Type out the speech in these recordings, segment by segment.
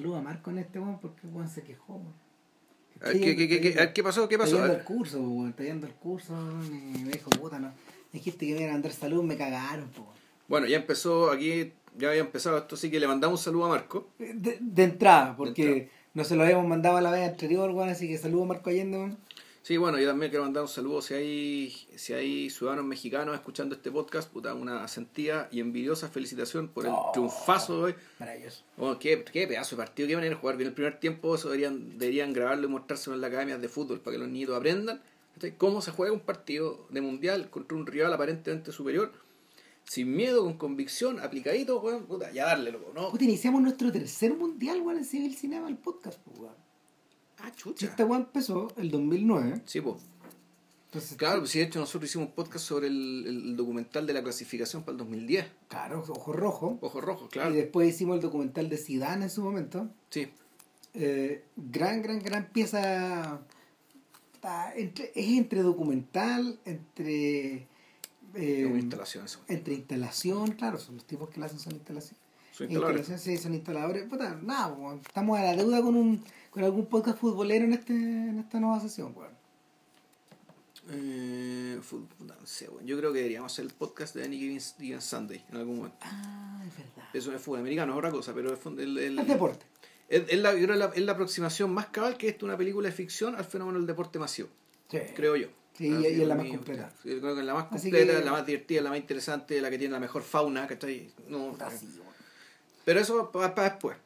Saluda a Marco en este weón porque el weón se quejó. weón. A ver, ¿qué, qué, qué, qué- a ver, ¿qué pasó? ¿Qué pasó? Está yendo el curso, weón. Está yendo el curso y me dijo, puta, no. Dijiste que me iban a mandar salud, me cagaron, po. Bueno, ya empezó aquí, ya había empezado esto, así que le mandamos un saludo a Marco. De, de entrada, porque De entrada. no se lo habíamos mandado a la vez anterior, weón, así que saludo a Marco Allende, weón. Sí, bueno, yo también quiero mandar un saludo si hay, si hay ciudadanos mexicanos escuchando este podcast, puta, una sentida y envidiosa felicitación por el Oh. triunfazo de hoy. Maravilloso. Bueno, qué, qué pedazo de partido que van a ir a jugar. En el primer tiempo eso deberían, deberían grabarlo y mostrárselo en las academias de fútbol para que los niños aprendan cómo se juega un partido de mundial contra un rival aparentemente superior, sin miedo, con convicción, aplicadito, weón, puta, ya darle, loco, ¿no? Puta, iniciamos nuestro tercer mundial, weón, en Civil Cinema, el podcast, po, weón. Ah, Si chucha. Esta weón empezó el 2009. Sí, pues. Entonces, Claro, pues de hecho nosotros hicimos un podcast sobre el, el documental de la clasificación para el 2010. Claro, Ojo Rojo. Ojos rojos, Y claro. después hicimos el documental de Zidane en su momento. Sí, Eh, gran, gran, gran pieza. está entre- es entre documental, entre. eh, instalación entre instalación, claro, son los tipos que la hacen son instalación. Soy instalador. Instalación, sí, son instaladores. Puta, nada, estamos a la deuda con un con algún podcast futbolero en este en esta nueva sesión, weón. Eh, puta, no sé, weón. Yo creo que deberíamos hacer el podcast de Any Given, Sunday en algún momento. Ah, es verdad. Eso es fútbol americano, es otra cosa, pero es, el, el- El deporte. es- es la, yo creo la, es la aproximación más cabal que esto una película de ficción al fenómeno del deporte masivo, Sí. creo yo. Sí, Ah, y- es la más completa. Yo creo que es la más Así completa, que- la más divertida, la más interesante, la que tiene la mejor fauna, ¿cachai? No, Puta, sí, weón. Pero eso para después.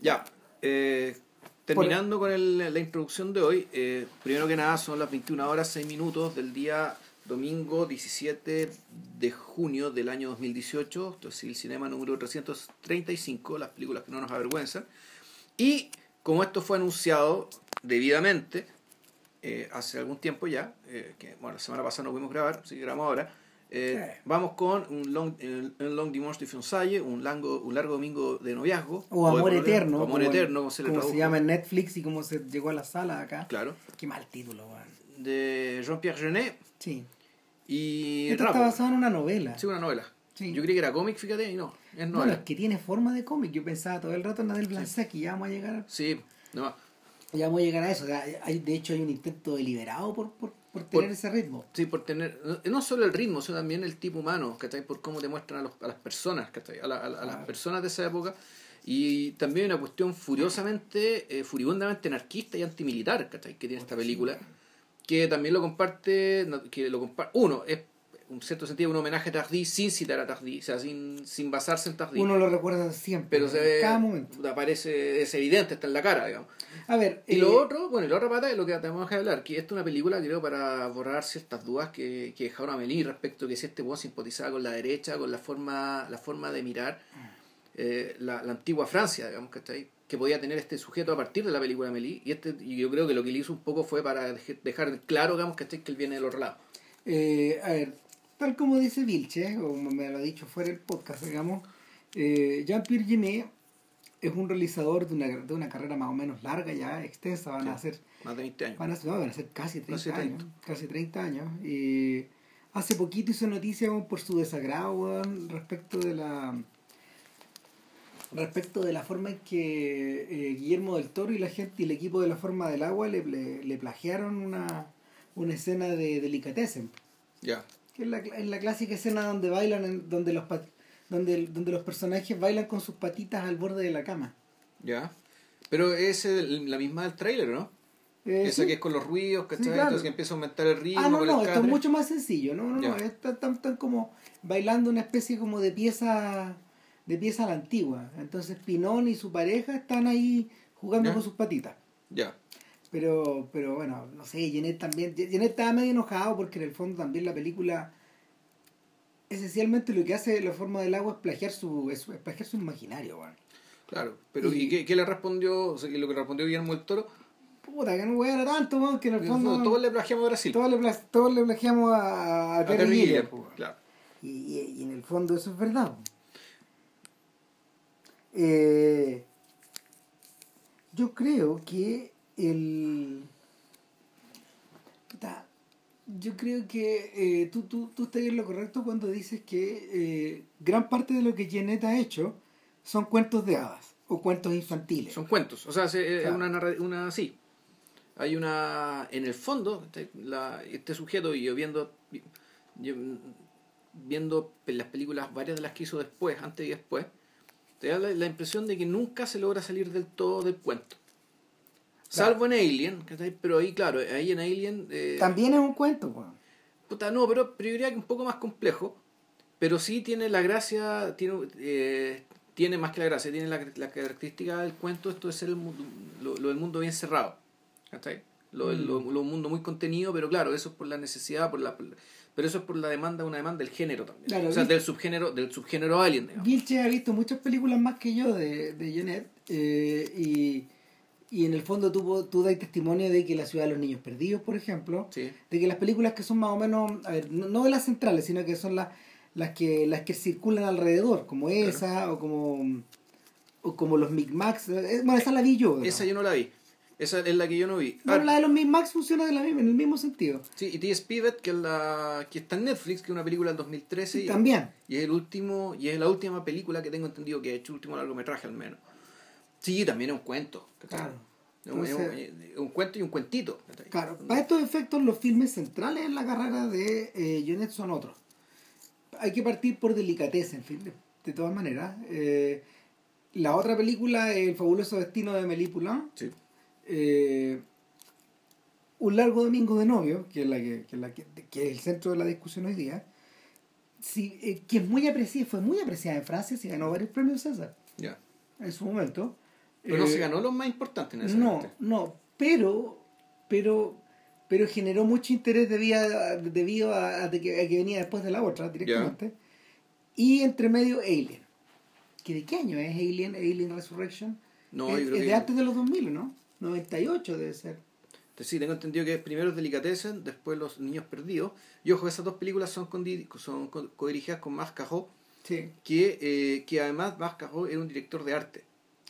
Ya. eh, terminando con el- la introducción de hoy, eh, primero que nada son las 21 horas 6 minutos del día domingo 17 de junio del año 2018. Esto es el cinema número 335, las películas que no nos avergüenzan. Y como esto fue anunciado debidamente eh, hace algún tiempo ya, eh, que bueno, la semana pasada no pudimos grabar, que grabamos ahora. Eh, Sí. Vamos con un long, un long dimanche de fiançailles, un largo, un largo domingo de noviazgo. O amor de- eterno. o amor como- eterno, como se le como tradujo. llama en Netflix y como se llegó a la sala acá. Claro. Qué mal título, weón. De Jean-Pierre Genet Sí. y Esto está basado en una novela. Sí, una novela. Sí. Yo creí que era cómic, fíjate, y no, es Bueno, novela. es que tiene forma de cómic. Yo pensaba todo el rato en Adel Blancek y ya vamos a llegar, Sí, no. ya vamos a, llegar a eso. O sea, hay, de hecho, hay un intento deliberado por, por, por tener Por- ese ritmo. Sí, por tener, no- no solo el ritmo, sino también el tipo humano, ¿cachai? Por cómo te muestran a, los- a las personas, ¿cachai? A, la- a a las Claro. personas de esa época. Y también una cuestión furiosamente, eh, furibundamente anarquista y antimilitar, ¿cachai? Que tiene esta película. Que también lo comparte, que lo comparte, uno, es en cierto sentido un homenaje a Tardy sin citar a Tardy, o sea, sin, sin basarse en Tardy. Uno lo recuerda siempre. pero se en ve, cada momento. aparece, es evidente, está en la cara, digamos. A ver, Y eh, lo otro, bueno, y la otra pata es lo que tenemos que hablar, que esto es una película, creo, para borrar ciertas dudas que, que dejaron a venir respecto a que si este weón simpatizaba con la derecha, con la forma, la forma de mirar eh, la, la antigua Francia, digamos, ¿cachai? Que podía tener este sujeto a partir de la película de Mélie. Y este, y yo creo que lo que le hizo un poco fue para dejar claro, digamos, ¿cachai? Que él viene del otro lado. eh, a ver, tal como dice Vilche, o me lo ha dicho fuera del podcast, digamos, eh, Jean-Pierre Genet es un realizador de una, de una carrera más o menos larga ya, extensa, van a ser Más de 20 años. Van a, no, van a ser casi 30 Casi 30. años. Casi 30 años. Y hace poquito hizo noticia por su desagrado respecto de la respecto de la forma en que eh, Guillermo del Toro y la gente y el equipo de la forma del agua le, le, le plagiaron una, una escena de delicatessen Ya. que es la, es la clásica escena donde bailan en- donde los donde, donde los personajes bailan con sus patitas al borde de la cama Ya. Pero es el- la misma del trailer, ¿no? Eh, Esa sí. que es con los ruidos, ¿cachai? Sí, claro. Entonces que empieza a aumentar el ritmo Ah, no, con no, el esto es mucho más sencillo, no, no, no, Ya. están tan, tan como bailando una especie como de pieza de pieza a la antigua. Entonces Pinón y su pareja están ahí jugando Ya. con sus patitas. Ya. Pero, pero bueno, no sé, Jeanette también, Jeanette estaba medio enojado porque en el fondo también la película esencialmente lo que hace la forma del agua es plagiar su, es, es plagiar su imaginario. Claro, pero ¿y, Y- qué, qué le respondió? O sea, lo que respondió Guillermo del Toro, Puta, que no voy a tanto, weón, que en el fondo todos le plagiamos a Brasil. todos le, pla- todos le plagiamos a, a, Terry Gilliam, claro. Y, y- y en el fondo eso es verdad. Eh, yo creo que el... yo creo que eh, tú, tú, tú estás en lo correcto cuando dices que eh, gran parte de lo que Jeanette ha hecho son cuentos de hadas. O cuentos infantiles. Son cuentos, o sea, es una, una sí. Hay una, en el fondo, este, la, este sujeto, y yo viendo, viendo las películas, varias de las que hizo después, antes y después, te da la, impresión de que nunca se logra salir del todo del cuento. Salvo en Alien, pero ahí, claro, ahí en Alien... Eh, También es un cuento, Puta, no, pero, pero yo diría que un poco más complejo, pero sí tiene la gracia, tiene, eh, tiene más que la gracia, tiene la, la, característica del cuento, esto es ser el mundo, lo, del mundo bien cerrado. Lo, mm. lo, lo, mundo muy contenido, pero claro, eso es por la necesidad, por la pero eso es por la demanda, una demanda del género también. o sea, del subgénero, del subgénero alien. Vilche ha visto muchas películas más que yo de, de Janet eh, y, y en el fondo tú, tú das testimonio de que la ciudad de los niños perdidos, por ejemplo, de que las películas que son más o menos, a ver, no, de las centrales, sino que son las las que las que circulan alrededor, como esa o como o como los Micmacs, eh, bueno, esa la vi yo. Esa yo no la vi. Esa es la que yo no vi. Pero ah, la de los Max funciona de la misma, en el mismo sentido. Sí, y T.S. Pivet, que, es la, que está en Netflix, que es una película del 2013. Y, también. Y es, el último, y es la última película que tengo entendido que ha hecho, último largometraje al menos. Sí, también es un cuento. Claro. Es un, cuento y un cuentito. Claro, para estos efectos los filmes centrales en la carrera de eh, son otros. Hay que partir por delicateza, en fin, de, todas maneras. Eh, la otra película, El fabuloso destino de Mélie Poulain. Sí eh, un largo domingo de novio, que es, la que, que, la que, es el centro de la discusión hoy día, sí, eh, que es muy apreciada, fue muy apreciada en Francia, se ganó varios premios César. Ya. En su momento. Pero no se eh, ganó los más importantes en ese No, no, pero, pero, pero generó mucho interés debido a, debido a, que, venía después de la otra directamente. Y entre medio Alien. ¿Que ¿De qué año es Alien, Alien Resurrection? No, es, de antes de los 2000, ¿no? 98 debe ser. Sí, tengo entendido que primero es Delicatessen, después Los Niños Perdidos. Y ojo, esas dos películas son, con, son co-dirigidas con Marc Cajot, que, eh, que además Marc Cajot era un director de arte.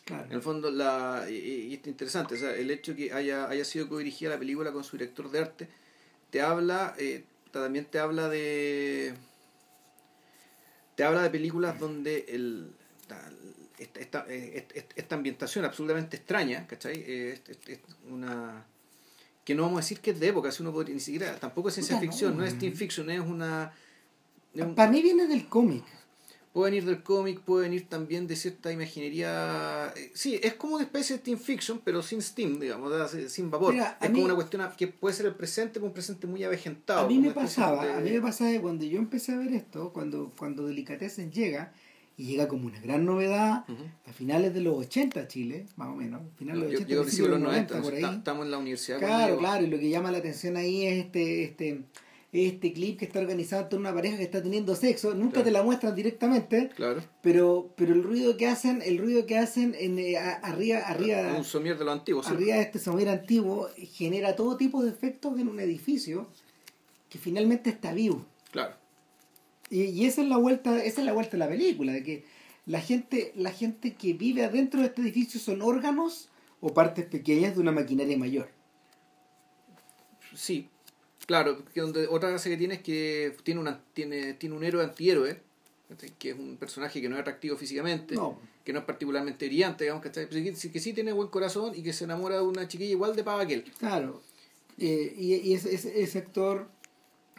Claro. En el fondo, la, y, es interesante, o sea, el hecho que haya, haya sido co-dirigida la película con su director de arte, te habla, eh, también te habla de... Te habla de películas donde el, esta, eh, esta, ambientación absolutamente extraña, ¿cachai? Eh, es, una que no vamos a decir que es de época, si uno ni siquiera, tampoco es ciencia ficción, no, es teen fiction, es una... Para mí viene del cómic. Puede venir del cómic, puede venir también de cierta imaginería. Eh, sí, es como una especie de teen fiction, pero sin steam, digamos, sin vapor. es como una cuestión que puede ser el presente, pero un presente muy avejentado. A mí me pasaba, a mí me pasaba que cuando yo empecé a ver esto, cuando, cuando Delicatessen llega, y llega como una gran novedad a finales de los 80 Chile, más o menos, finales de los 80, yo, los 90, por ahí. Estamos en la universidad. Claro, claro, y lo que llama la atención ahí es este este este clip que está organizado en una pareja que está teniendo sexo, nunca te la muestran directamente, claro. pero pero el ruido que hacen, el ruido que hacen en eh, arriba arriba un somier de lo antiguo, arriba de este somier antiguo genera todo tipo de efectos en un edificio que finalmente está vivo. Claro. Y, esa es la vuelta, esa es la vuelta de la película, de que la gente, la gente que vive adentro de este edificio son órganos o partes pequeñas de una maquinaria mayor. Sí, claro, que donde otra gracia que tiene es que tiene una, tiene, tiene un héroe antihéroe, que es un personaje que no es atractivo físicamente, que no es particularmente brillante, digamos, que, que sí tiene buen corazón y que se enamora de una chiquilla igual de pava que él. Claro. Eh, y, y ese, ese, actor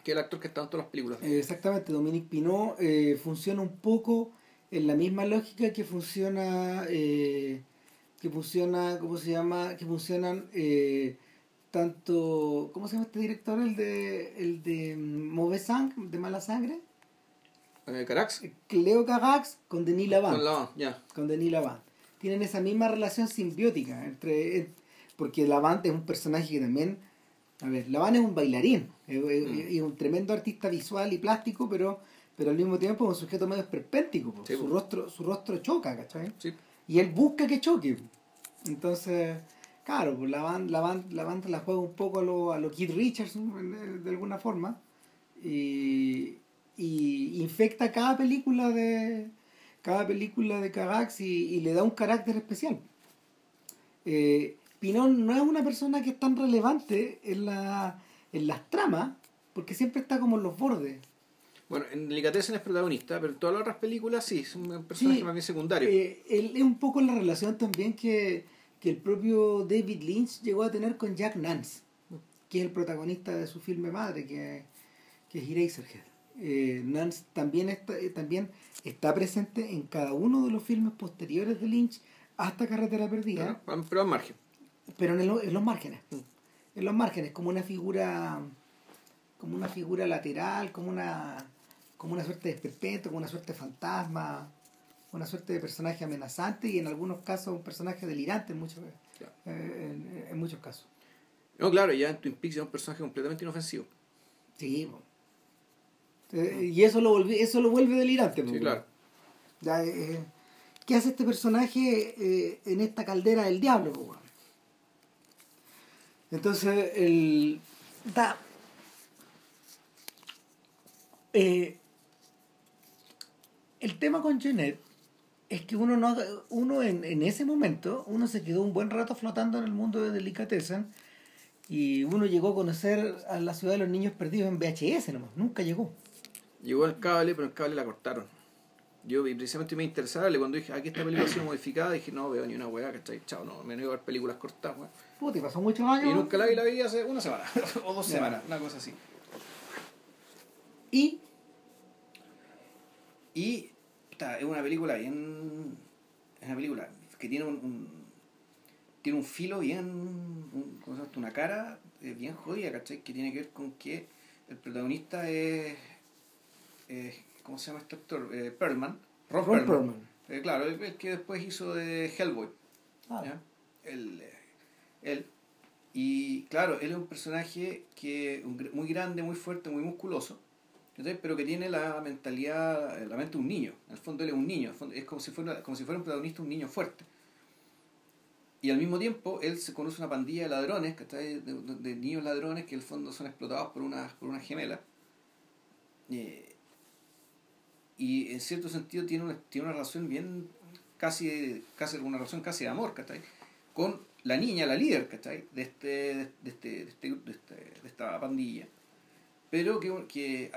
que el actor que está en todas las películas. exactamente, Dominique Pinot eh, funciona un poco en la misma lógica que funciona, eh, que funciona, ¿cómo se llama? Que funcionan eh, tanto, ¿cómo se llama este director? El de, el de Mauvais Sang, de Mala Sangre. Carax. Leo Carax con Denis Lavant. Con Lavant, ya. Con Denis Lavant. Tienen esa misma relación simbiótica entre porque Lavant es un personaje que también a ver, Laván es un bailarín, es, mm. un tremendo artista visual y plástico, pero, pero al mismo tiempo es un sujeto medio esperpéntico, su, rostro, su rostro choca, ¿cachai? Y él busca que choque. Entonces, claro, pues la, banda, la, banda, la banda la juega un poco a lo, a lo Keith Richards de, alguna forma y, y, infecta cada película de cada película de Kagax y, y le da un carácter especial. Eh, Pinón no es una persona que es tan relevante en, la, en las tramas, porque siempre está como en los bordes. Bueno, en Delicatessen es protagonista, pero en todas las otras películas sí, es un personaje más bien secundario. Eh, él es un poco la relación también que, que el propio David Lynch llegó a tener con Jack Nance, que es el protagonista de su filme madre, que, que es Eraserhead. Eh, Nance también está, eh, también está presente en cada uno de los filmes posteriores de Lynch hasta Carretera Perdida. Pero, pero al margen. Pero en, el- en los márgenes. En los márgenes, como una figura como una figura lateral, como una como una suerte de esperpento, como una suerte de fantasma, una suerte de personaje amenazante y en algunos casos un personaje delirante en muchos, Claro. eh, en, en muchos casos. No, claro, ya en Twin Peaks es un personaje completamente inofensivo. Sí. Eh, y eso lo, volvi- eso lo vuelve delirante. Sí, claro. Ya, eh, ¿Qué hace este personaje eh, en esta caldera del diablo? Entonces, el. Da, eh, el tema con Jeanette es que uno no uno en, en ese momento uno se quedó un buen rato flotando en el mundo de Delicatessen y uno llegó a conocer a la ciudad de los niños perdidos en VHS nomás, nunca llegó. Llegó el cable, pero el cable la cortaron. Yo precisamente me interesaba cuando dije, aquí esta película ha sido modificada, dije, no veo ni una weá, ¿cachai? Chao, no, me niego a ver películas cortadas, weón. Puta, y pasó muchos años. Y nunca la vi, la vi hace una semana, o dos Ya. semanas, una cosa así. Y Y es una película bien. Es una película que tiene un. un- tiene un filo bien. un- ¿cómo se llama? Una cara bien jodida, ¿cachai? Que tiene que ver con que el protagonista es. es- ¿Cómo se llama este actor? Eh, Perlman. Perlman. Perlman. Eh, claro, el, el que después hizo de Hellboy. Ah, ¿ya? Él, eh, él. Y claro, él es un personaje que muy grande, muy fuerte, muy musculoso. Pero que tiene la mentalidad, eh, la mente de un niño. En el fondo él es un niño, es como si fuera, como si fuera un protagonista, un niño fuerte. Y al mismo tiempo él se conoce una pandilla de ladrones. De, de- de niños ladrones que en el fondo son explotados por unas por una gemela. Eh, y en cierto sentido tiene una, tiene una relación bien casi, casi una relación casi de amor, ¿cachai? Con la niña, la líder, ¿cachai? De, este, de, este, de, este, de, este- de esta pandilla. Pero que,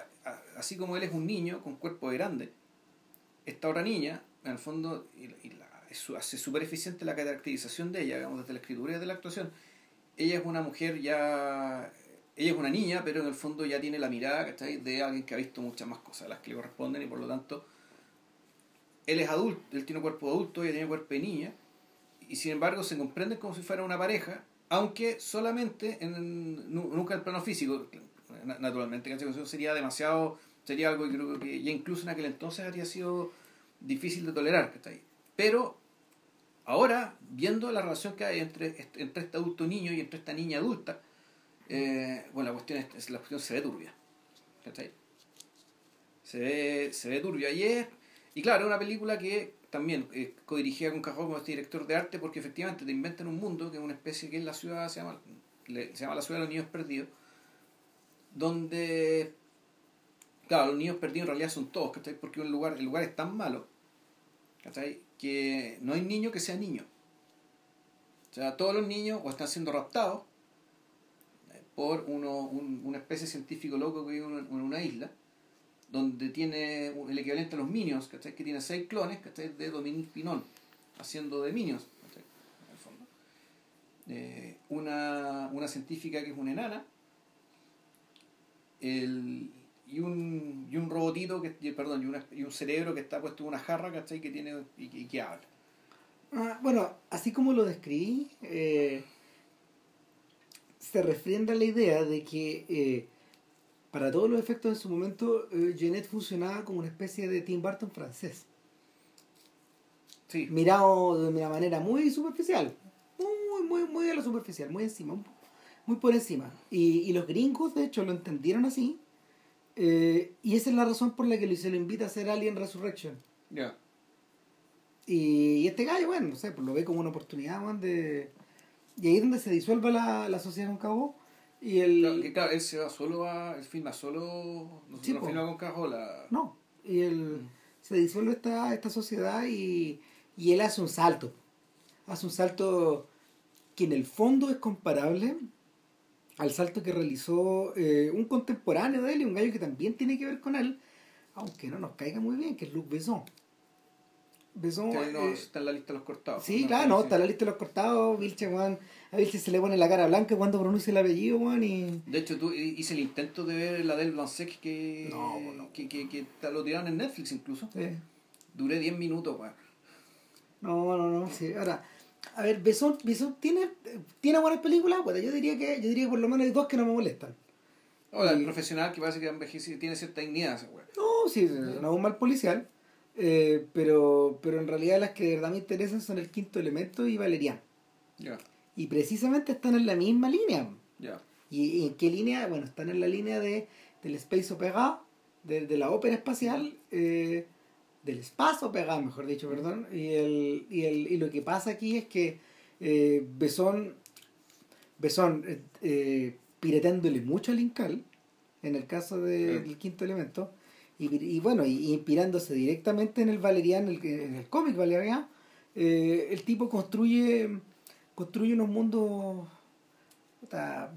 así como él es un niño con cuerpo de grande, esta otra niña, en el fondo, y, y la, es hace súper eficiente la caracterización de ella, digamos, desde la escritura y desde la actuación. Ella es una mujer ya ella es una niña, pero en el fondo ya tiene la mirada ¿cachai? de alguien que ha visto muchas más cosas, las que le corresponden, y por lo tanto, él es adulto, él tiene cuerpo de adulto, ella tiene cuerpo de niña, y sin embargo se comprenden como si fuera una pareja, aunque solamente en, nu- nunca en el plano físico, naturalmente, ¿cachai? Eso sería demasiado, sería algo que creo que ya incluso en aquel entonces habría sido difícil de tolerar. Pero ahora, viendo la relación que hay entre, entre este adulto niño y entre esta niña adulta, eh, bueno, la cuestión, es, la cuestión se ve turbia. Se ve, se ve turbia. Y y claro, es una película que también eh, codirigida con Cajón como este director de arte, porque efectivamente te inventan un mundo que es una especie que es la ciudad, se llama, se llama la ciudad de los niños perdidos, donde, claro, los niños perdidos en realidad son todos, ¿cachai? Porque lugar, el lugar es tan malo, ¿cachai? Que no hay niño que sea niño. O sea, todos los niños o están siendo raptados por uno, un- una especie de científico loco que vive en una, isla, donde tiene el equivalente a los Minions, ¿cachai? Que tiene seis clones, ¿cachai? De Dominique Pinón, haciendo de Minions, ¿cachai? En el fondo. Eh, una, una científica que es una enana, el, y, un, y un robotito, que, perdón, y, una- y un cerebro que está puesto en una jarra, ¿cachai? Que tiene, y, que- y que habla. Ah, bueno, así como lo describí, eh, se refrenda la idea de que eh, para todos los efectos en su momento, eh, Jeanette funcionaba como una especie de Tim Burton francés, Sí, mirado de una manera muy superficial, muy, muy, muy a lo superficial, muy encima, un- muy por encima. Y, y los gringos, de hecho, lo entendieron así, eh, y esa es la razón por la que se lo invita a hacer Alien Resurrection. ya. Y, y este gallo, bueno, no sé, pues lo ve como una oportunidad, man, de... Y ahí es donde se disuelva la, la sociedad con cabo. Y el... Claro, que claro, él se va solo a. Él filma solo. No Sí, no filma con Cajola. No, y el... Se disuelve esta, esta sociedad y, y él hace un salto. Hace un salto que en el fondo es comparable al salto que realizó eh, un contemporáneo de él y un gallo que también tiene que ver con él, aunque no nos caiga muy bien, que es Luc Besson. Besson no, eh, está en la lista de los cortados. Sí, claro, no, está en la lista de los cortados. Vilche, Juan, a Vilche se le pone la cara blanca cuando pronuncia el apellido, Juan. Y... De hecho, tú hice el intento de ver la del Blancet que, no, que, que, que, lo tiraron en Netflix incluso. Sí. Duré 10 minutos, Juan. No, no, no, sí. Ahora, a ver, Besson, Besson tiene, tiene buenas películas, pues yo diría que yo diría que por lo menos hay dos que no me molestan. Hola, el profesional que parece que envejece tiene cierta dignidad, ese No, sí, no es un mal policial. Eh, pero, pero en realidad las que de verdad me interesan son el quinto elemento y Valerian. Y precisamente están en la misma línea. ¿Y, en qué línea? Bueno, están en la línea de, del Space Opera, de, de la ópera espacial, eh, del espacio opera, mejor dicho, perdón. Y, el, y, el, y lo que pasa aquí es que eh, Besón, Besón eh, piretándole mucho al Incal, en el caso del quinto elemento, y, bueno, y, inspirándose directamente en el Valerian, en el, en el cómic Valerian, eh, el tipo construye, construye unos mundos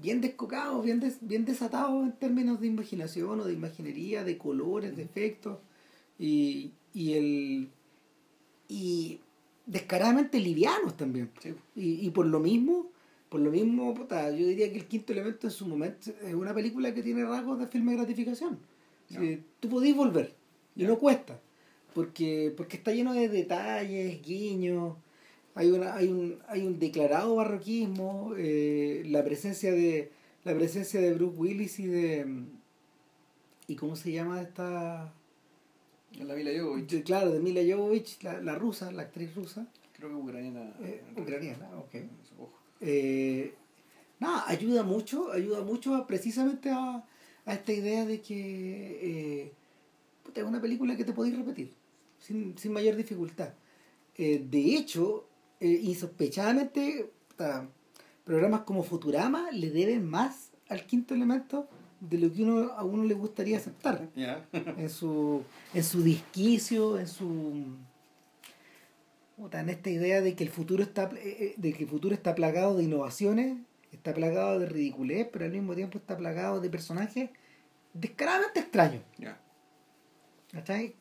bien descocados, bien, bien desatados en términos de imaginación o de imaginería, de colores, de efectos, y, y el y descaradamente livianos también. Y, y por lo mismo, por lo mismo, yo diría que el quinto elemento en su momento es una película que tiene rasgos de filme de gratificación. Tú podés volver y no cuesta porque porque está lleno de detalles guiños hay una hay un hay un declarado barroquismo eh, la presencia de la presencia de Bruce Willis y de y cómo se llama esta la Mila Jovovich. Claro de Mila Jovovich la, la rusa la actriz rusa. Creo que ucraniana. Eh, ucraniana ok. Eh, nada ayuda mucho ayuda mucho precisamente a a esta idea de que eh, es una película que te podéis repetir sin, sin mayor dificultad. Eh, de hecho, eh, insospechadamente, programas como Futurama le deben más al quinto elemento de lo que uno, a uno le gustaría aceptar. en, su, en su disquicio, en su en esta idea de que el futuro está eh, de que el futuro está plagado de innovaciones está plagado de ridiculez, pero al mismo tiempo está plagado de personajes descaradamente extraños.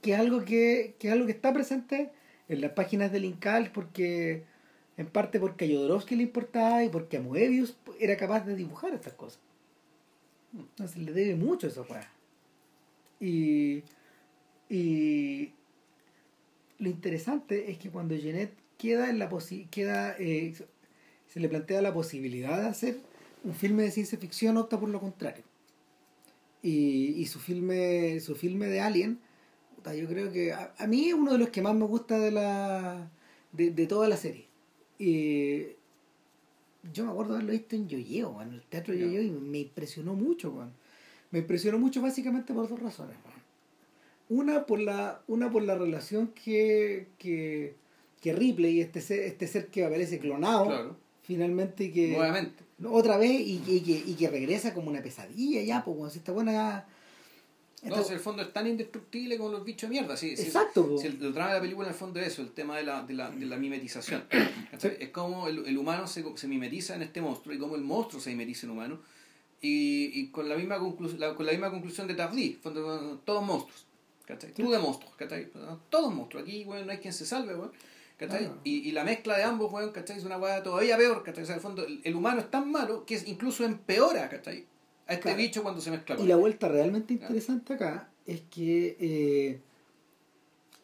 Que es algo que, que algo que está presente en las páginas del Incal porque en parte porque a Jodorowsky le importaba y porque a Moebius era capaz de dibujar estas cosas. Entonces le debe mucho eso, pues. Y, y lo interesante es que cuando Jeanette queda en la queda eh, se le plantea la posibilidad de hacer un filme de ciencia ficción, opta por lo contrario. Y, y su filme su filme de Alien, yo creo que a, mí es uno de los que más me gusta de la de, de toda la serie. Y yo me acuerdo de haberlo visto en Yoyeo, en el teatro de Yoyeo, y me impresionó mucho, Me impresionó mucho básicamente por dos razones. Una por la, una por la relación que, que, que Ripley, este ser, este ser que aparece clonado, finalmente que nuevamente. otra vez y, que, y que regresa como una pesadilla ya pues si está buena no, el fondo es tan indestructible como los bichos de mierda. Sí, Exacto. Si, el, drama de la película en el fondo es eso, el tema de la, de la, de la mimetización. Es como el, el humano se, se, mimetiza en este monstruo y como el monstruo se mimetiza en humano. Y, y con, la misma la, con la misma conclusión de Tardy, todos monstruos. ¿cachai? Tú de monstruos, ¿cachai? Todos monstruos. Aquí, bueno, no hay quien se salve, bueno. Y, y, la mezcla de ambos, ¿cachai? Es una weá todavía peor, ¿cachai? O sea, el fondo, el, humano es tan malo que es, incluso empeora, ¿cachai? A este bicho cuando se mezcla Y la vuelta realmente interesante acá es que, eh,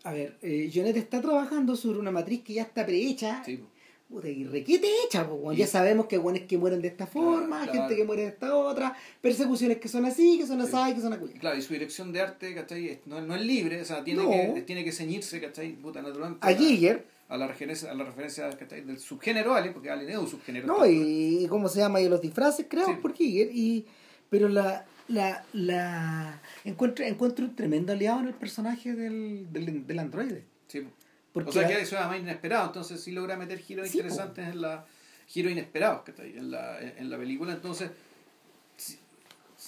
a ver, eh, está trabajando sobre una matriz que ya está prehecha. Sí. Puta, y requete hecha, pues, ya sabemos que buenos que mueren de esta forma, gente que muere de esta otra, persecuciones que son así, que son así, que son así. Claro, y su dirección de arte, ¿cachai? No, no es libre, o sea, tiene, que, tiene que ceñirse, ¿cachai? Puta, naturalmente. A Giger a la referencia, a la referencia del subgénero Alien, porque Alien es un subgénero. No, y, cómo se llama, y los disfraces creados por Giger, y, pero la, la, la encuentro, encuentro un tremendo aliado en el personaje del, del, del androide. Sí. Porque o sea que eso es más inesperado, entonces sí logra meter giros interesantes en la giros inesperados que está ahí en la, en la película, entonces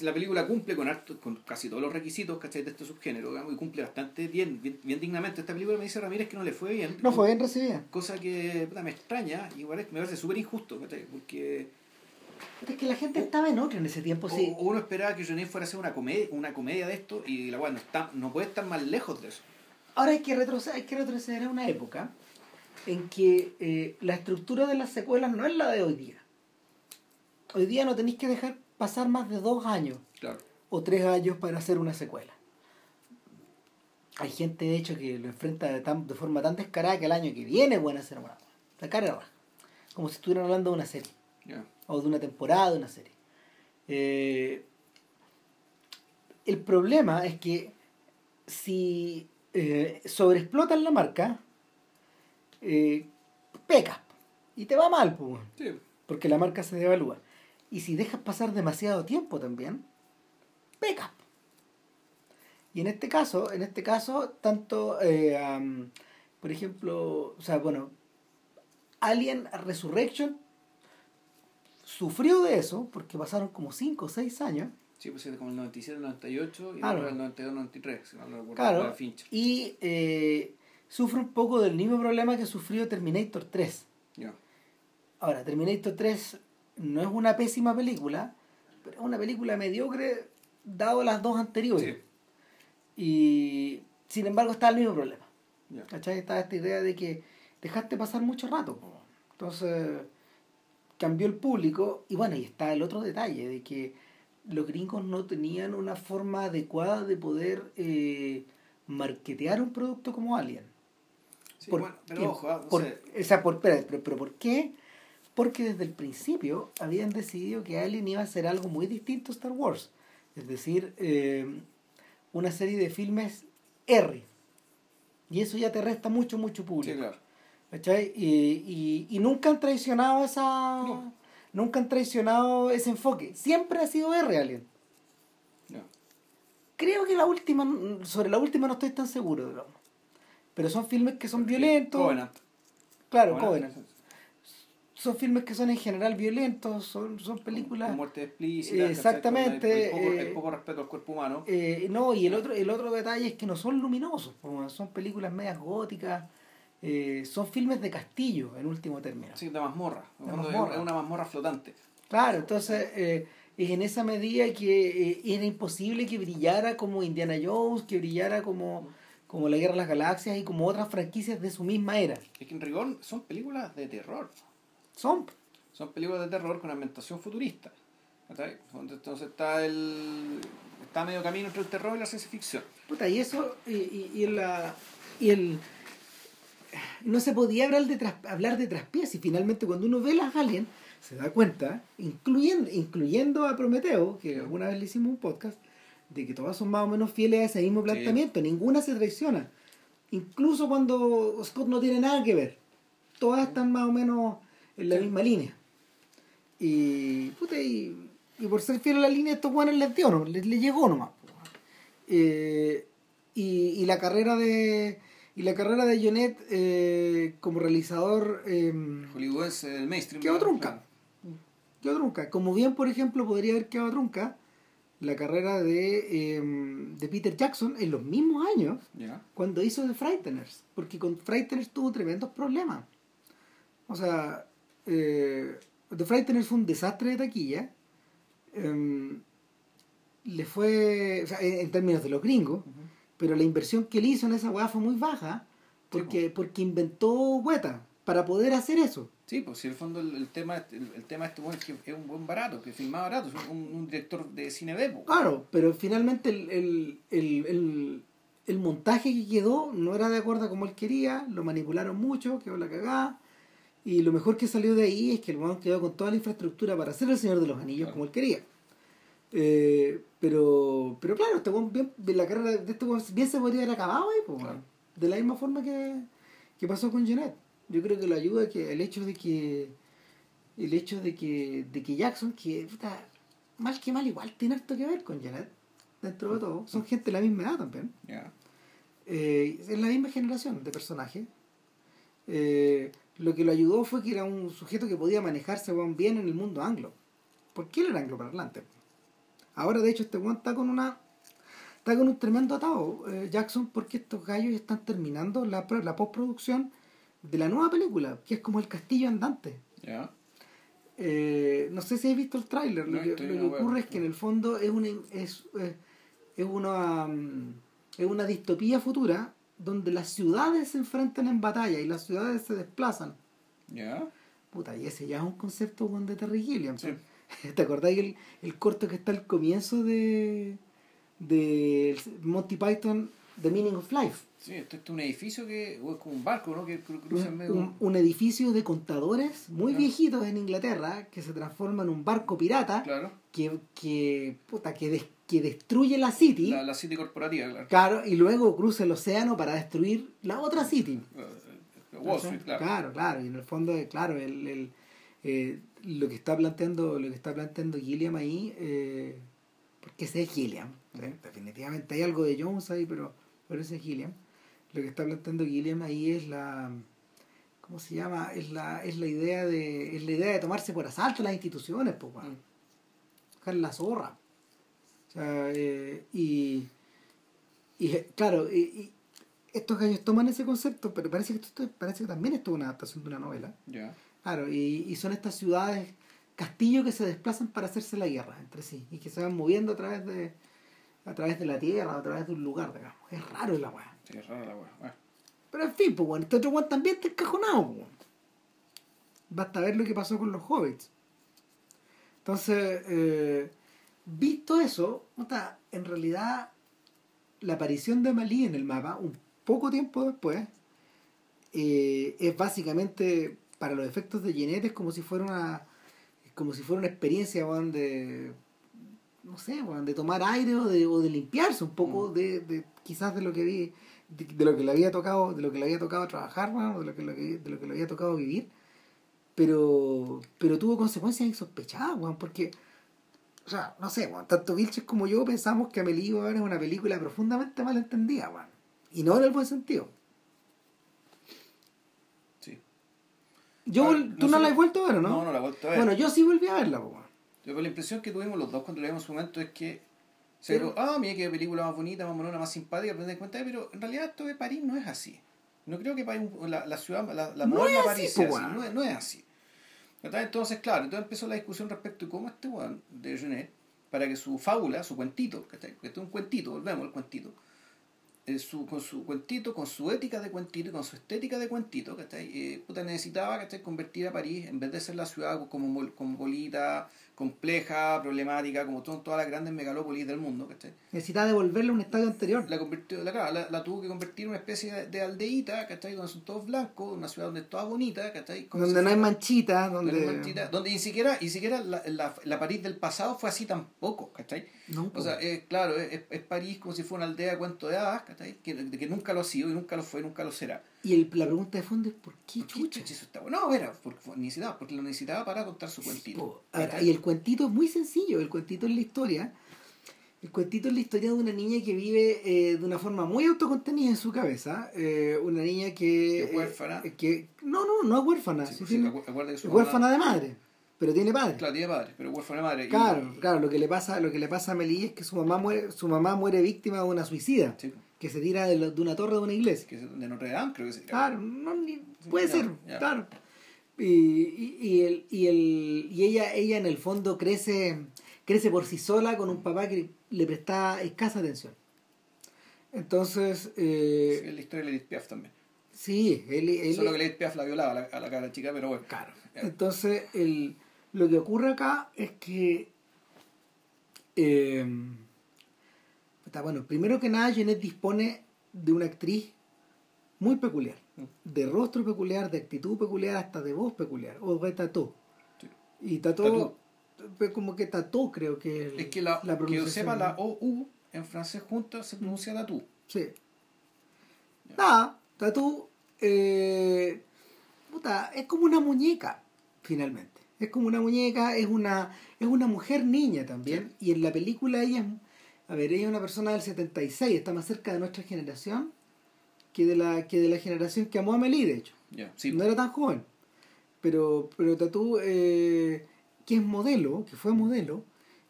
la película cumple con, con casi todos los requisitos ¿cachai? de este subgénero y cumple bastante bien, bien, dignamente. Esta película me dice Ramírez que no le fue bien. No fue bien recibida. Cosa que me extraña, igual me parece súper injusto, porque Es que la gente estaba en otra en ese tiempo, sí. Uno esperaba que Johnny fuera a hacer una comedia, una comedia de esto y la weá no, está, no puede estar más lejos de eso. Ahora hay que retroceder, hay que retroceder a una época en que eh, la estructura de las secuelas no es la de hoy día. Hoy día no tenéis que dejar pasar más de dos años Claro. o tres años para hacer una secuela. Hay gente, de hecho, que lo enfrenta de, tan- de forma tan descarada que el año que viene van a hacer una. La cara de raja. Como si estuvieran hablando de una serie. O de una temporada de una serie. Eh, el problema es que si eh, sobreexplotan la marca, eh, pecas. Y te va mal, pues, Sí. porque la marca se devalúa. Y si dejas pasar demasiado tiempo también, pecas. Y en este caso, en este caso, tanto, eh, por ejemplo, o sea, bueno, Alien Resurrection sufrió de eso, porque pasaron como 5 o 6 años, Sí, pues es como el 97, el 98 y Claro. el 92, 93, si no recuerdo. Claro. y eh, sufre un poco del mismo problema que sufrió Terminator 3. Ya. Ahora, Terminator 3 no es una pésima película, pero es una película mediocre dado las dos anteriores. Sí. Y sin embargo está el mismo problema. Ya. ¿Cachai? Está esta idea de que dejaste pasar mucho rato. Entonces cambió el público y bueno, y está el otro detalle de que los gringos no tenían una forma adecuada de poder eh, marketear un producto como Alien. Sí, Por- bueno, pero ojo, ah, o por- sea, o sea, por, espera, pero, pero ¿por qué? Porque desde el principio habían decidido que Alien iba a ser algo muy distinto a Star Wars. Es decir, eh, una serie de filmes R. Y eso ya te resta mucho, mucho público. sí, claro. ¿Cachai? Y, y, y nunca han traicionado esa. No. Nunca han traicionado ese enfoque. Siempre ha sido R Alien. Ya. Creo que la última, sobre la última no estoy tan seguro. Pero son filmes que son violentos. Covenant. Claro, Covenant. Covenant. Son filmes que son en general violentos, son, son películas. Con muerte explícita. Exactamente, El poco, el eh, poco respeto al cuerpo humano. Eh, no, y el otro, el otro detalle es que no son luminosos, son películas medias góticas, eh, son filmes de castillo, en último término. Sí, de mazmorra. De es una- mazmorra flotante. Claro, entonces eh, es en esa medida que eh, era imposible que brillara como Indiana Jones, que brillara como, como La Guerra de las Galaxias y como otras franquicias de su misma era. Es que en rigor son películas de terror. Son. Son películas de terror con ambientación futurista. Entonces está el. Está medio camino entre el terror y la ciencia ficción. Puta, y eso, y, y, y la, y el... No se podía hablar de, tras, hablar de traspiés y finalmente cuando uno ve las Alien se da cuenta, incluyendo, incluyendo a Prometeo, que alguna vez le hicimos un podcast, de que todas son más o menos fieles a ese mismo planteamiento, ninguna se traiciona. Incluso cuando Scott no tiene nada que ver. Todas están más o menos en la Sí. misma línea. Y, puta, y, y por ser fiel a la línea, estos buenos les dio, ¿no? les, les llegó nomás. Eh, y, y la carrera de y la carrera de Jonet eh, como realizador eh, Hollywoodense del mainstream. quedó trunca. Quedó trunca. Como bien, por ejemplo, podría haber quedado trunca la carrera de, eh, de Peter Jackson en los mismos años cuando hizo The Frighteners, porque con Frighteners tuvo tremendos problemas. O sea, eh, The Frighteners fue un desastre de taquilla. em, le fue, o sea, en, en términos de los gringos, pero la inversión que él hizo en esa weá fue muy baja, porque, porque inventó hueta para poder hacer eso. Sí, pues si en el fondo el, el tema el, el tema de este es que es un buen barato, que filma barato, es un, un director de cine B. po. Claro, pero finalmente el, el, el, el, el montaje que quedó no era de acuerdo a como él quería, lo manipularon mucho, quedó la cagada. Y lo mejor que salió de ahí es que el weón quedó con toda la infraestructura para hacer el Señor de los Anillos Claro. como él quería. Eh, pero, pero claro, este bien, la carrera de este bien se podría haber acabado ahí. Claro. de la misma forma que, que pasó con Jeanette. Yo creo que lo ayuda que el hecho de que el hecho de que, de que Jackson, que puta, mal que mal igual tiene harto que ver con Janet, dentro de todo, son gente de la misma edad también. Ya. Eh, es la misma generación de personajes. Eh, lo que lo ayudó fue que era un sujeto que podía manejarse bien en el mundo anglo. Porque él era angloparlante. Ahora, de hecho, este weón está con una. Está con un tremendo atado, eh, Jackson, porque estos gallos están terminando la, la postproducción de la nueva película, que es como el castillo andante. Ya. Eh, no sé si habéis visto el tráiler, lo, No, que, lo que la web. ocurre es que en el fondo es una, es, es, es una, es una distopía futura donde las ciudades se enfrentan en batalla y las ciudades se desplazan. ¿Ya? Puta, y ese ya es un concepto de Terry Gilliam. Sí. ¿Te acordás el, el corto que está al comienzo de, de Monty Python, The Meaning of Life? Sí, esto, es un edificio que o es como un barco, ¿no? Que cru- cruza en medio. Un, un edificio de contadores muy Ya. viejitos en Inglaterra que se transforma en un barco pirata Claro. que, que, puta, que, des- que destruye la city, La, la City corporativa, claro. claro, y luego cruza el océano para destruir la otra city. Eh, Wall Street, claro. Claro, claro, y en el fondo, eh, claro, el, el, eh, lo que está planteando, lo que está planteando Gilliam ahí, eh, porque ese es Gilliam, definitivamente hay algo de Jones ahí, pero, pero ese es Gilliam. Lo que está planteando Gilliam ahí es la ¿cómo se llama? Es la, es la idea de, es la idea de tomarse por asalto las instituciones, pues. Mm. La zorra. Eh, y, y claro, y, y estos gallos toman ese concepto, pero parece que esto parece que también esto es una adaptación de una novela. Ya. Claro, y, y son estas ciudades, castillos que se desplazan para hacerse la guerra entre sí y que se van moviendo a través de a través de la tierra, a través de un lugar, digamos. Es raro la weá. Sí, es rara la weá. Bueno. Pero en fin, pues bueno, este otro weón también está encajonado, pues. weón. Basta ver lo que pasó con los hobbits. Entonces, eh, visto eso, en realidad la aparición de Amelie en el mapa, un poco tiempo después, eh, es básicamente, para los efectos de Jeanette, es como si fuera una como si fuera una experiencia de no sé, weón, de tomar aire o de, o de limpiarse un poco Mm. de, de quizás de lo que vi de, de lo que le había tocado de lo que le había tocado trabajar weón, o de lo que, de lo que le había tocado vivir pero pero tuvo consecuencias insospechadas porque o sea, no sé, weón, tanto Vilches como yo pensamos que Amelie weón, es una película profundamente mal entendida, weón. Y no en el buen sentido. Sí. Yo, ¿Tú no la has vuelto a ver o no? No, no la he vuelto a ver. Bueno, yo sí volví a verla, po, la impresión que tuvimos los dos cuando la vimos en su momento es que se Pero- dijo, ah, mira qué película más bonita, más monona, más simpática, pero cuenta, pero en realidad esto de París no es así. No creo que París, la, la ciudad, la, la No moderna París así, sea así, no, es- no es así. Entonces, claro, entonces empezó la discusión respecto de cómo este weón de Genet, para que su fábula, su cuentito, que este es un cuentito, volvemos al cuentito, eh, su, con su cuentito, con su ética de cuentito con su estética de cuentito, ¿cachai? Eh, puta, necesitaba ¿cachai? convertir a París, en vez de ser la ciudad como mol- cosmopolita, compleja, problemática, como son todas las grandes megalópolis del mundo, ¿cachai? Necesitaba devolverle un estadio anterior. La, convirtió, la, la, la tuvo que convertir en una especie de, de aldeíta, ¿cachai? Donde son todos blancos, una ciudad donde es toda bonita, ¿cachai? Donde no hay manchitas, donde, no hay manchita, donde ni siquiera, ni siquiera la, la, la París del pasado fue así tampoco, ¿cachai? No. O sea, es, claro, es, es París como si fuera una aldea de cuento de hadas, ¿cachai? Que, que nunca lo ha sido y nunca lo fue nunca lo será. Y el- la pregunta de fondo es ¿por qué ¿Por qué chucha? chucha eso está bueno? No, era, porque necesitaba, porque lo necesitaba para contar su cuentito. Y el cuentito es muy sencillo, el cuentito es la historia. El cuentito es la historia de una niña que vive eh, de una forma muy autocontenida en su cabeza. eh, una niña que... ¿Es huérfana? eh, que, no, no, no es huérfana. Sí, sí pues, tiene- que su es mamá- huérfana de madre, pero tiene padre. Claro, tiene padre, pero huérfana de madre. y- Claro, claro, lo que le pasa, lo que le pasa a Amelie es que su mamá muere, su mamá muere víctima de una suicida, Sí, que se tira de, la- de una torre de una iglesia. que es de Notre Dame, creo que se Claro, no, ni- puede ser, claro. Y, y, y el, y, el, y ella, ella en el fondo crece, crece por sí sola con un papá que le presta escasa atención. Entonces, eh, es la historia de Edith Piaf también. sí, él, él- Solo que Edith Piaf la violaba a la, a la cara chica, pero bueno. Claro. Entonces, el, lo que ocurre acá es que. eh, bueno, primero que nada, Jeanette dispone de una actriz muy peculiar. Mm. De rostro peculiar, de actitud peculiar, hasta de voz peculiar. O de tató. Sí. Y tató. pues Como que tató, creo que. Es que, la, que yo sepa, la OU en francés junta se pronuncia tatú. Sí. Nada, Tatú eh, puta, es como una muñeca, finalmente. Es como una muñeca, es una, es una mujer niña también. Y en la película ella es, a ver, ella es una persona del 76, está más cerca de nuestra generación que de la, que de la generación que amó a Amelie, de hecho. Ya, sí. No era tan joven. Pero, pero Tatú, eh, que es modelo, que fue modelo,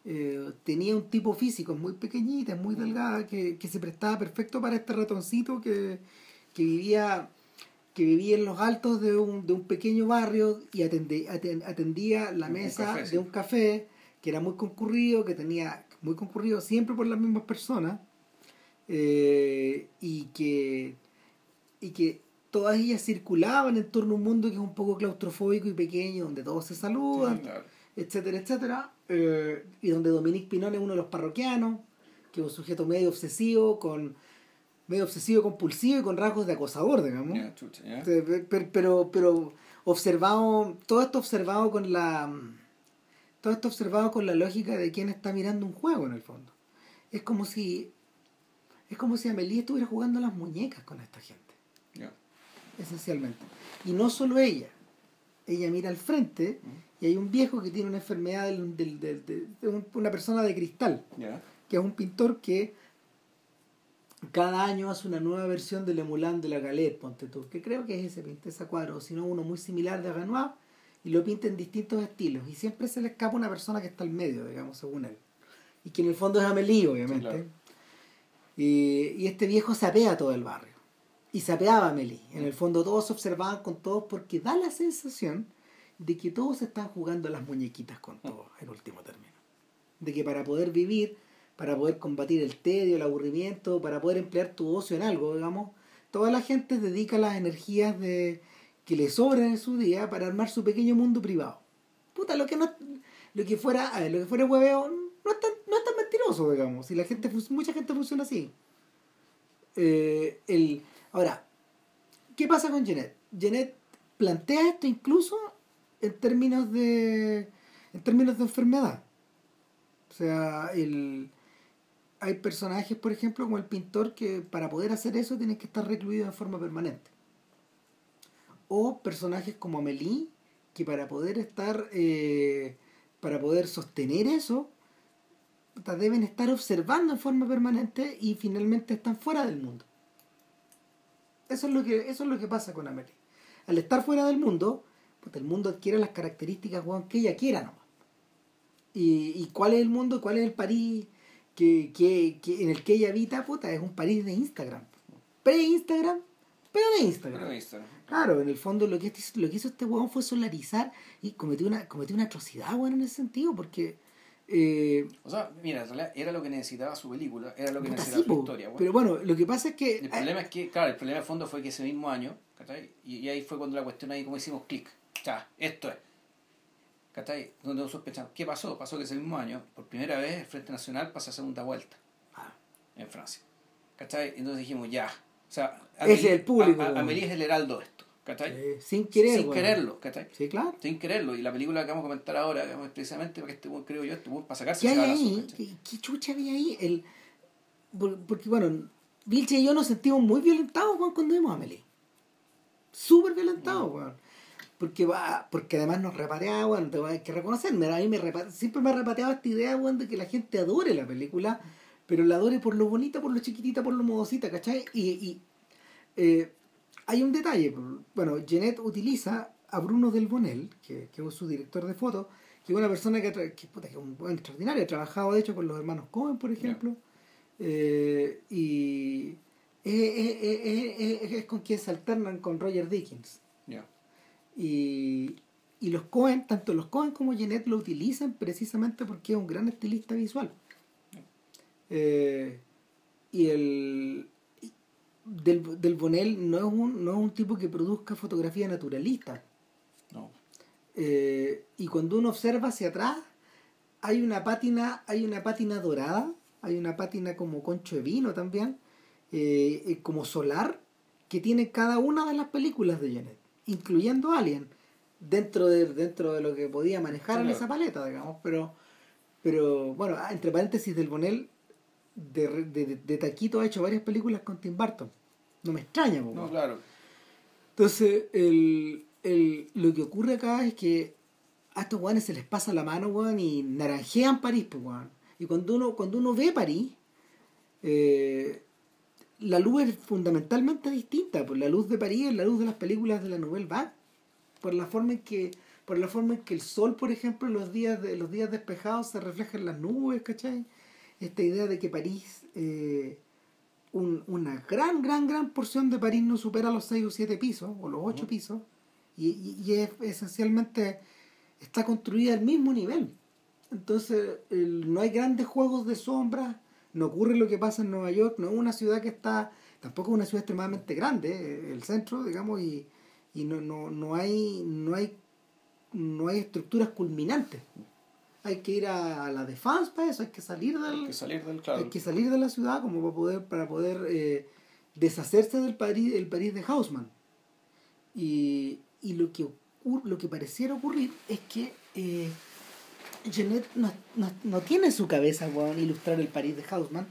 eh, tenía un tipo físico muy pequeñita, muy delgada, que, que se prestaba perfecto para este ratoncito que, que vivía que que vivía en los altos de un, de un pequeño barrio y atendía, atendía la mesa de un café que era muy concurrido, que tenía muy concurrido siempre por las mismas personas eh, y que y que todas ellas circulaban en torno a un mundo que es un poco claustrofóbico y pequeño, donde todos se saludan, etcétera, etcétera, eh, y donde Dominique Pinón es uno de los parroquianos, que es un sujeto medio obsesivo, con medio obsesivo compulsivo y con rasgos de acosador, digamos. Pero, pero, observado, todo esto observado con la todo esto observado con la lógica de quien está mirando un juego en el fondo. Es como si es como si Amelie estuviera jugando a las muñecas con esta gente. Esencialmente. Y no solo ella. Ella mira al frente y hay un viejo que tiene una enfermedad de, una persona de cristal. Que es un pintor que cada año hace una nueva versión del Emulan de la Galette, ponte tú, que creo que es ese, ese cuadro, sino uno muy similar de Renoir, y lo pinta en distintos estilos, y siempre se le escapa una persona que está al medio, digamos, según él, y que en el fondo es Amélie, obviamente. y, este viejo sapea todo el barrio, y sapeaba a Amélie, en el fondo todos observaban con todos, porque da la sensación de que todos están jugando las muñequitas con todos, en último término. De que para poder vivir para poder combatir el tedio, el aburrimiento, para poder emplear tu ocio en algo, digamos. Toda la gente dedica las energías de que le sobran en su día para armar su pequeño mundo privado. Puta, lo que no lo que fuera, lo que fuera hueveo no es tan, no es tan mentiroso, digamos. Y la gente mucha gente funciona así. Eh, el, ahora, ¿qué pasa con Jeanette? Jeanette plantea esto incluso en términos de en términos de enfermedad. O sea, el hay personajes, por ejemplo, como el pintor, que para poder hacer eso tienen que estar recluidos en forma permanente. O personajes como Amélie, que para poder estar, eh, para poder sostener eso, deben estar observando en forma permanente y finalmente están fuera del mundo. Eso es lo que, eso es lo que pasa con Amélie. Al estar fuera del mundo, pues el mundo adquiere las características que ella quiera nomás. Y, y cuál es el mundo, cuál es el París que, que, en el que ella habita, puta, es un París de Instagram. Pre-Instagram, pero de Instagram. Claro, en el fondo lo que, lo que hizo este weón fue solarizar y cometió una, cometió una atrocidad, weón, en ese sentido, porque... Eh, o sea, mira, era lo que necesitaba su película, era lo que necesitaba su historia. Bueno. Pero bueno, lo que pasa es que... El problema es que, claro, el problema de fondo fue que ese mismo año, y, y, ahí fue cuando la cuestión ahí como hicimos clic. Ya, esto es. ¿Cachai? Donde sospechamos. ¿Qué pasó? Pasó que ese mismo año, por primera vez, el Frente Nacional pasa a segunda vuelta ah. en Francia. ¿Cachai? Entonces dijimos, ya. O sea, es el público. Amelie es el heraldo de esto. ¿Cachai? sin querer. Sin quererlo, ¿cachai? Sí, claro. Sin quererlo. Y la película que vamos a comentar ahora, precisamente porque este creo yo, este para sacarse ¿Qué hay ahí? ¿Qué, chucha había ahí? El, porque, bueno, Vilche y yo nos sentimos muy violentados cuando vimos a Amelie. Súper violentados, mm porque va porque además nos repateaba bueno, hay que reconocerme a mí me siempre me repateaba esta idea bueno, de que la gente adore la película pero la adore por lo bonita por lo chiquitita por lo modosita ¿cachai? y, y eh, hay un detalle bueno Jeanette utiliza a Bruno Del Bonel que, que es su director de fotos que es una persona que, que, que es un buen extraordinario ha trabajado de hecho con los hermanos Cohen por ejemplo eh, y es, con quien se alternan con Roger Dickens y, y los Cohen, tanto los Cohen como Jeanette lo utilizan precisamente porque es un gran estilista visual. Eh, y el del, del Bonel no es, un, no es un tipo que produzca fotografía naturalista. No. Eh, y cuando uno observa hacia atrás, hay una pátina, hay una pátina dorada, hay una pátina como concho de vino también, eh, como solar, que tiene cada una de las películas de Jeanette incluyendo Alien, dentro de, dentro de lo que podía manejar en esa paleta, digamos. Pero, pero bueno, ah, entre paréntesis, del Bonel de, de, de, Taquito ha hecho varias películas con Tim Burton. No me extraña, No, claro. Entonces, el, el, lo que ocurre acá es que a estos guanes se les pasa la mano, weón, y naranjean París, pues, Y cuando uno, cuando uno ve París, eh, la luz es fundamentalmente distinta, por la luz de París es la luz de las películas de la Nouvelle Vague, por la forma en que por la forma en que el sol, por ejemplo, en los días de los días despejados se refleja en las nubes, ¿cachai? Esta idea de que París eh, un- una gran, gran, gran porción de París no supera los 6 o 7 pisos, o los 8 Ujú. pisos, y, y- y es esencialmente está construida al mismo nivel. Entonces, el- no hay grandes juegos de sombras, no ocurre lo que pasa en Nueva York, no es una ciudad que está, tampoco es una ciudad extremadamente grande, eh, el centro, digamos, y, y no, no, no hay, no hay, no hay estructuras culminantes. Hay que ir a, la defensa para eso, hay que salir Hay del, que salir del claro. hay que salir de la ciudad como para poder, para poder eh, deshacerse del París, el París de Haussmann. Y, y lo que lo que pareciera ocurrir es que eh, Genet no, no- no tiene en su cabeza weón, ilustrar el París de Haussmann,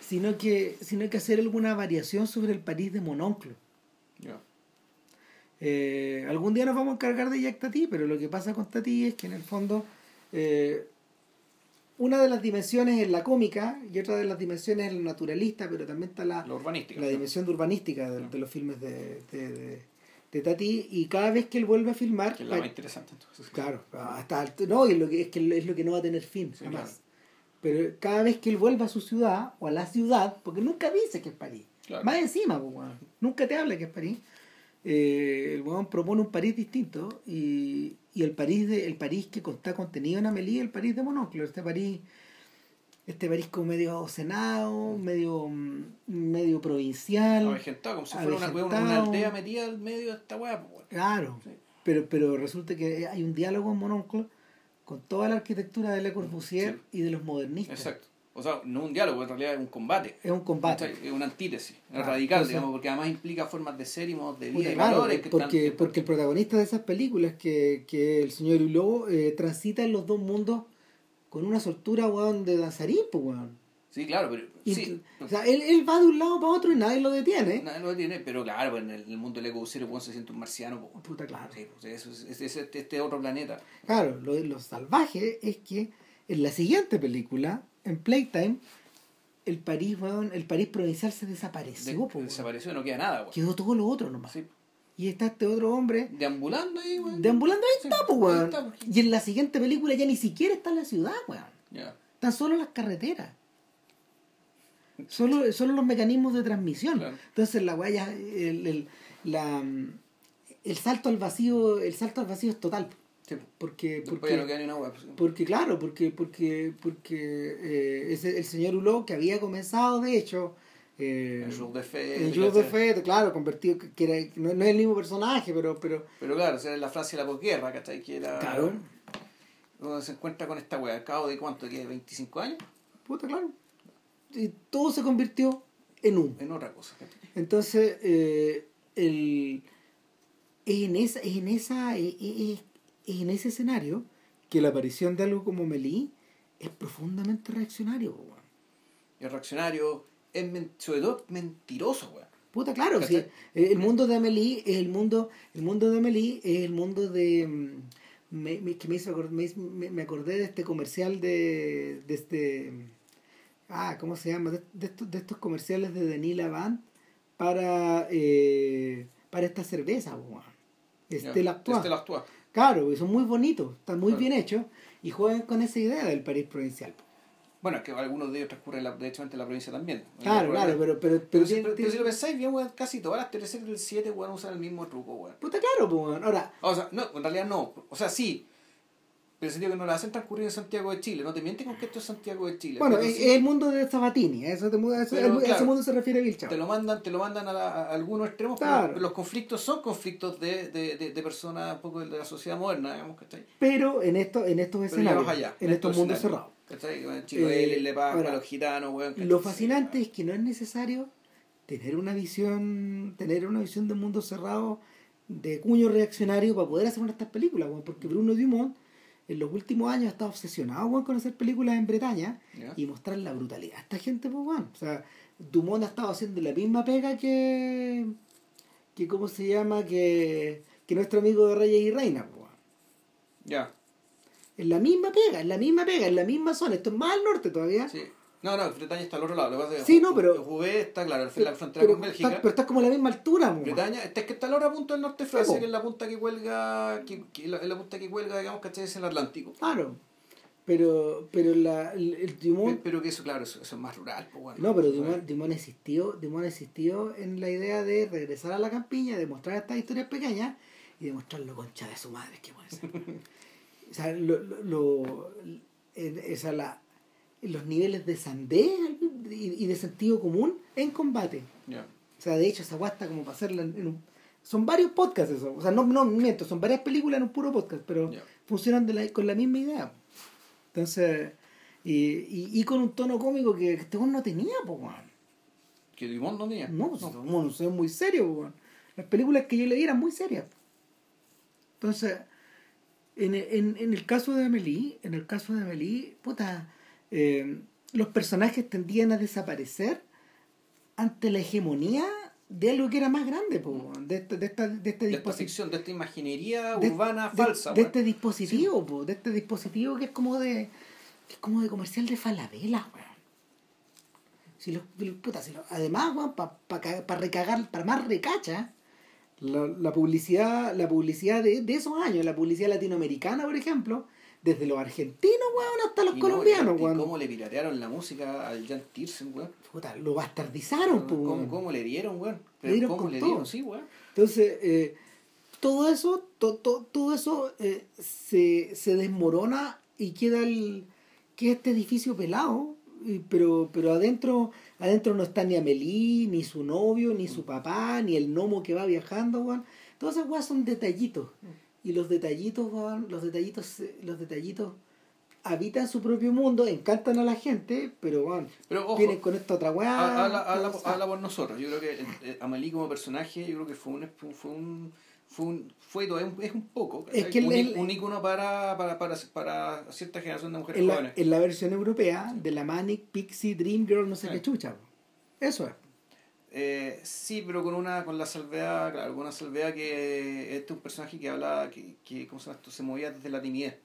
sino que, sino que hacer alguna variación sobre el París de Mononclo. Ya. Eh, algún día nos vamos a encargar de Jack Tati, pero lo que pasa con Tati es que en el fondo eh, una de las dimensiones es la cómica y otra de las dimensiones es la naturalista, pero también está la, La urbanística. la ¿no? dimensión de urbanística de, de los filmes de, de, de- Tati y cada vez que él vuelve a filmar Que es la más interesante entonces. claro hasta no y lo que es que es lo que no va a tener fin Sí, jamás claro. pero cada vez que él vuelve a su ciudad o a la ciudad porque nunca dice que es París Claro. más encima pues, weón. nunca te habla que es París eh, el weón propone un París distinto y, y el París de el París que está contenido en Amelie el París de Monoclo este París este París como medio senado medio mm, medio provincial Avejentado, como si fuera una, una, aldea metida al medio de esta weá, pues. Claro, Sí. pero, pero resulta que hay un diálogo en Mononcle con toda la arquitectura de Le Corbusier Sí. y de los modernistas. Exacto. O sea, no un diálogo, en realidad es un combate. Es un combate. Es una antítesis, es Ah, radical, digamos, porque además implica formas de ser y modos de vida y claro, valores que porque, están... porque el protagonista de esas películas, que, que el señor Hulot, eh, transita en los dos mundos con una soltura, weón, de danzarín, pues, weón. Sí, claro, pero... Sí, O sea, él, él va de un lado para otro y nadie lo detiene. Nadie lo tiene, pero claro, pues en el, mundo del pues, se siente un marciano. Pues, Puta, claro. sí, pues, eso es, es- es este, este otro planeta. Claro, lo, lo salvaje es que en la siguiente película, en Playtime, el París, weón, el París provincial se De- desapareció, po, weón. desapareció, no queda nada. Quedó todo lo otro nomás. Sí. Y está este otro hombre Deambulando ahí, weón. deambulando ahí Sí, está, ahí weón. está, porque- Y en la siguiente película ya ni siquiera está en la ciudad, weón. Están solo las carreteras. Solo, solo los mecanismos de transmisión. Claro. Entonces la weá ya, el, el, la, el salto al vacío, el salto al vacío es total. Sí. Porque, porque, no queda ni una weá. pues. porque claro, porque, porque, porque eh, ese, el señor Hulot que había comenzado de hecho eh, En Jour de Fête, en Jules de claro, convertido, que era, no, no es el mismo personaje, pero, pero Pero claro, esa es la Francia de la posguerra, ¿cachai? Que era... claro, Uno se encuentra con esta weá, al cabo de cuánto, que 25 años, puta, claro. Y todo se convirtió en humo. en otra cosa. Entonces, eh, el, es en esa, es en esa, es, es- en ese escenario que la aparición de algo como Melí es profundamente reaccionario, weón. Es reaccionario, es men- sobre todo mentiroso, weón. Puta, claro, sí. ¿Cachai? El mundo de Amelie es el mundo, el mundo de Amelie es el mundo de mm, me, me- que me hizo me, me- acordé de este comercial de, de este ah, ¿cómo se llama? De, de estos, de estos comerciales de Denis Lavant para eh, para esta cerveza, weón. Este. Stella Artois. Claro, y son muy bonitos, están muy Claro. bien hechos y juegan con esa idea del París provincial. Bueno, es que algunos de ellos transcurren, la, de hecho, en la provincia también. Claro, claro, pero pero Pero, pero, si, tiene- pero- pero tiene- si lo pensáis bien, weón, casi todas las teleseries del 7, weón, usan el mismo truco, weón. puta claro, po, weón. Ahora, O sea, no, en realidad no. O sea, sí. Pero en el sentido que no la hacen transcurrir en Santiago de Chile. No te mientes con que esto es Santiago de Chile. Bueno, es, sí el mundo de Sabatini, a eso, te, a eso- Pero, a ese mundo se refiere Vilcha. te lo mandan, te lo mandan a, la- a algunos extremos, Claro. pero los conflictos son conflictos de, de, de, de personas un poco de la sociedad moderna, digamos, ¿cachai? Pero en, esto, en estos escenarios, allá, en estos mundos escenarios. cerrados. Eh, Lepascua, ahora, los gitanos, weón. Lo fascinante es que no es necesario tener una visión, tener una visión de mundo cerrado de cuño reaccionario para poder hacer una de estas películas, porque Bruno Dumont en los últimos años ha estado obsesionado weón, con hacer películas en Bretaña y mostrar la brutalidad de esta gente, pues, weón. O sea, Dumont ha estado haciendo la misma pega que, que ¿cómo se llama? Que, que nuestro amigo de Reyes y Reinas, pues, weón. Ya, Es la misma pega, es la misma pega, es la misma zona. Esto es más al norte todavía. sí. No, no, Bretaña está al otro lado. Lo que pasa es que Sí, no, pero- Juve está, claro, en la frontera pero, con Bélgica. está, pero está como a la misma altura, po, Bretaña, esta es que está a la otra punta del norte de Francia, po. que es la punta que cuelga, que, que la, es la punta que cuelga, digamos, ¿cachai? Es el Atlántico. Claro. Pero, pero la, el, el Dumont... Pero que eso, claro, eso, eso es más rural. Pues, bueno, No, pero Dumont, Dumont existió, Dumont existió en la idea de regresar a la campiña, de mostrar estas historias pequeñas y de mostrar lo concha de su madre que puede ser. o sea, lo, lo, lo- esa la, los niveles de sandez y, de sentido común en combate. O sea, de hecho, esa guasta como para hacerla en, un... Son varios podcasts eso. O sea, no, no miento, son varias películas en un puro podcast, pero funcionan de la- con la misma idea. Entonces, y, y, y con un tono cómico que este weón no tenía, pues. Que Dumont no tenía. No, no, no, es muy serio, weón. Las películas que yo le vi eran muy serias. Entonces, en, en, en el caso de Amelie, en el caso de Amelie, puta, eh, los personajes tendían a desaparecer ante la hegemonía de algo que era más grande, weón, de, esta, de, esta, de este de esta ficción, de esta imaginería de- urbana de- falsa. de este dispositivo, po, de este dispositivo que es como de que es como de comercial de Falabella, weón. Si los, los- puta, si los- además, para recagar, para más recacha, la, la publicidad, la publicidad de, de esos años, la publicidad latinoamericana, por ejemplo, desde los argentinos, weón, hasta los Y no, colombianos, y weón. cómo le piratearon la música al Jan Tiersen, weón. Puta, lo bastardizaron, po, ¿Cómo, weón. cómo le dieron, weón? Le dieron ¿Cómo con le todo. dieron? Sí, weón. Entonces, eh, todo eso, to- to- todo eso eh, se, se desmorona y queda el queda este edificio pelado, pero, pero adentro, adentro no está ni Amelie, ni su novio, ni su papá, ni el gnomo que va viajando, weón. Todas esas weas son detallitos. Y los detallitos, los detallitos, los detallitos habitan su propio mundo, encantan a la gente, pero ojo, vienen con esta otra weá. ha- habla, habla por nosotros. Yo creo que eh, Amelie como personaje, yo creo que fue un fue un fue un fue todavía es un poco Es que un, el- un ícono para, para, para, para cierta generación de mujeres en la, jóvenes. en la versión europea de la Manic Pixie Dream Girl no sé Sí. qué chucha. Eso es. Eh, sí, pero con una con la salvedad, claro, con una salvedad que este es un personaje que habla, que, que ¿cómo se llama esto? Se movía desde la timidez.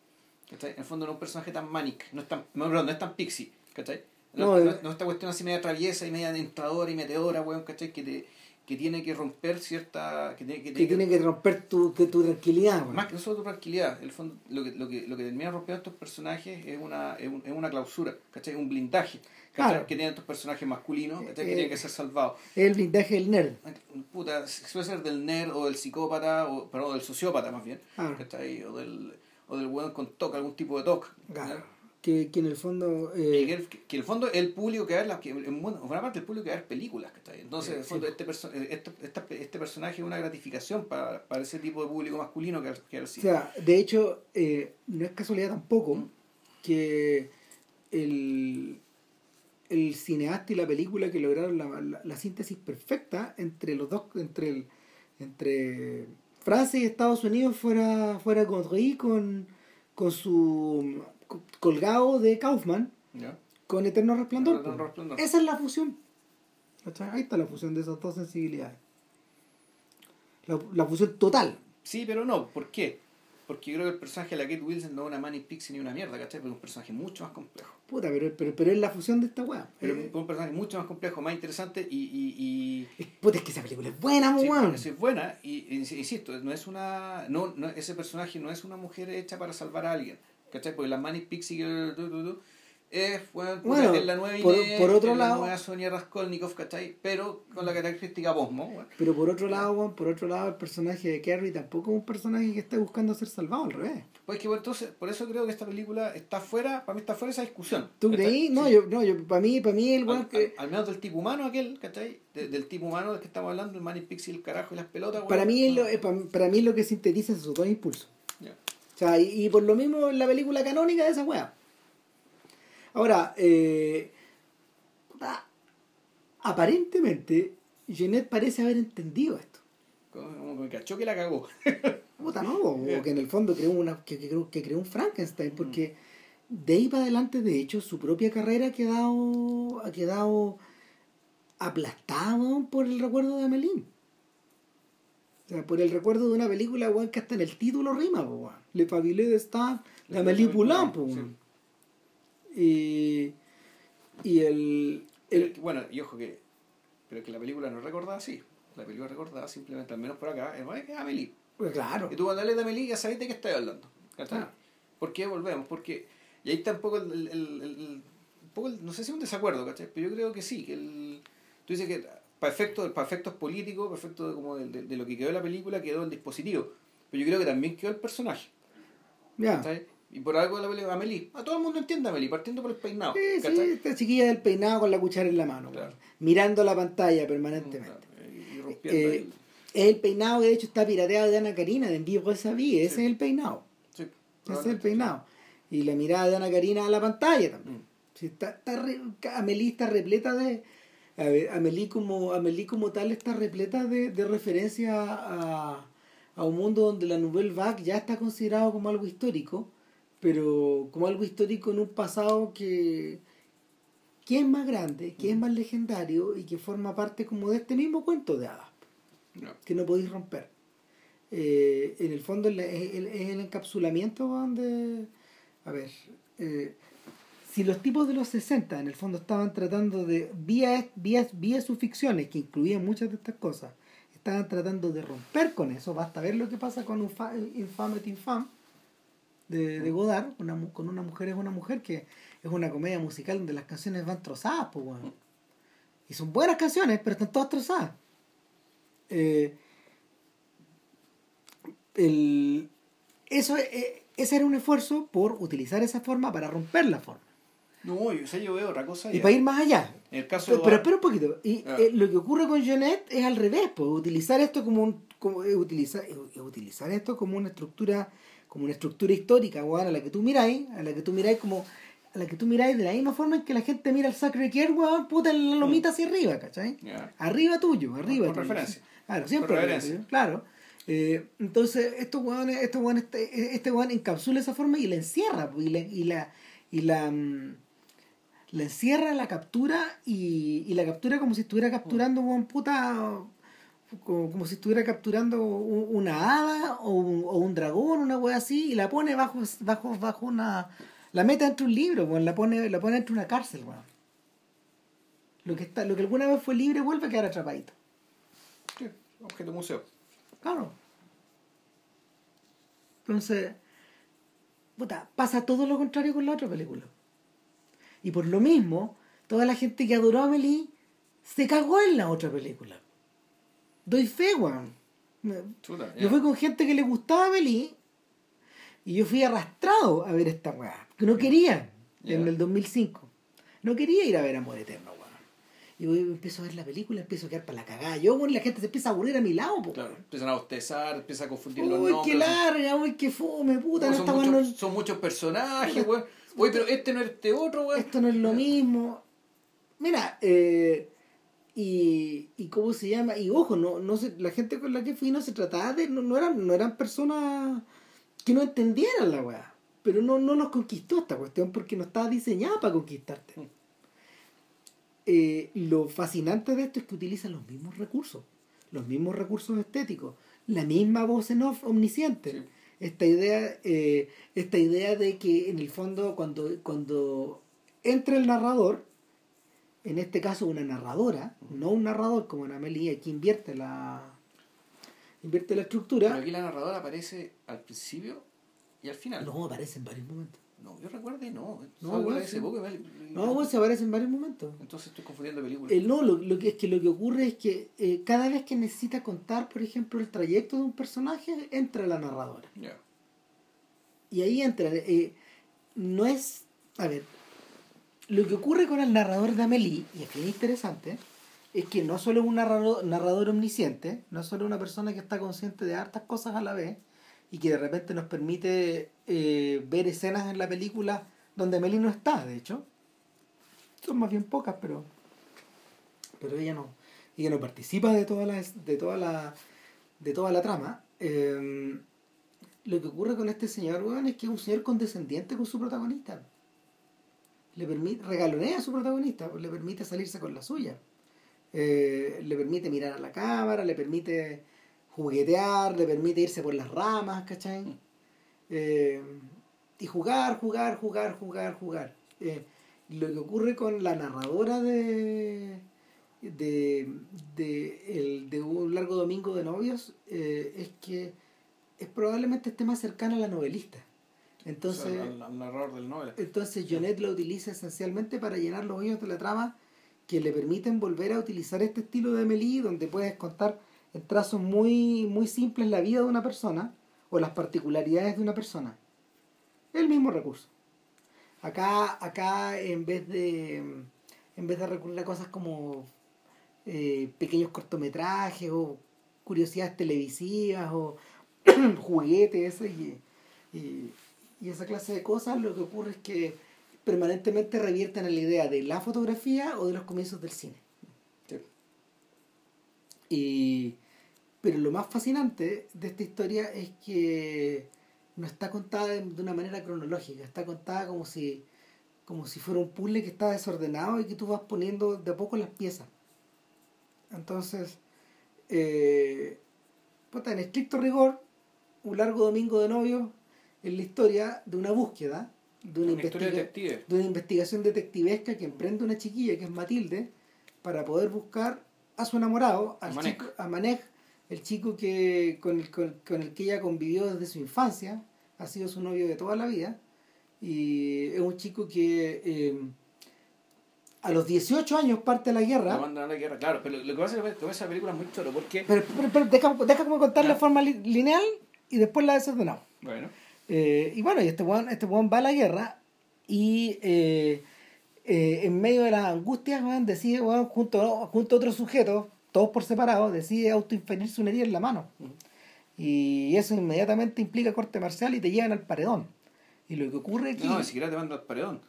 ¿cachai? En el fondo no es un personaje tan manic, no es tan, no, perdón, no es tan pixie, ¿cachai? No, No, no, eh. esta cuestión así media traviesa y media entradora y meteora, weón, ¿cachai? Que, te, que tiene que romper cierta... Que tiene que, Que tiene que romper tu, que tu tranquilidad. weón. Más que no solo tu tranquilidad, el fondo, lo, que, lo, que, lo que termina rompiendo estos personajes es una, es, un- es una clausura, ¿cachai? Un blindaje, ¿cachai? Claro. Que tienen estos personajes masculinos, ¿cachai? Eh, Que tienen que ser salvados. Es el blindaje del nerd. Puta, suele ser del nerd o del psicópata, o perdón, del sociópata más bien, Claro. ¿cachai? O del, o del weón con TOC, algún tipo de TOC. Claro. Que, que en el fondo. Eh, que, el- que el fondo el público que va a ver, las- que en buena, parte el público que va a ver películas, ¿cachai? Entonces, en el Sí, fondo, sí. este, perso- eh, este, esta- este personaje es una gratificación para, para ese tipo de público masculino que, que al o sea, de hecho, eh, no es casualidad tampoco Mm. que el, el cineasta y la película que lograron la, la- la síntesis perfecta entre los dos, entre el, entre Francia y Estados Unidos fuera, fuera Gondry con, con su colgado de Kaufman con Eterno Resplandor. Eterno po. Resplandor. Esa es la fusión. ¿Cachai? Ahí está la fusión de esas dos sensibilidades. La, la fusión total. Sí, pero no, ¿por qué? Porque yo creo que el personaje de la Kate Wilson no es una Manic Pixie ni una mierda, ¿cachai? Pero es un personaje mucho más complejo. Puta, pero, pero, pero es la fusión de esta weá. Pero Eh, es un personaje mucho más complejo, más interesante y... y, y es- puta, es que esa película es buena, sí, weón. es buena y- insisto, no es una no, no ese personaje no es una mujer hecha para salvar a alguien, ¿cachai? Porque la Manic Pixie que- tu, tu, tu, es, bueno, Bueno, es la nueva por- Inés, por otro es la lado- nueva Sonia Raskolnikov, ¿cachai? Pero con la característica Bosmo, weón. Pero por otro lado, por otro lado, el personaje de Carrie tampoco es un personaje que esté buscando ser salvado, al revés. Pues que bueno, entonces, por eso creo que esta película está fuera, para mí está fuera esa discusión. ¿Tú creí? No, Sí. yo, no, yo, para mí, para mí el al, que... al- al menos del tipo humano aquel, ¿cachai? De- del tipo humano del que estamos hablando, el Manic Pixie, el carajo y las pelotas. Para mí, es lo, es para, para mí es lo que sintetiza esos dos impulsos. O sea, y, y por lo mismo en la película canónica de esa weá. Ahora, eh, aparentemente, Jeanette parece haber entendido esto. Como, que me cachó que la cagó. Puta, no, o que en el fondo creó, una, que, que creó, que creó un Frankenstein, porque de ahí para adelante, de hecho, su propia carrera ha quedado, ha quedado aplastada weón, por el recuerdo de Amelie. O sea, por el recuerdo de una película weón, que hasta en el título rima, po, weón. Le Fabuleux de Star, la Sí. weón. Y, y el, el bueno, y ojo que. Pero que la película no es recordada así. La película es recordada simplemente, al menos por acá, es es Amelie. pues claro, Y tú cuando hables de Amelie ya sabes de qué estoy hablando. Claro. ¿Por qué volvemos? Porque Y ahí está un poco el, el, el- poco el- no sé si es un desacuerdo, ¿cachai? Pero yo creo que sí, que el, tú dices que para efectos, para efectos políticos, para efectos de, como de, de- de lo que quedó de la película, quedó el dispositivo. Pero yo creo que también quedó el personaje. Ya. Y por algo la película Amelie. A todo el mundo entiende Amelie, partiendo por el peinado. Sí, sí, esta chiquilla del peinado con la cuchara en la mano, Claro. mirando la pantalla permanentemente. Y rompiendo Eh, ahí. es el peinado que de hecho está pirateado de Ana Karina, de Envío esa ese es el peinado. Sí, Ese es el peinado. Y la mirada de Ana Karina a la pantalla también. Mm. Sí, está, está re- Amelie está repleta de. A ver, Amelie como, Amelie como tal está repleta de, de referencia a, a un mundo donde la Nouvelle Vague ya está considerado como algo histórico, pero como algo histórico en un pasado que, que es más grande, que es más legendario y que forma parte como de este mismo cuento de hadas Ya. que no podéis romper. Eh, en el fondo es, el, el encapsulamiento weón, de... A ver, eh, si los tipos de los 60 en el fondo estaban tratando de, vía, vía, vía sus ficciones, que incluían muchas de estas cosas, estaban tratando de romper con eso, basta ver lo que pasa con Infa- Infame et Infame de, de Godard, una, con una mujer es una mujer, que es una comedia musical donde las canciones van trozadas, pues, weón. Y son buenas canciones, pero están todas trozadas. Eh, el, eso, eh, ese era un esfuerzo por utilizar esa forma para romper la forma No, yo, o sea, yo veo otra cosa. y ya. para ir más allá. En el caso Pero, espera un poquito. Y Ah. eh, lo que ocurre con Jeanette es al revés, pues utilizar esto como un como, eh, utilizar, eh, utilizar esto como una estructura como una estructura histórica, weón, a la que tú miráis, a la que tú miráis como a la que tú miráis de la misma forma en que la gente mira el Sacre Care, weón, puta en la lomita hacia arriba, ¿cachai? Arriba tuyo, arriba Con tuyo. referencia. Claro, siempre referencia. tuyo, claro. Eh, entonces, estos weones, estos weones, este, este weón encapsula esa forma y la encierra, pues, y la, y la, y la, mm, la encierra, la captura y, y la captura como si estuviera capturando un puta como, como si estuviera capturando un- una hada o un, o un dragón, una wea así, y la pone bajo, bajo, bajo una. la mete entre un libro, weón, la pone, la pone entre una cárcel, weón. Lo que está, lo que alguna vez fue libre vuelve a quedar atrapadito. Sí, objeto museo. Claro. Entonces, puta, pasa todo lo contrario con la otra película. Y por lo mismo, toda la gente que adoró a Amelie se cagó en la otra película. Doy fe, weón. Yo fui con gente que le gustaba Amelie y yo fui arrastrado a ver esta weá. Que no quería en el 2005. No quería ir a ver Amor Eterno, weón. Y voy, empiezo a ver la película, empiezo a quedar para la cagada. Yo, weón, la gente se empieza a aburrir a mi lado, po. Claro, empiezan a bostezar, empiezan a confundir los Uy, nombres. qué larga, uy, qué fome, puta, no, son, esta weá muchos, no- son muchos personajes, weón. Oye, pero este no es este otro, weón. esto no es lo mismo. Mira, eh, y, y cómo se llama, y ojo, no, no se, la gente con la que fui no se trataba de, no, no eran, no eran personas que no entendieran la weá. Pero no, no los conquistó esta cuestión porque no estaba diseñada para conquistarte. Mm. Eh, lo fascinante de esto es que utilizan los mismos recursos, los mismos recursos estéticos, la misma voz en off omnisciente. Sí. Esta idea, eh, esta idea de que en el fondo cuando, cuando entra el narrador, en este caso una narradora, no un narrador como en Amelie, aquí invierte la invierte la Pero estructura. aquí la narradora aparece al principio y al final. No, aparece en varios momentos. No, yo recuerdo y no. No, hace sí. me- No, bueno, se aparece en varios momentos. Entonces estoy confundiendo películas. El no, lo, lo que es que lo que ocurre es que eh, cada vez que necesita contar, por ejemplo, el trayecto de un personaje, entra la narradora. Ya. Y ahí entra. eh, no es. A ver. Lo que ocurre con el narrador de Amelie, y es bien interesante, es que no solo es un narrador, narrador omnisciente, no es solo una persona que está consciente de hartas cosas a la vez, y que de repente nos permite eh, ver escenas en la película donde Amelie no está, de hecho. Son más bien pocas, pero. Pero ella no. Ella no participa de toda la, de toda la, de toda la trama. Eh, lo que ocurre con este señor, weón, es que es un señor condescendiente con su protagonista. Le permite, regalonea a su protagonista, le permite salirse con la suya. Eh, le permite mirar a la cámara, le permite juguetear, le permite irse por las ramas, ¿cachai? Eh, y jugar, jugar, jugar, jugar, jugar. Eh, lo que ocurre con la narradora de de, de, el, de un largo domingo de novios eh, es que es probablemente esté más cercana a la novelista Entonces, al, al narrador del novela. entonces Jonet lo utiliza esencialmente para llenar los hoyos de la trama que le permiten volver a utilizar este estilo de Amélie donde puedes contar en trazos muy, muy simples la vida de una persona o las particularidades de una persona. El mismo recurso. Acá, acá en vez de en vez de recurrir a cosas como eh, pequeños cortometrajes o curiosidades televisivas o juguetes y, y, y esa clase de cosas, lo que ocurre es que permanentemente revierten a la idea de la fotografía o de los comienzos del cine. Sí. Y, pero lo más fascinante de esta historia es que no está contada de, de una manera cronológica, está contada como si, como si fuera un puzzle que está desordenado y que tú vas poniendo de a poco las piezas. Entonces, eh, puta, en estricto rigor, un largo domingo de novio es la historia de una búsqueda, de una, Una investiga- de una investigación detectivesca que emprende una chiquilla que es Matilde para poder buscar a su enamorado, al A Manek. chico, a Manek, el chico que con el, con, con el que ella convivió desde su infancia, ha sido su novio de toda la vida, y es un chico que eh, a los 18 años parte a la guerra, mandan a la guerra, claro, pero lo que pasa es que esa película es muy choro porque. pero, pero, pero deja, deja como contar la forma li- lineal y después la desordenamos. Bueno, Eh, y bueno, y este weón, este va a la guerra y eh, eh, en medio de las angustias, weón, decide, weón, junto, junto a otros sujetos, todos por separado, decide autoinferirse una herida en la mano. Y eso inmediatamente implica corte marcial y te llevan al paredón. Y lo que ocurre aquí... no, ni siquiera te mandan al paredón.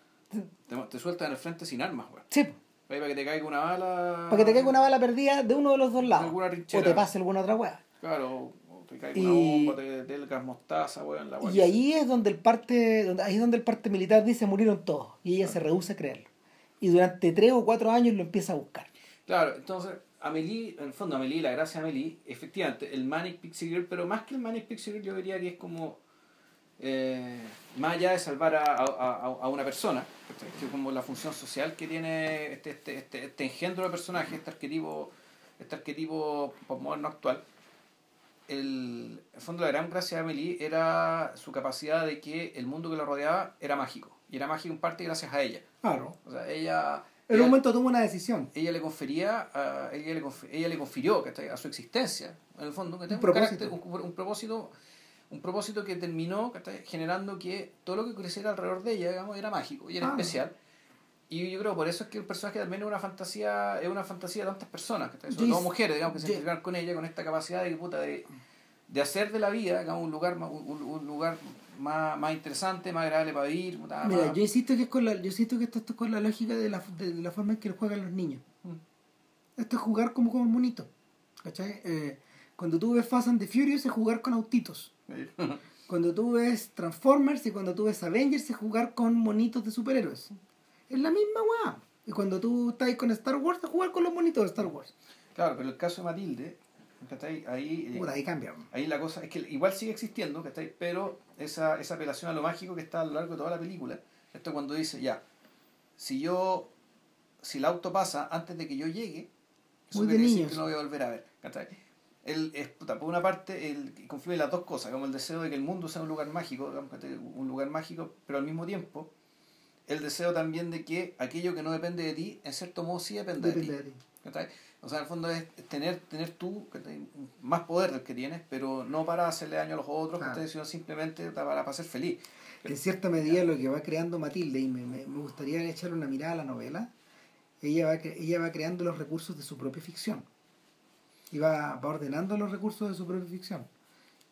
Te, te sueltan en el frente sin armas, güey. Sí, Ahí para que te caiga una bala. para que te caiga una bala perdida de uno de los dos lados. Alguna O te pase alguna otra weá. Claro, o te caiga Y- una bomba, te te gas mostaza, weón, la Y ahí es donde el parte, donde, ahí es donde el parte militar dice murieron todos. Y ella se rehúsa a creerlo. Y durante tres o cuatro años lo empieza a buscar. Claro, entonces, Amelie, en el fondo, Amelie, la gracia de Amelie, efectivamente, el Manic Pixie Girl, pero más que el Manic Pixie Girl, yo diría que es como. eh, más allá de salvar a, a, a- a una persona, que es como la función social que tiene este, este, este, este engendro de personaje, este arquetipo, este arquetipo moderno actual. El, el fondo, la gran gracia de Amelie era su capacidad de que el mundo que la rodeaba era mágico. Y era mágico en parte gracias a ella. Claro. O sea, ella. En un momento toma una decisión. ella le confería a, ella le conf- ella le confirió ¿cachai? a su existencia en el fondo ¿cachai? Un propósito. un, un propósito un propósito que terminó ¿cachai? generando que todo lo que creciera alrededor de ella digamos era mágico y era Ah. especial y yo creo por eso es que el personaje también es una fantasía es una fantasía de tantas personas sobre todo mujeres digamos que se identifican con ella con esta capacidad de puta de, de hacer de la vida digamos, un lugar un, un lugar más, más interesante más agradable para vivir Mira, más- yo insisto que es con la, yo insisto que esto, esto es con la lógica de la, de la forma en que lo juegan los niños. Mm. Esto es jugar como con un monito. ¿Cachai? Eh, cuando tú ves Fast and the Furious es jugar con autitos. Cuando tú ves Transformers y cuando tú ves Avengers es jugar con monitos de superhéroes. Es la misma weá. Y cuando tú estás con Star Wars es jugar con los monitos de Star Wars. claro pero el caso de Matilde ¿cachai? ahí eh, Puta, ahí cambia. Ahí la cosa es que igual sigue existiendo, ¿cachai? Pero esa, esa apelación a lo mágico que está a lo largo de toda la película, esto cuando dice, ya, si yo, si el auto pasa antes de que yo llegue, eso Muy de decir que no voy a volver a ver, ¿cachai? El, es, puta, por una parte, el, confluye las dos cosas, como el deseo de que el mundo sea un lugar mágico, un lugar mágico, pero al mismo tiempo, el deseo también de que aquello que no depende de ti, en cierto modo sí depende, Depende de de ti. O sea, en el fondo es tener, tener tú más poder del que tienes, pero no para hacerle daño a los otros, Claro. ¿cachai? sino simplemente para, para ser feliz. En cierta medida lo que va creando Matilde, y me, me, me gustaría echarle una mirada a la novela, ella va, ella va creando los recursos de su propia ficción. Y va, va ordenando los recursos de su propia ficción.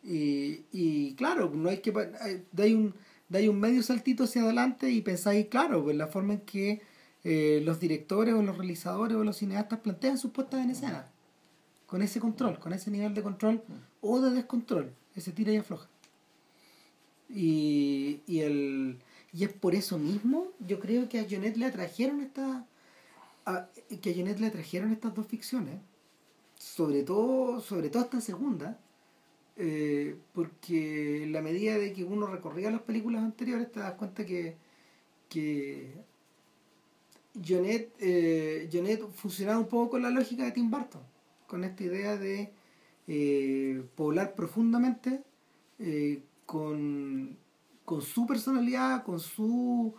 Y, y claro, no hay que hay- dais un, dais un medio saltito hacia adelante y pensáis, claro, pues la forma en que eh, los directores o los realizadores o los cineastas plantean sus puestas en escena. Con ese control, con ese nivel de control o de descontrol, ese tira y afloja. Y, y, el, y es por eso mismo, yo creo que a Jonet le atrajeron esta, que Jonet le atrajeron estas dos ficciones, sobre todo, sobre todo esta segunda, eh, porque en la medida de que uno recorría las películas anteriores te das cuenta que, que Jonet, eh, Jonet funcionaba un poco con la lógica de Tim Burton, con esta idea de eh, poblar profundamente eh, con, con su personalidad, con su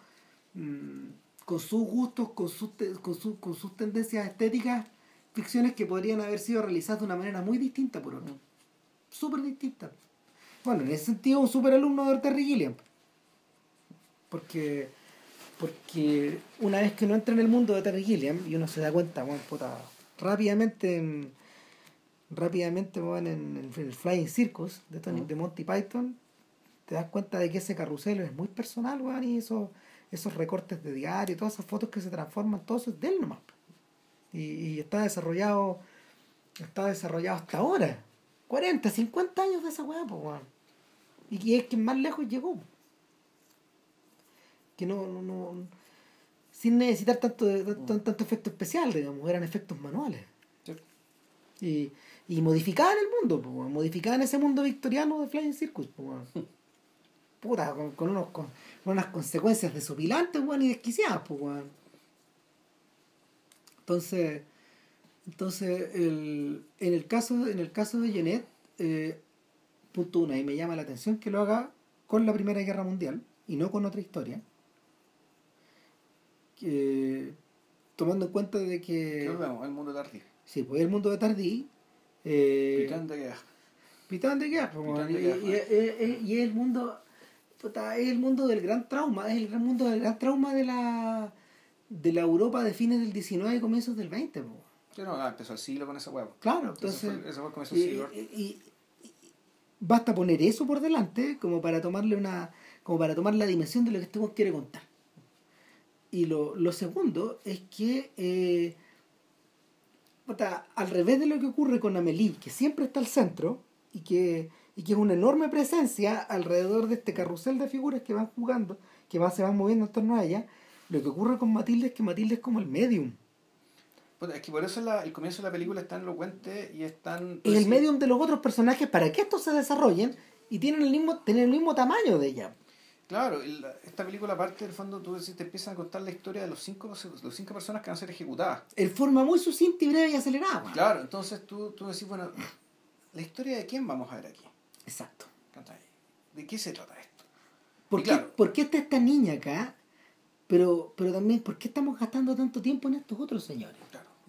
mm, con sus gustos, con sus, con, su, con sus tendencias estéticas, ficciones que podrían haber sido realizadas de una manera muy distinta por otro. Súper distinta. Bueno, en ese sentido, un super alumno de Terry Gilliam. Porque, porque una vez que uno entra en el mundo de Terry Gilliam y uno se da cuenta, bueno, puta, rápidamente en, rápidamente bueno, en, el Flying Circus de, Tony, de Monty Python, te das cuenta de que ese carrusel es muy personal, weón, y eso, esos recortes de diario, todas esas fotos que se transforman, todo eso es de él nomás. Y, y está desarrollado, está desarrollado hasta ahora. 40, 50 años de esa weá, pues, weón. Y es quien más lejos llegó. Que no, no, no sin necesitar tanto, tanto, tanto efecto especial, digamos, eran efectos manuales. Y, y modificaban el mundo, pues, modificaban ese mundo victoriano de Flying Circus. Pues, Puta, con, con, unos, con, unas consecuencias desopilantes y desquiciadas. Pues, Entonces, entonces el, en, el caso, en el caso de Jeanette, eh, punto una, y me llama la atención que lo haga con la Primera Guerra Mundial y no con otra historia. Que, tomando en cuenta de que... el mundo de Tardí. Sí, pues el mundo de Tardí. Eh, Pitán de guerra. Pitán de guerra. y, y, el mundo... es el mundo del gran trauma, es el gran mundo del gran trauma de la de la Europa de fines del 19 y comienzos del 20. no, ah, empezó el siglo con ese huevo. Claro, entonces... Eso fue, el siglo. y, basta poner eso por delante como para tomarle una como para tomar la dimensión de lo que este quiere contar y lo, lo segundo es que eh, al revés de lo que ocurre con Amelie que siempre está al centro y que y que es una enorme presencia alrededor de este carrusel de figuras que van jugando que va, se van moviendo en torno a ella lo que ocurre con Matilde es que Matilde es como el medium es que por eso el comienzo de la película es tan elocuente y es tan... Es el medium de los otros personajes para que estos se desarrollen y tienen el mismo, tienen el mismo tamaño de ella. Claro, esta película aparte del fondo tú te empiezan a contar la historia de los cinco, los cinco personas que van a ser ejecutadas. En forma muy sucinta y breve y acelerada. Claro, entonces tú, tú decís, bueno, ¿la historia de quién vamos a ver aquí? Exacto. ¿De qué se trata esto? ¿Por, qué, ¿por qué está esta niña acá? Pero, pero también, ¿por qué estamos gastando tanto tiempo en estos otros señores?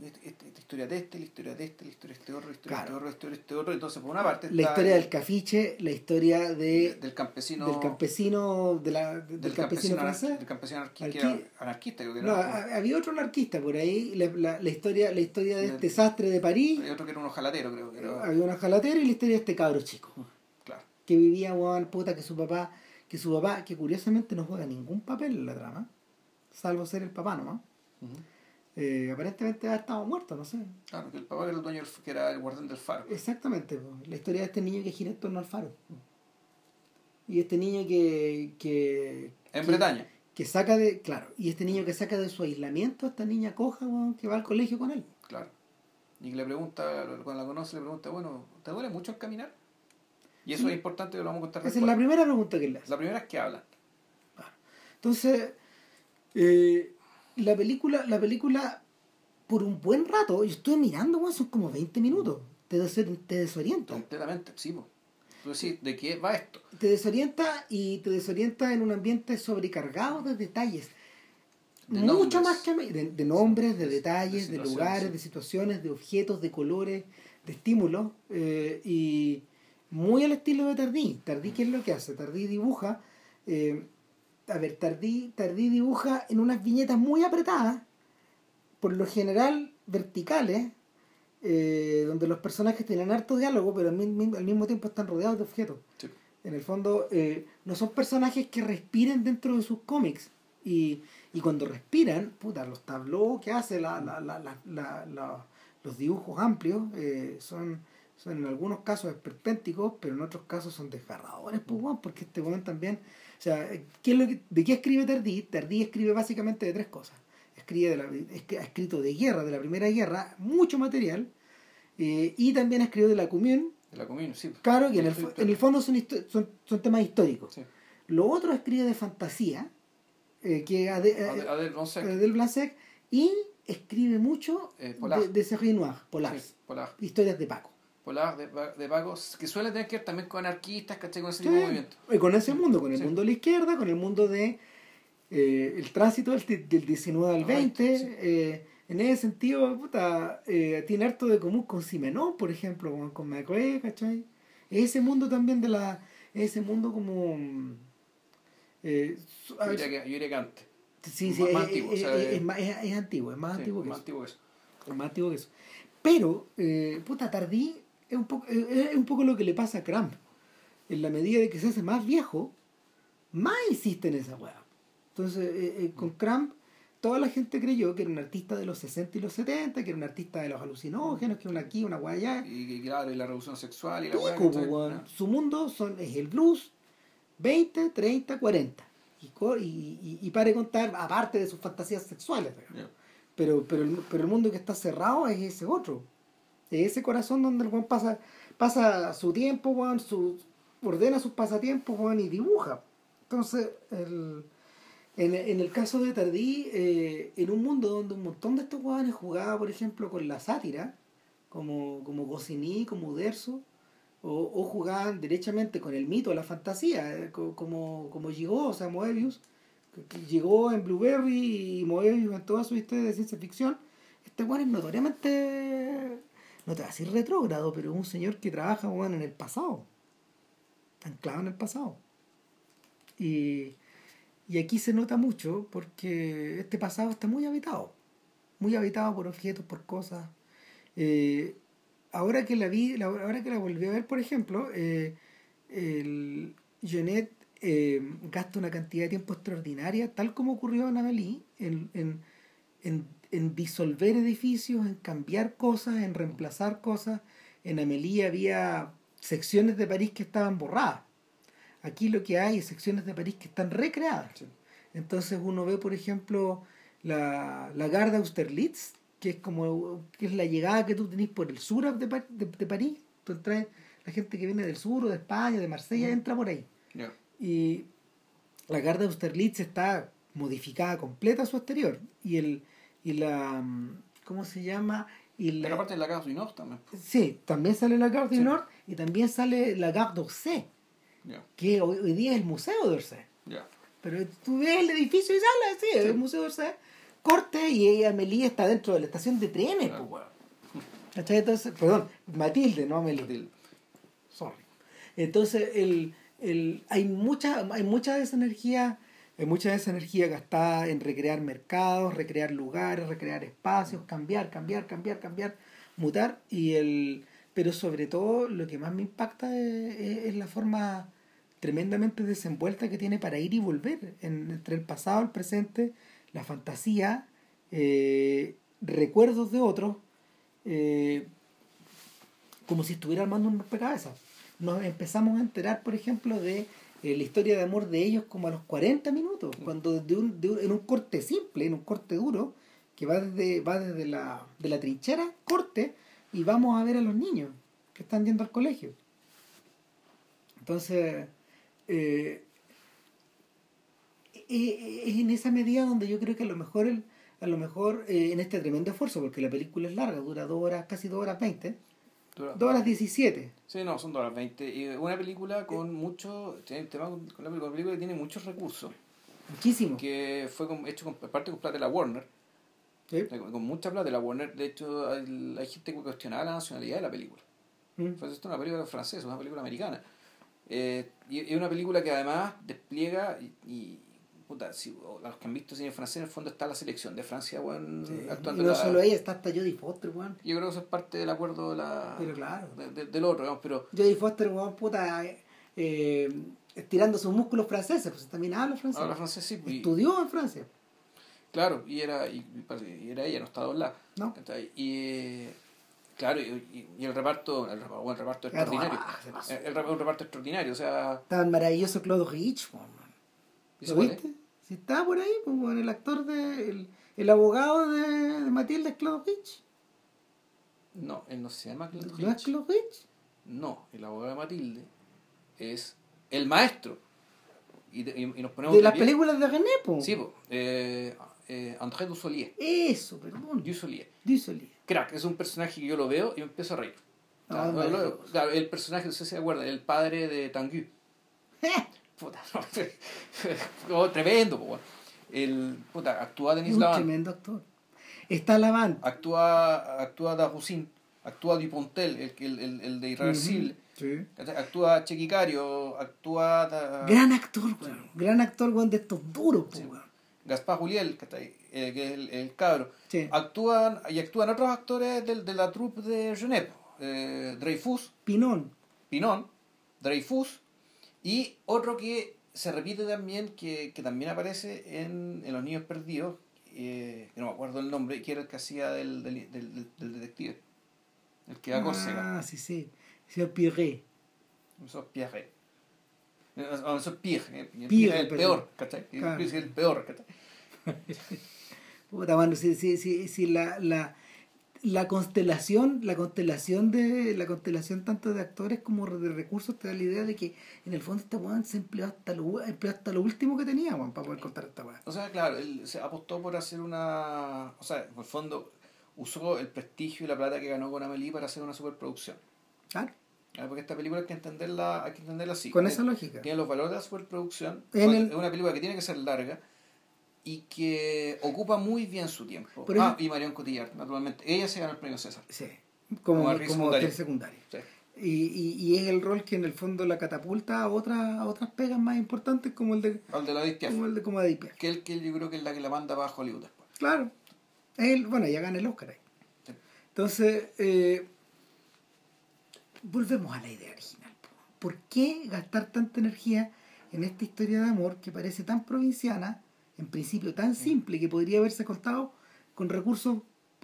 Esta, historia de este, la historia de este, la historia de este otro, la historia de este otro, la historia de este otro. Entonces, por una parte. la historia del cafiche, la historia de. del campesino. Del campesino. De la, del, campesino, francés. Del campesino anarquista, anarquista creo que no, había otro anarquista por ahí. La, la, historia, la historia de este sastre de París. Había otro que era un ojalatero, creo. Que era... Había un ojalatero y la historia de este cabro chico. Claro. Que vivía, weón, puta, que su papá. Que su papá, que curiosamente no juega ningún papel en la trama. Salvo ser el papá nomás. Eh, aparentemente ha estado muerto, no sé. Claro, que el papá era el dueño, que era el guardián del faro. Exactamente, la historia de este niño que gira en torno al faro. Y este niño que... que en Bretaña. Que saca de... Claro, y este niño que saca de su aislamiento a esta niña coja, que va al colegio con él. Claro. Y que le pregunta, cuando la conoce, le pregunta, bueno, ¿te duele mucho el caminar? Y eso es importante, lo vamos a contar Esa es la primera pregunta que le hace. La primera es que hablan. Entonces, eh, la película, la película, por un buen rato, yo estuve mirando, son como 20 minutos. Te, te desorienta. Completamente, sí. ¿de qué va esto? Te desorienta y te desorienta en un ambiente sobrecargado de detalles. Mucho más que de, de nombres, de, detalles, de, lugares, de situaciones, de objetos, de colores, de estímulos. Eh, y muy al estilo de Tardí. Tardí, ¿qué es lo que hace? Tardí dibuja. Eh, a ver, Tardí, Tardí dibuja en unas viñetas muy apretadas, por lo general verticales, eh, donde los personajes tienen harto diálogo, pero al mismo, tiempo están rodeados de objetos. En el fondo, eh, no son personajes que respiren dentro de sus cómics. Y, y cuando respiran, puta, los tableaux que hace, la, la, la, los dibujos amplios, eh, son, son en algunos casos esperpénticos, pero en otros casos son desgarradores, pues, porque este momento también o sea, ¿qué es lo ¿de qué escribe Tardí? Tardí escribe básicamente de tres cosas. Escribe de la, ha escrito de guerra, de la Primera Guerra, mucho material, eh, y también escribió de la Commune. De la Commune, sí. Claro, que en el, en el fondo son, son, son, temas históricos. Lo otro escribe de fantasía, eh, que Adel, Blanc y escribe mucho eh, de, de Serge Noir, Polar. Historias de Paco. Polar de, de pagos que suele tener que ver también con anarquistas, ¿cachai? Con ese Sí, tipo de movimiento. y con ese mundo, con el Sí. mundo de la izquierda, con el mundo de eh, el tránsito del, del 19 al Ah, 20. sí. eh, en ese sentido, puta, eh, tiene harto de común con Simenón, por ejemplo, con, con ¿cachai? Ese mundo también de la. Ese mundo como. eh, Yo diría que, yo diría que antes. sí, sí, más- es, más antiguo, o es- sea, es- es más- es- antiguo, es más Sí, antiguo que más eso. antiguo que eso. Es más antiguo que eso. Pero, eh, puta, Tardí es un, poco, es un poco lo que le pasa a Cramp. En la medida de que se hace más viejo, más insiste en esa weá. Entonces, eh, eh, con Cramp, toda la gente creyó que era un artista de los 60 y los 70, que era un artista de los alucinógenos, que era una aquí, una weá allá. Y, y claro, y la revolución sexual y la weá. Ah. Su mundo son, es el blues 20, 30, 40. Y, y, y, de contar, aparte de sus fantasías sexuales. Ya. Pero, pero, el, pero el mundo que está cerrado es ese otro. Es ese corazón donde el weón pasa, pasa su tiempo, weón, su, ordena sus pasatiempos, y dibuja. Entonces, el, en, en el caso de Tardí, eh, en un mundo donde un montón de estos weones jugaban, por ejemplo, con la sátira, como, como Goscinny, como Uderzo, o, o jugaban derechamente con el mito, la fantasía, eh, co- como, como llegó, o sea, Moebius, llegó en Blueberry y Moebius en toda su historia de ciencia ficción, este weón es notoriamente, no te voy a decir retrógrado, pero un señor que trabaja weón, en el pasado, anclado en el pasado. Y, y aquí se nota mucho porque este pasado está muy habitado, muy habitado por objetos, por cosas. Eh, ahora que la vi, ahora que la volví a ver, por ejemplo, eh, el Jeanette eh, gasta una cantidad de tiempo extraordinaria, tal como ocurrió en Amélie, en, en, en, en disolver edificios, en cambiar cosas, en reemplazar cosas. En Amélie había secciones de París que estaban borradas. Aquí lo que hay es secciones de París que están recreadas. Sí. Entonces uno ve, por ejemplo, la, la Gare d'Austerlitz, que es como que es la llegada que tú tenés por el sur de, de, de París. Tú entras, la gente que viene del sur o de España, de Marsella, entra por ahí. Y la Gare d'Austerlitz está modificada completa a su exterior. Y el y la mm, ¿cómo se llama? Y la- Pero aparte de la casa du Nord también. sí, también sale la Gare du Sí. Nord y también sale la Gare d'Orsay, Ya, que hoy, hoy día es el Museo de Orsay. ya. Pero tú ves el edificio y sale, sí, Sí. el Museo de Orsay. Corte y ella, Amelie, está dentro de la estación de trenes, Claro. pues. ¿Cachai? Entonces, perdón, Matilde, no Amelie. Matilde. Sorry. Entonces, el, el, hay, mucha, hay mucha de esa energía, hay mucha de esa energía gastada en recrear mercados, recrear lugares, recrear espacios, cambiar, cambiar, cambiar, cambiar, mutar. Y el, pero sobre todo lo que más me impacta es, la forma tremendamente desenvuelta que tiene para ir y volver en- entre el pasado, el presente, la fantasía, eh, recuerdos de otros, eh, como si estuviera armando un rompecabezas. Nos empezamos a enterar, por ejemplo, de eh, la historia de amor de ellos como a los 40 minutos, cuando de un, de un- en un corte simple, en un corte duro, que va desde, va desde la, de la trinchera, corte, y vamos a ver a los niños que están yendo al colegio. Entonces, eh, eh, es en esa medida donde yo creo que a lo mejor, el, a lo mejor eh, en este tremendo esfuerzo, porque la película es larga, dura dos horas, casi dos horas veinte, Horas diecisiete. Sí, no, son 2 horas 20. Y una película con mucho. Tiene el tema con la película, que tiene muchos recursos. Muchísimo. Que fue con- hecho con parte con plata de la Warner. ¿Sí? Con, con mucha plata de la Warner. De hecho, hay, hay gente que cuestionaba la nacionalidad de la película. Mm. Pues esto es una película francesa, una película americana. Eh, y es una película que además despliega y, y, puta, si, los que han visto cine francés, en el fondo está la selección de Francia, weón, Sí. actuando. Y no la- solo ella, está hasta Jodie Foster, weón. Yo creo que eso es parte del acuerdo de la, Pero claro. de- de- del otro, digamos, pero Jodie Foster, weón, puta, eh, estirando sus músculos franceses, pues también habla francés. ahora francés sí. y- Estudió en Francia. Claro, y era, y, y era ella, no estaba doblada. ¿No? Y eh, claro, y, y- el reparto, el, reparto, el extraordinario. ah. El, reparto extraordinario, o sea, Tan maravilloso Claude Rich, weón. ¿Y ¿Lo viste? Si estaba por ahí, pues, weón, el actor de. El, el abogado de, de Matilde es Claude Rich. No, él no se llama Clint ¿No es? No, el abogado de Matilde es el maestro. Y, de- y, y nos ponemos De las pie. películas de René, po. Sí, po, eh, eh, André Dussolier. Eso, perdón. Dussolier. Dussolier. Crack, es un personaje que yo lo veo y me empiezo a reír. Claro, luego, claro, el personaje, no sé si se acuerdan, el padre de Tanguy. Puta, no, oh, tremendo, po. El, puta, actúa Denis un Lavant, tremendo actor. Está Lavant. actúa, actúa Dagousin, actúa Dupontel, el, el, el, el de Irreversible, Sí. ¿cachai? actúa Chequicario, actúa da- Gran actor, weón. Gran actor, weón, de estos duros, Sí. weón. Gaspar Juliel, ¿cachai? Eh, que es el, el cabro. Sí. Actúan, y actúan otros actores del- de, la troupe de Genève, eh, Dreyfus, Pinón. Pinón, Dreyfus, y otro que se repite también, que, que también aparece en, en Los Niños Perdidos, eh, que no me acuerdo el nombre, que era el que hacía del, del, del, del detective, el que da Córcega, Ah, sí, sí. Eso es Pierre, eh, Pierre, Pierre es el peor, ¿cachai? El peor, ¿cachai? Puta, mano, si, si, si, si la, la, la constelación, la constelación de, la constelación tanto de actores como de recursos te da la idea de que en el fondo este weón se empleó hasta lo, empleó hasta lo último que tenía, weón, para poder contar esta weá. O sea, claro, él se apostó por hacer una. O sea, por el fondo, usó el prestigio y la plata que ganó con Amelie para hacer una superproducción. Claro, Ah, Porque esta película hay que entenderla, hay que entenderla así. con esa lógica. Tiene los valores de la superproducción. En Es el- una película que tiene que ser larga y que ocupa muy bien su tiempo. Ah, y Marion Cotillard, naturalmente. Ella se ganó el premio César. Sí, como, Como. Sí. Y, y, y es el rol que en el fondo la catapulta a otras, a otras pegas más importantes como el de Al de la Piaf, como el de como que el que yo creo que es la que la manda para Hollywood después. Claro. Él, bueno, ya gana el Oscar ahí. Sí. Entonces, eh, volvemos a la idea original. po. ¿Por qué gastar tanta energía en esta historia de amor que parece tan provinciana, en principio tan simple, que podría haberse contado con recursos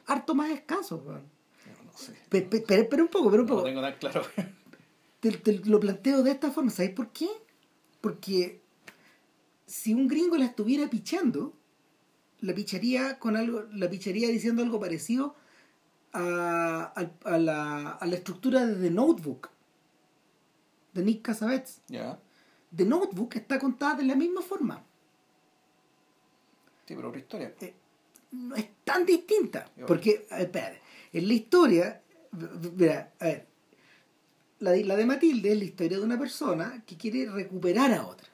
harto más escasos? No, no sé. Pe- pe- Pero, pero un poco, pero un No poco. lo tengo tan claro. Te, te lo planteo de esta forma, ¿sabes por qué? Porque si un gringo la estuviera pichando, la picharía con algo, la picharía diciendo algo parecido a, a- a la, a la estructura de The Notebook de Nick Cassavetes. ya. The Notebook está contada de la misma forma. Sí, pero otra historia. No es tan distinta. Porque, a ver, espérate, en la historia, mira, a ver, la de, la de Matilde es la historia de una persona que quiere recuperar a otra.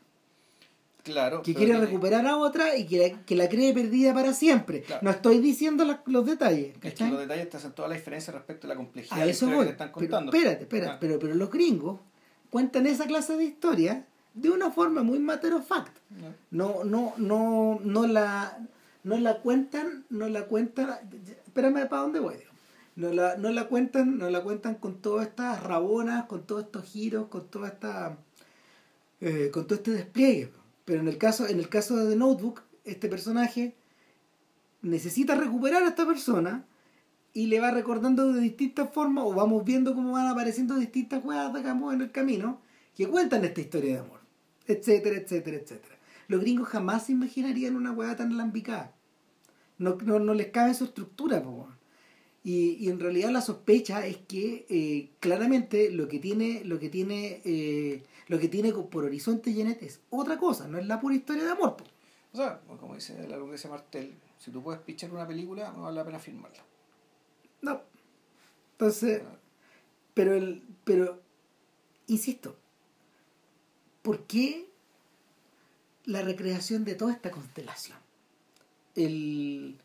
Claro. que quiere recuperar a otra y que la, que la cree perdida para siempre. Claro. No estoy diciendo la- los detalles. Es que los detalles te hacen toda la diferencia respecto a la complejidad A de eso voy. que te están Pero contando. espérate, espérate. Ah, Pero, pero los gringos cuentan esa clase de historia de una forma muy matter of fact. No, no, no, no la, no la cuentan, no la cuentan. Espérame para dónde voy. No la, no la cuentan, no la cuentan con todas estas rabonas, con todos estos giros, con toda esta, eh, con todo este despliegue. Pero en el caso, en el caso de The Notebook, este personaje necesita recuperar a esta persona y le va recordando de distintas formas, o vamos viendo cómo van apareciendo distintas weas, digamos, en el camino, que cuentan esta historia de amor, etcétera, etcétera, etcétera. Los gringos jamás se imaginarían una wea tan alambicada. No, no, no les cabe su estructura, po. Y, y en realidad la sospecha es que eh, claramente lo que tiene, lo que tiene, eh, lo que tiene por horizonte Jeanette es otra cosa, no es la pura historia de amor. po. O sea, como dice la Lucrecia Martel, si tú puedes pichar una película, no vale la pena filmarla. No. Entonces, pero el, pero, insisto, ¿por qué la recreación de toda esta constelación? El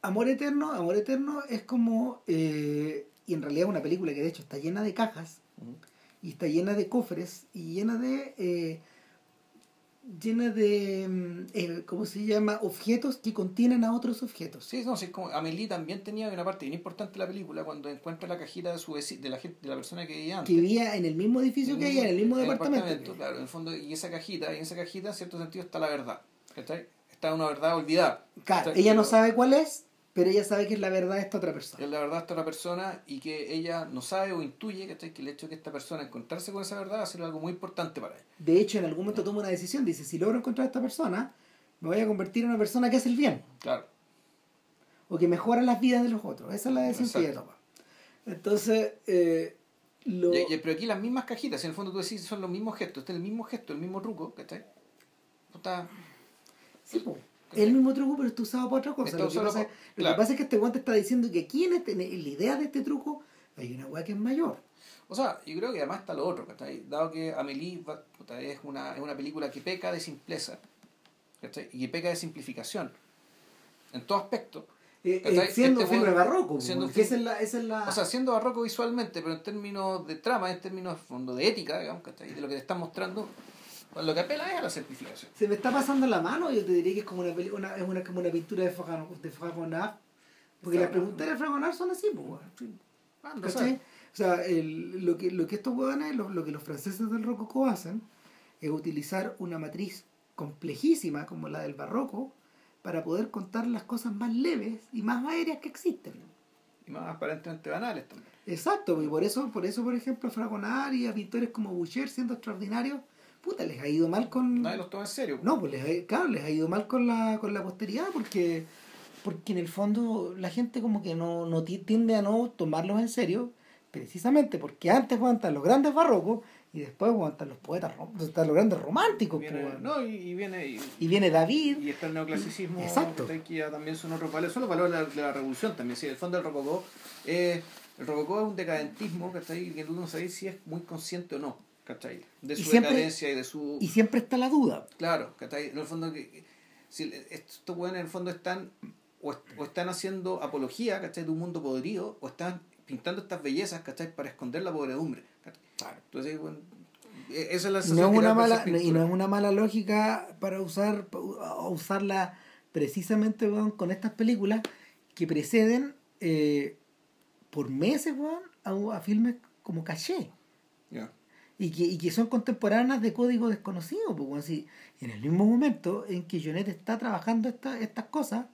Amor Eterno, Amor Eterno es como, eh, y en realidad es una película que de hecho está llena de cajas, y está llena de cofres, y llena de, eh, llena de, eh, ¿cómo se llama? Objetos que contienen a otros objetos. Sí, no, sí, es como Amelie también tenía una parte bien importante de la película cuando encuentra la cajita de su de la gente, de la persona que vivía antes. que vivía en el mismo edificio que ella, en el mismo departamento. Claro, en el fondo, y esa cajita, y en esa cajita en cierto sentido está la verdad. ¿cachai? Está una verdad olvidada. Claro, ella no sabe cuál es, pero ella sabe que es la verdad de esta otra persona. Es la verdad de otra persona y que ella no sabe o intuye ¿cachai? que el hecho de que esta persona encontrarse con esa verdad va a ser algo muy importante para ella. De hecho, en algún momento toma una decisión, dice, si logro encontrar a esta persona, me voy a convertir en una persona que hace el bien, Claro. o que mejora las vidas de los otros. Esa es la decisión que ella toma. Entonces, eh, lo... Y- y- pero aquí las mismas cajitas, en el fondo tú decís son los mismos gestos, este es el mismo gesto, el mismo truco, ¿cachai? Puta, Sí, po. Es el mismo truco, pero está usado para otra cosa. Está Lo, que pasa, pa- lo que claro. pasa es que este guante está diciendo que aquí en, este- en la idea de este truco hay una weá que es mayor. O sea, yo creo que además está lo otro, ¿cachai? Dado que Amelie va- puta, es, una, es una película que peca de simpleza, ¿cachai? Y que peca de simplificación. En todo aspecto. Eh, eh, siendo Este un filme weón- barroco, siendo un film- esa es la, esa es la... O sea, siendo barroco visualmente, pero en términos de trama, en términos de fondo de ética, digamos, ¿cachai? De lo que te están mostrando, pues lo que apela es a la simplificación. se me está pasando la mano, yo te diría que es como una, es una, como una pintura de Fragon- de Fragonard, porque las Fragonard. preguntas de Fragonard son así, pues. Ah. O sea, el- lo, que, lo que estos hueones, lo, lo que los franceses del rococó hacen, es utilizar una matriz complejísima como la del barroco para poder contar las cosas más leves y más aéreas que existen. Y más aparentemente banales también. Exacto, y por eso, por eso, por ejemplo, Fragonard y a pintores como Boucher, siendo extraordinarios, puta, les ha ido mal con... Nadie los toma en serio. No, pues les ha, claro, les ha ido mal con la, con la posteridad porque, porque en el fondo la gente como que no, no ti- tiende a no tomarlos en serio, precisamente porque antes van a estar los grandes barrocos y después van a estar los poetas, están los grandes románticos. Viene- pues, no, y, y viene... Y, Y viene David, y está el neoclasicismo, Exacto. ¿cachai? que ya también son otros valores, son los valores de la, de la revolución también. Sí, el fondo del rococó, eh, el rococó es un decadentismo, ¿cachai? Que tú no sabes si es muy consciente o no, ¿cachai? De Y su siempre- decadencia y de su... y siempre está la duda. Claro, ¿cachai? En el fondo, que, si estos en el fondo están o, est- o están haciendo apología, ¿cachai? De un mundo podrido, o están pintando estas bellezas, ¿cachai? Para esconder la podredumbre, ¿cachai? Entonces, bueno, e- esa es la No es una mala, y no es una mala lógica para usar pa- a usarla precisamente con estas películas que preceden eh, por meses weón, a, a filmes como Caché. Y que, y que son contemporáneas de código desconocido pues. Si en el mismo momento en que Jonet está trabajando esta- estas cosas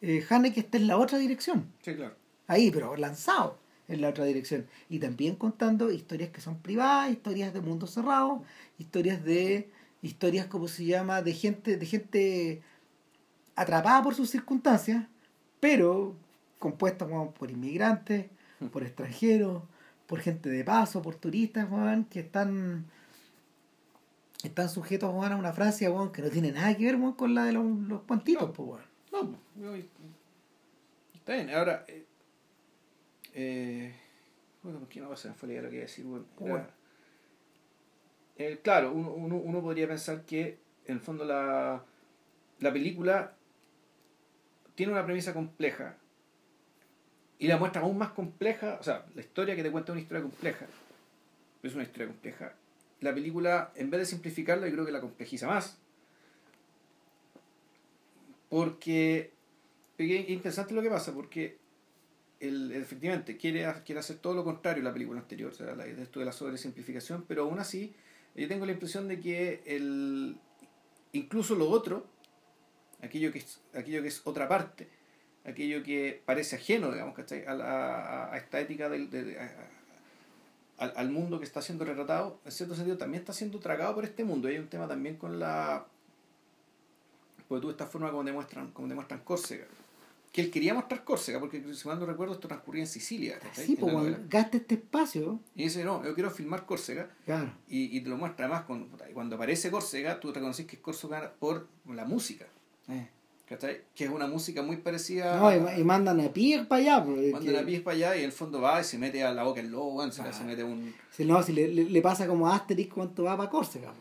eh, Haneke está en la otra dirección Sí, claro. ahí, pero lanzado en la otra dirección. Y también contando historias que son privadas, historias de mundo cerrado, historias de, historias como se llama, de gente, de gente atrapada por sus circunstancias, pero compuestas weón, por inmigrantes, por extranjeros, por gente de paso, por turistas, weón, que están están sujetos weón, a una Francia weón, que no tiene nada que ver weón, con la de los, los cuantitos, No. pues, weón. No, está bien. Ahora, eh, eh, bueno, ¿por qué no pasa? Fue la idea lo que iba a decir. Bueno, era- Bueno. Eh, claro, uno, uno, uno podría pensar que en el fondo la, la película tiene una premisa compleja y la muestra aún más compleja, o sea, la historia que te cuenta es una historia compleja, es una historia compleja. La película, en vez de simplificarla, yo creo que la complejiza más. Porque es interesante lo que pasa, porque el, efectivamente quiere, quiere hacer todo lo contrario a la película anterior, o sea, la, esto de la sobresimplificación, pero aún así yo tengo la impresión de que el, incluso lo otro, aquello que aquello que es otra parte, aquello que parece ajeno, digamos, ¿cachai? A, la- a esta ética del, de- a- al, al mundo que está siendo retratado, en cierto sentido también está siendo tragado por este mundo. Y hay un tema también con la... Porque tú esta forma como demuestran, como demuestran Córcega. Que él quería mostrar Córcega, porque si mal no recuerdo esto transcurría en Sicilia. Sí, pues, gasta este espacio, Y dice, no, yo quiero filmar Córcega. claro. Y, y te lo muestra además y cuando aparece Córcega, tú reconoces que es Córcega por la música. Eh. ¿Cachai? Que es una música muy parecida No, y, y mandan a Pierre para allá. Porque, Mandan a pies para allá y en el fondo va y se mete a la boca el lobo, se, Ah. se mete un... si no, si le, le, le pasa como a Asterix cuando va para Córcega.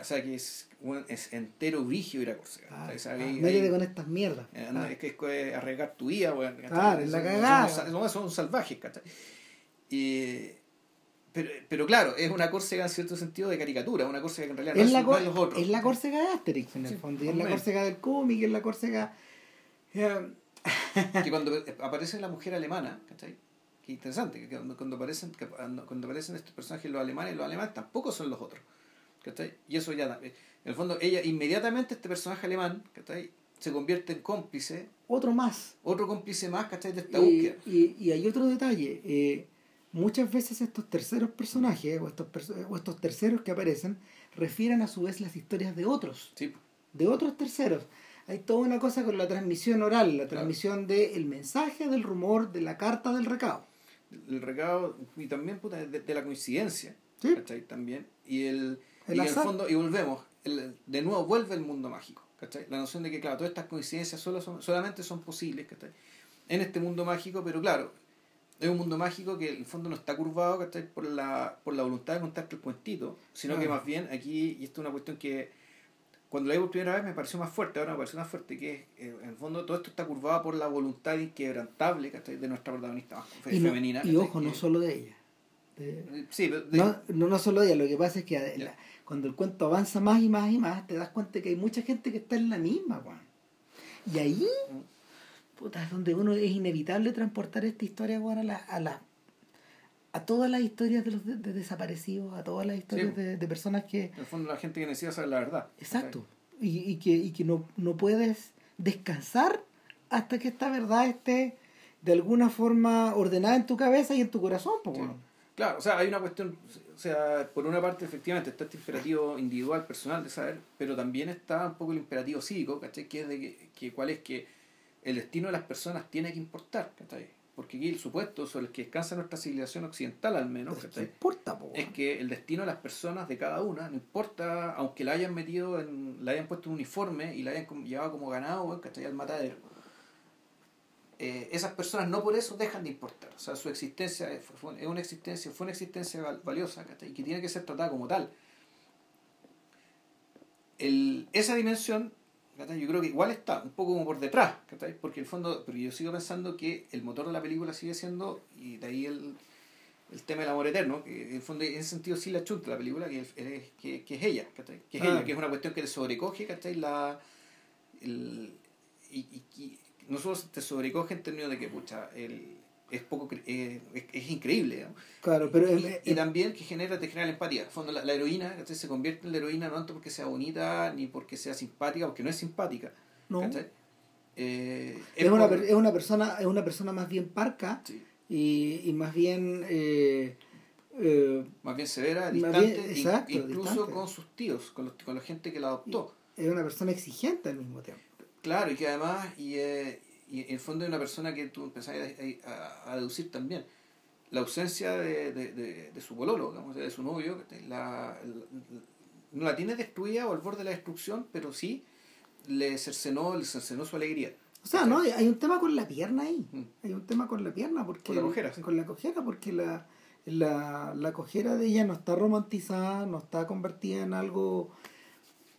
O sea que es, weón, es entero vigio ir a Córcega. Ah. O sea, ah, ahí- con estas mierdas. eh, no, es que es que arriesgar tu vida, weón. Claro, es la Son- cagada. Son, son salvajes, ¿cachai? Y, pero, pero claro, es una Córcega en cierto sentido de caricatura, una Córcega que en realidad no es, es, la, no es los otros. es la Córcega de Asterix en el Sí, fondo. Y es la. Córcega del cómic, es la Córcega. eh, que cuando aparece la mujer alemana, ¿cachai? Qué interesante, que cuando, cuando aparecen que cuando, cuando aparecen estos personajes los alemanes, los alemanes tampoco son los otros, ¿cachai? Y eso ya, en el fondo, ella inmediatamente, este personaje alemán, ¿cachai? Se convierte en cómplice, otro más. otro cómplice más, ¿cachai? De esta Y, búsqueda. y, y hay otro detalle. eh, muchas veces estos terceros personajes o estos, perso- o estos terceros que aparecen refieren a su vez las historias de otros. Sí, de otros terceros. Hay toda una cosa con la transmisión oral, la Claro. transmisión del mensaje, del rumor, de la carta, del recado. el recado y también puta, de, de la coincidencia, Sí. ¿cachai? También. Y el, El y el fondo, y volvemos, el- de nuevo vuelve el mundo mágico, ¿cachai? La noción de que, claro, todas estas coincidencias solo son, solamente son posibles, ¿cachai? En este mundo mágico, pero claro, es un mundo mágico que en el fondo no está curvado ¿cachai? por la por la voluntad de contarte el cuentito sino que más bien aquí y esto es una cuestión que cuando la vi por primera vez me pareció más fuerte ahora me pareció más fuerte que eh, en el fondo todo esto está curvado por la voluntad inquebrantable ¿cachai? de nuestra protagonista Y, no- femenina y ojo, no Que- solo de ella. De- sí pero de- no, no, no solo de ella, lo que pasa es que la- cuando el cuento avanza más y más y más, te das cuenta que hay mucha gente que está en la misma, weón. Y ahí, Mm. Puta, es donde uno es inevitable transportar esta historia, weón, a la, a la a todas las historias de los de- de desaparecidos, a todas las historias Sí. de, de personas que, en el fondo la gente que necesita saber la verdad Exacto. Y, y que, y que no, no puedes descansar hasta que esta verdad esté de alguna forma ordenada en tu cabeza y en tu corazón. Sí. Claro, o sea, hay una cuestión, o sea, por una parte efectivamente está este imperativo individual, personal de saber, pero también está un poco el imperativo cívico, ¿cachai? Que es de que, que cuál es que el destino de las personas tiene que importar, ¿cachai? Porque aquí el supuesto sobre el que descansa nuestra civilización occidental al menos, Pero ¿qué ¿cachai? importa, po, Es que el destino de las personas, de cada una, no importa, aunque la hayan metido, en, la hayan puesto un uniforme y la hayan llevado como ganado, ¿cachai? Al matadero. Eh, esas personas no por eso dejan de importar. O sea, su existencia es, fue, es una existencia, fue una existencia val- valiosa, ¿cachai? Y que tiene que ser tratada como tal. El, esa dimensión, ¿cachai? yo creo que igual está, un poco como por detrás, ¿cachai? Porque el fondo, pero yo sigo pensando que el motor de la película sigue siendo, y de ahí el, el tema del amor eterno, que en el fondo en ese sentido sí la chunta la película, que es, que, que es ella, ¿cachai? Que es Ah. ella, que es una cuestión que te sobrecoge, ¿cachai? La, el, y, y, y no solo te sobrecoge en términos de que, pucha, el, es poco eh, es, es increíble, digamos. Claro, pero y, eh, y también que genera, te genera la empatía. En fondo, la, la heroína se convierte en la heroína no tanto porque sea bonita ni porque sea simpática, porque no es simpática. no. Eh, es, una, por- es una persona es una persona más bien parca sí, y, y más bien eh, eh, más bien severa, distante, bien, exacto, incluso distante. con sus tíos, con, los, con la gente que la adoptó. es una persona exigente al mismo tiempo. Claro, y que además, y, y en el fondo es una persona que tú empezás a, a- a deducir también. La ausencia de, de, de, de su pololo, digamos, de su novio, la, la- no la tiene destruida o al borde de la destrucción, pero sí le cercenó, le cercenó su alegría. O sea, no, hay- hay un tema con la pierna ahí. Mm. Hay un tema con la pierna porque Con la cojera, sí. con la cojera porque la, la, la cojera de ella no está romantizada, no está convertida en algo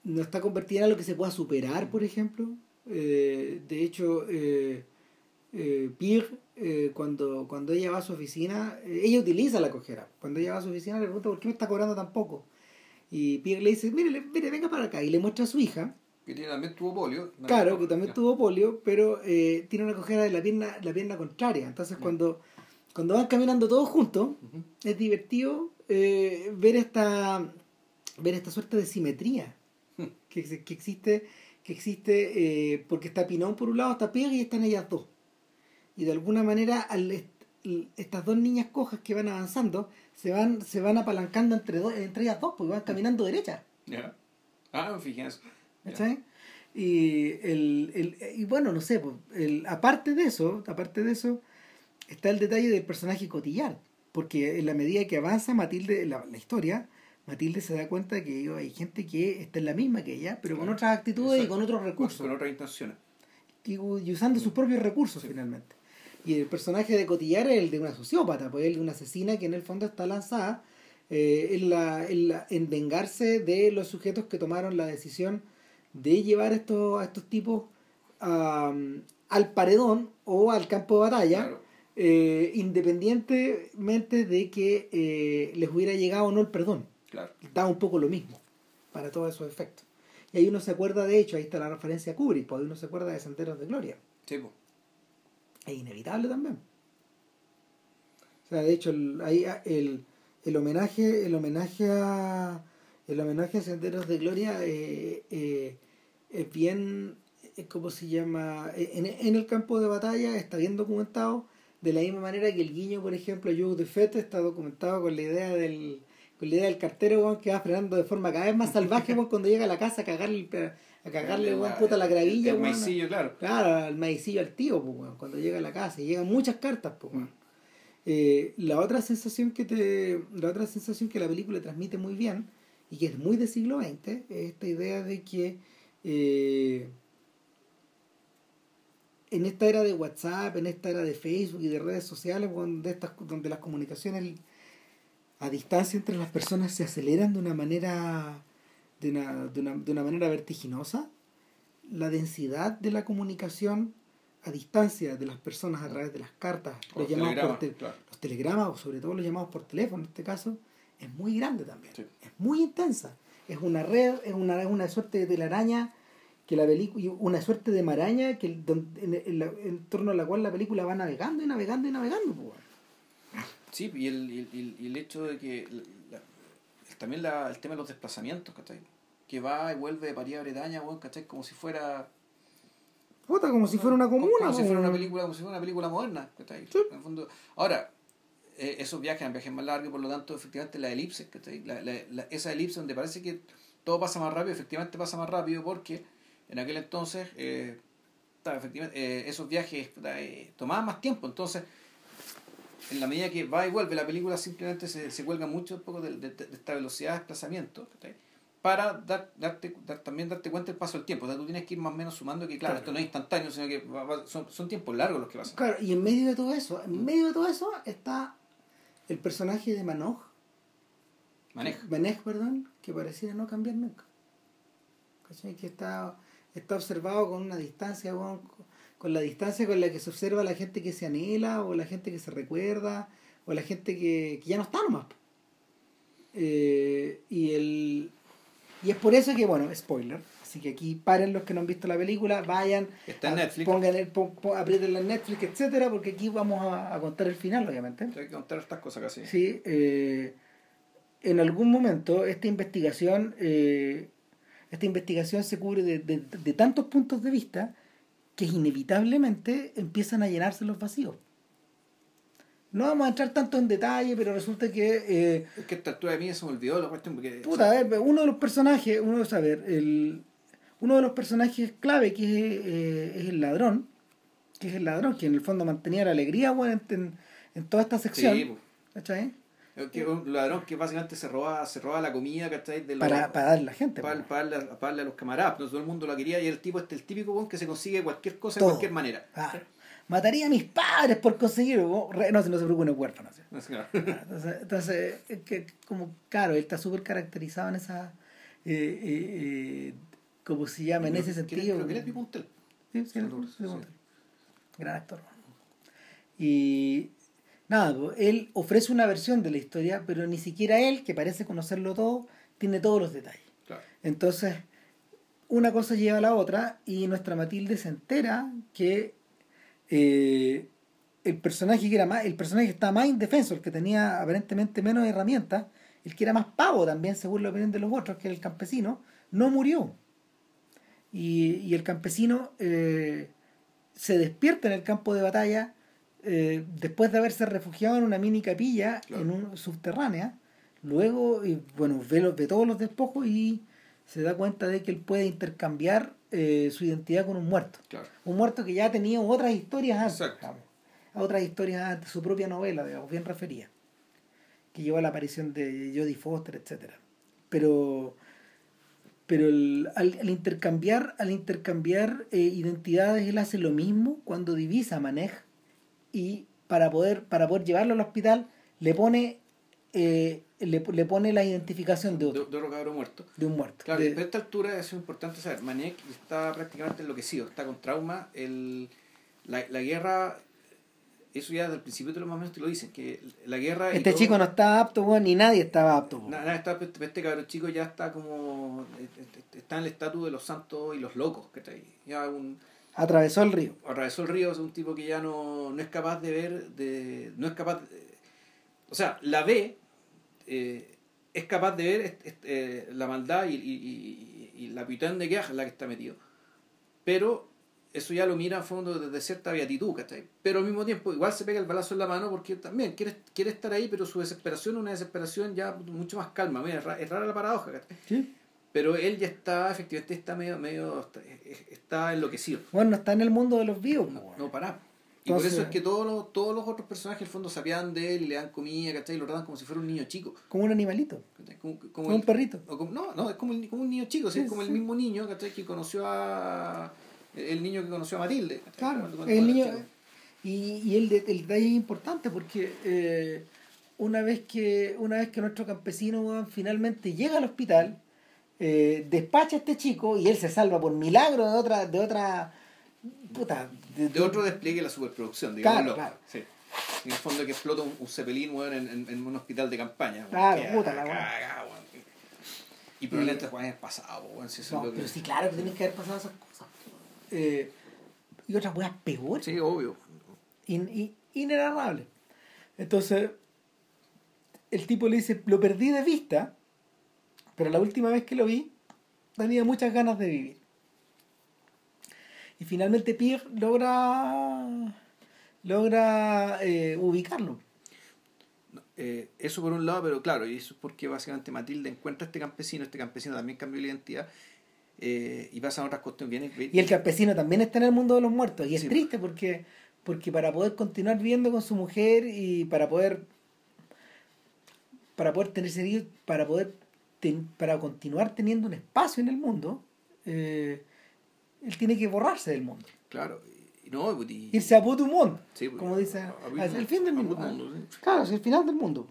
no está convertida en algo que se pueda superar, por ejemplo. Eh, de hecho, eh, eh, Pierre, cuando, cuando ella va a su oficina, ella utiliza la cojera. Cuando ella va a su oficina le pregunta por qué me está cobrando tan poco. Y Pierre le dice, mire, mire, venga para acá. Y le muestra a su hija, Que también tuvo polio. Claro, que también Ya. tuvo polio, pero tiene una cojera de la pierna, la pierna contraria. Entonces cuando, cuando van caminando todos juntos, es divertido ver esta ver esta suerte de simetría Hmm. que, que existe, que existe eh, porque está Pinón por un lado, está Pierre y están ellas dos. Y de alguna manera al est- estas dos niñas cojas que van avanzando se van, se van apalancando entre, dos entre ellas dos, porque van caminando derechas. Ya. Ah, fíjense. Y, el, el, y bueno, no sé, pues, el, aparte de eso, aparte de eso, está el detalle del personaje Cotillard, porque en la medida que avanza Matilde, la, la historia, Matilde se da cuenta que hay gente que está en la misma que ella, pero con otras actitudes y con otros recursos, Con otras intenciones. y, y usando sus propios recursos Sí. finalmente. Y el personaje de Cotillard es el de una sociópata, pues el de una asesina que en el fondo está lanzada eh, en, la, en, la- en vengarse de los sujetos que tomaron la decisión de llevar estos, a estos tipos al paredón o al campo de batalla, Claro. eh, independientemente de que eh, les hubiera llegado o no el perdón. Claro. Daba un poco lo mismo para todos esos efectos. Y ahí uno se acuerda, de hecho, ahí está la referencia a Kubrick, porque uno se acuerda de Senderos de Gloria. Sí, po. Es inevitable también. O sea, de hecho, el, ahí, ah, el, el homenaje, el homenaje a el homenaje a Senderos de Gloria eh, eh, es bien, eh, ¿cómo se llama? Eh, En, en el campo de batalla está bien documentado, de la misma manera que el guiño, por ejemplo, a Joe de Fete está documentado con la idea del con la idea del cartero weón, que va frenando de forma cada vez más salvaje weón, cuando llega a la casa a cagarle, el- a cagarle weón, puta la gravilla, El weón, maicillo, claro. Claro, al maicillo al tío, pues, weón, cuando llega a la casa. Y llegan muchas cartas, pues, weón. Eh, la otra sensación que te. La otra sensación que la película transmite muy bien, y que es muy del siglo XX, es esta idea de que eh, en esta era de WhatsApp, en esta era de Facebook y de redes sociales, donde, estas, donde las comunicaciones a distancia entre las personas se aceleran de una manera de una, de una, de una manera vertiginosa, la densidad de la comunicación a distancia de las personas a través de las cartas, los, llamados por los telegramas, o sobre todo los llamados por teléfono en este caso, es muy grande también. Es muy intensa. Es una red, es una, una suerte de telaraña que la película, una suerte de maraña que en, torno a la cual la película va navegando y navegando y navegando. Sí, y el, y el, hecho de que también la, el tema de los desplazamientos, ¿cachai? Que va y vuelve de París a Bretaña, ¿cachai? Como si fuera Puta, como si fuera una comuna. Como, si fuera una película, como si fuera una película moderna. ¿cachai? En el fondo, ahora, eh, esos viajes eran viajes más largos y por lo tanto, efectivamente, la elipse, la, la, esa elipse donde parece que todo pasa más rápido, efectivamente pasa más rápido porque en aquel entonces, eh, efectivamente, eh, esos viajes eh, tomaban más tiempo. Entonces, en la medida que va y vuelve, la película simplemente se, se cuelga mucho un poco de, de, esta velocidad de desplazamiento. para dar, darte, también darte cuenta del paso del tiempo. O sea, tú tienes que ir más o menos sumando que, claro, esto no es instantáneo, sino que son, son tiempos largos los que pasan. Claro, y en medio de todo eso, en medio de todo eso está el personaje de Manoj. Manej. Manej, perdón, que pareciera no cambiar nunca. ¿Cachai? Que está, está observado con una distancia, con la distancia con la que se observa la gente que se anhela, o la gente que se recuerda, o la gente que, que ya no está nomás. Eh, y el y es por eso que, bueno, spoiler. Así que aquí paren los que no han visto la película, vayan, Está en Netflix. pongan el, en Netflix, etcétera, porque aquí vamos a, contar el final, obviamente. Hay que contar estas cosas casi. Sí, eh, en algún momento esta investigación, eh, esta investigación se cubre de, de, de tantos puntos de vista que inevitablemente empiezan a llenarse los vacíos. No vamos a entrar tanto en detalle, pero resulta que. Eh, es que esta altura de mí se me olvidó la cuestión. Porque, puta, a ver, uno de los personajes, uno, a ver, el, uno de los personajes clave que es, eh, es, el ladrón, que es el ladrón, que en el fondo mantenía la alegría bueno, en, en, toda esta sección. Sí, ¿Cachai? Que un ladrón que básicamente se roba, se roba la comida, ¿cachai? De para, para darle a la gente. Para, para, darle, a los camaradas. No todo el mundo lo quería y el tipo este el típico que se consigue cualquier cosa de cualquier manera. Ah mataría a mis padres por conseguirlo. No, no se preocupe, huérfano. Entonces, entonces que, como, claro, él está súper caracterizado en esa. Eh, eh, ¿Cómo se llama? En ese sentido. Creo que él es Pipuntel. Sí, sí, sí, Gran actor. Y. Nada, él ofrece una versión de la historia, pero ni siquiera él, que parece conocerlo todo, tiene todos los detalles. Claro. Entonces, una cosa lleva a la otra y nuestra Matilde se entera que eh, el personaje que era más, el personaje que estaba más indefenso, el que tenía aparentemente menos herramientas, el que era más pavo también, según la opinión de los otros, que era el campesino, no murió. Y, el campesino eh, se despierta en el campo de batalla eh, después de haberse refugiado en una mini capilla en un, subterránea. Luego, y, bueno, ve, ve todos los despojos y se da cuenta de que él puede intercambiar eh, su identidad con un muerto. Un muerto que ya ha tenido otras historias antes. Otras historias antes, su propia novela, digamos, bien referida. Que llevó a la aparición de Jodie Foster, etcétera Pero, pero al, intercambiar, al intercambiar eh, identidades, él hace lo mismo cuando divisa a Manej y para poder, para poder llevarlo al hospital le pone eh, le, le, pone la identificación de otro. De, otro cabrón muerto. De un muerto. Claro, de, a esta altura es importante saber, Manek está prácticamente enloquecido, está con trauma, el, la, la guerra, eso ya desde el principio de los momentos te lo dicen, que la guerra... Este chico no estaba apto, ni nadie estaba apto. Nada, está, este, este cabrón chico ya está como, está en el estatus de los santos y los locos, que está ahí. Ya un, atravesó el río. Atravesó el río, es un tipo que ya no, no es capaz de ver, de, no es capaz... o sea, la ve, eh, es capaz de ver eh, la maldad y, y, y, la pitán de queja en la que está metido. Pero eso ya lo mira a fondo desde cierta beatitud, ¿cachai? Pero al mismo tiempo, igual se pega el balazo en la mano porque también quiere, quiere estar ahí, pero su desesperación es una desesperación ya mucho más calma. Mira, es, rara, la paradoja, ¿cachai? Pero él ya está, efectivamente, está medio, medio está, enloquecido. Bueno, está en el mundo de los vivos. No, no para. Y por eso es que todos los, todos los otros personajes, en el fondo, sabían de él y le dan comida, ¿cachai? Y lo tratan como si fuera un niño chico. Como un animalito. Como, un perrito. no, no, es como, como un niño chico, es como el mismo niño, ¿cachai? Que conoció a. El niño que conoció a Matilde. Claro, Cuando- cuando el niño. Y, y el, de- el detalle es importante porque eh, una vez que una vez que nuestro campesino finalmente llega al hospital, eh, despacha a este chico y él se salva por milagro de otra, de otra puta, De otro despliegue de la superproducción, Claro, digamos. claro. Sí. En el fondo que explota un, un cepelín weón, en, en- en un hospital de campaña. Claro, Que puta la caga. Y probablemente Juan es pasado, weón, si eso No, es lo que- pero sí, claro que tienen que haber pasado esas cosas. Eh, y otras weas peores. Sí, obvio. in- in- inenarrable. Entonces, el tipo le dice, lo perdí de vista, pero la última vez que lo vi, tenía muchas ganas de vivir. Y finalmente Pierre logra logra eh, ubicarlo. Eh, eso por un lado, pero claro, y eso es porque básicamente Matilde encuentra a este campesino, este campesino también cambió la identidad eh, y pasan otras cuestiones. Viene, Y el campesino también está en el mundo de los muertos. Y es Sí. triste porque, porque para poder continuar viviendo con su mujer y para poder para poder tener para poder ten- para continuar teniendo un espacio en el mundo, eh, él tiene que borrarse del mundo. Claro, no, y- Irse a Monde, Sí, pues, como dice, a- el fin del mundo. Sí. Claro, hacia el final del mundo.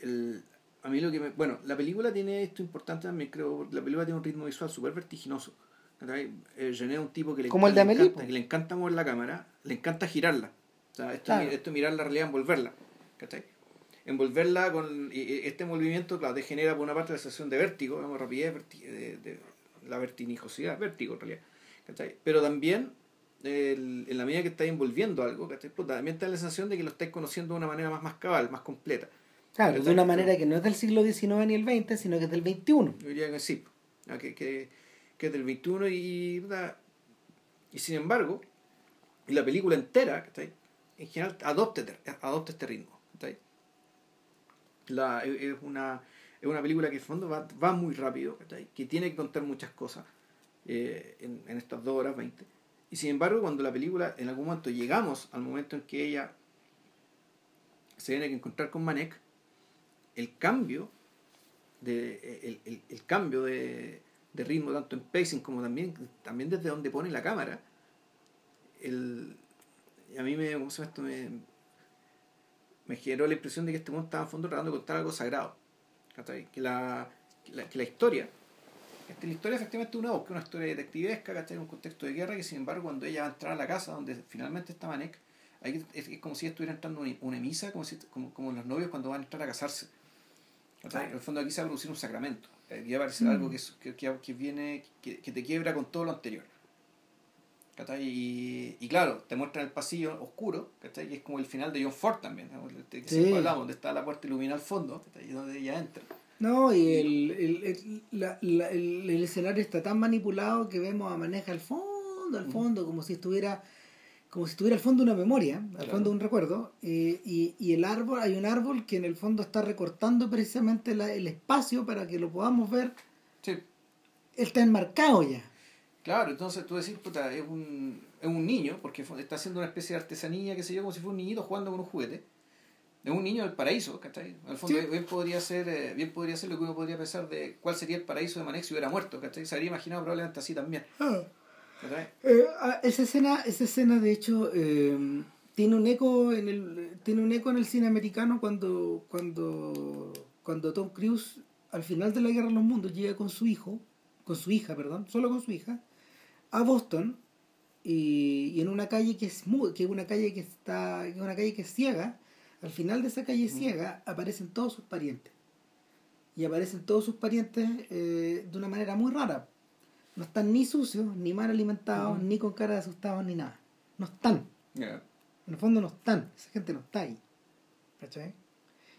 el- a mí lo que me, bueno la película tiene esto importante también creo la película tiene un ritmo visual súper vertiginoso eh, es un tipo que le, Como el de le encanta, que le encanta mover la cámara le encanta girarla o sea esto, Claro. esto es mirar la realidad envolverla ¿cachai? Envolverla con este movimiento claro, te genera por una parte la sensación de vértigo digamos, rapidez verti- de, de- la vertiginosidad vértigo en realidad ¿cachai? pero también el- en la medida que estáis envolviendo algo ¿cachai? Puta, también te da la sensación de que lo estáis conociendo de una manera más, más cabal más completa Claro, Pero de una manera que no es del siglo XIX ni el XX, sino que es del XXI. Yo diría que sí, que, que, que es del 21 y, y sin embargo, la película entera, ¿cachai? en general, adopta, este- adopta este ritmo. La, es una, es una película que en fondo va, va muy rápido, ¿cachai? que tiene que contar muchas cosas eh, en, en estas dos horas 20. Y sin embargo, cuando la película, en algún momento llegamos al momento en que ella se tiene que encontrar con Manek, el cambio de el, el- el cambio de, de ritmo tanto en pacing como también también desde donde pone la cámara el a mí me ¿cómo se llama esto? me me generó la impresión de que este mundo estaba en fondo tratando de contar algo sagrado que la, que la que la historia este, la historia efectivamente es una es una historia detectivesca, ¿cachai? En un contexto de guerra, que sin embargo cuando ella va a entrar a la casa donde finalmente está Manek, ahí es, es como si estuviera entrando una, una misa, como, si, como, como los novios cuando van a entrar a casarse. En el fondo aquí se va a producir un sacramento. Aquí va a aparecer Mm. algo que, que, que viene, que, que te quiebra con todo lo anterior. Y, y claro, te muestran el pasillo oscuro, ¿cachai? Y es como el final de John Ford también, que Sí. siempre hablamos, donde está la puerta iluminada al fondo. Y donde ella entra. No, y el, el, el, la- la- el- el escenario está tan manipulado que vemos a Maneja al fondo, al fondo, como si estuviera como si estuviera al fondo de una memoria, al Claro. fondo de un recuerdo, eh, y, y el árbol, hay un árbol que en el fondo está recortando precisamente la- el espacio para que lo podamos ver, Sí. él está enmarcado ya. Claro, entonces tú decís, puta, es un, es un niño, porque está haciendo una especie de artesanía, qué sé yo, como si fuera un niñito jugando con un juguete. Es un niño del paraíso, ¿cachai? Al fondo, Sí. bien, podría ser, eh, bien podría ser lo que uno podría pensar de cuál sería el paraíso de Manek si hubiera muerto, ¿cachai? Se habría imaginado probablemente así también, ¿cachai? Eh, ah, esa escena, esa escena de hecho eh, tiene un eco en el tiene un eco en el cine americano cuando cuando cuando Tom Cruise al final de la guerra de los mundos llega con su hijo, con su hija, perdón, solo con su hija a Boston y, y en una calle que es mu- que es una calle que está que una calle que es ciega, al final de esa calle ciega aparecen todos sus parientes. Y aparecen todos sus parientes eh, de una manera muy rara no están ni sucios, ni mal alimentados, Ujú. ni con cara de asustados, ni nada. No están. En el fondo no están. Esa gente no está ahí. ¿Cachai?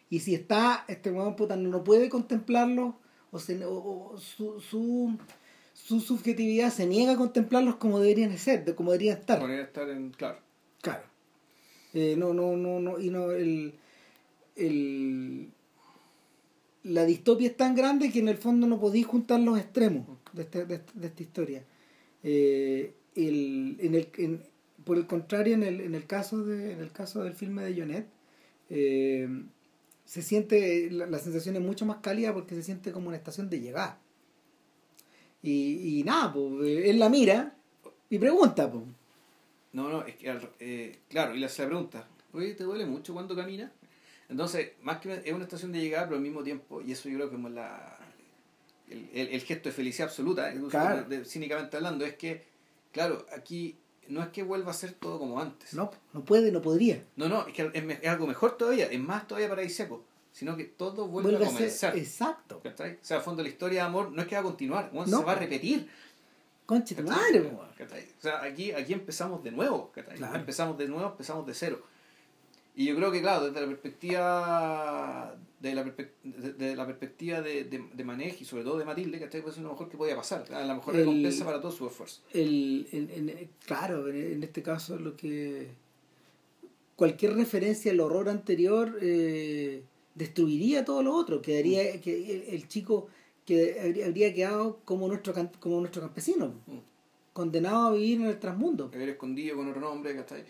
Y si está, este huevón puta no puede contemplarlos, o, se, o, o su, su, su subjetividad se niega a contemplarlos como deberían ser, de como deberían estar. Podría estar en, claro. Claro. Eh, no, no, no, no, y no, el, el, la distopia es tan grande que en el fondo no podéis juntar los extremos de, este- de, este- de esta historia. Eh, el, en el, en- por el contrario, en el, en el caso de, en el caso del filme de Jonet, eh, se siente, la, la sensación es mucho más cálida porque se siente como una estación de llegada. Y, y nada, pues, él la mira y pregunta, pues. No, no, es que, eh, claro, y le hace la pregunta, oye, ¿te duele mucho cuando caminas? Entonces, más que es una estación de llegada, pero al mismo tiempo, y eso yo creo que es la, el, el, gesto de felicidad absoluta, claro. cínicamente hablando, es que, claro, aquí no es que vuelva a ser todo como antes. No, no puede, no podría. No, no, es que es, algo mejor todavía, es más todavía paradisíaco, sino que todo vuelve, a comenzar. exacto. O sea, a fondo la historia de amor no es que va a continuar, se va a repetir. Concha tu madre, O sea, aquí, aquí empezamos de nuevo, Empezamos de nuevo, empezamos de cero. Y yo creo que, claro, desde la perspectiva de la, de, la perspectiva de, de, Manej y sobre todo de Matilde, ¿cachai? Puede ser lo mejor que podía pasar, la mejor recompensa para todo su esfuerzo. El, claro, en, este caso lo que... Cualquier referencia al horror anterior eh, destruiría todo lo otro, quedaría mm. que el chico que habría quedado como nuestro, como nuestro campesino, mm. condenado a vivir en el transmundo. Haber escondido con otro nombre, ¿cachai?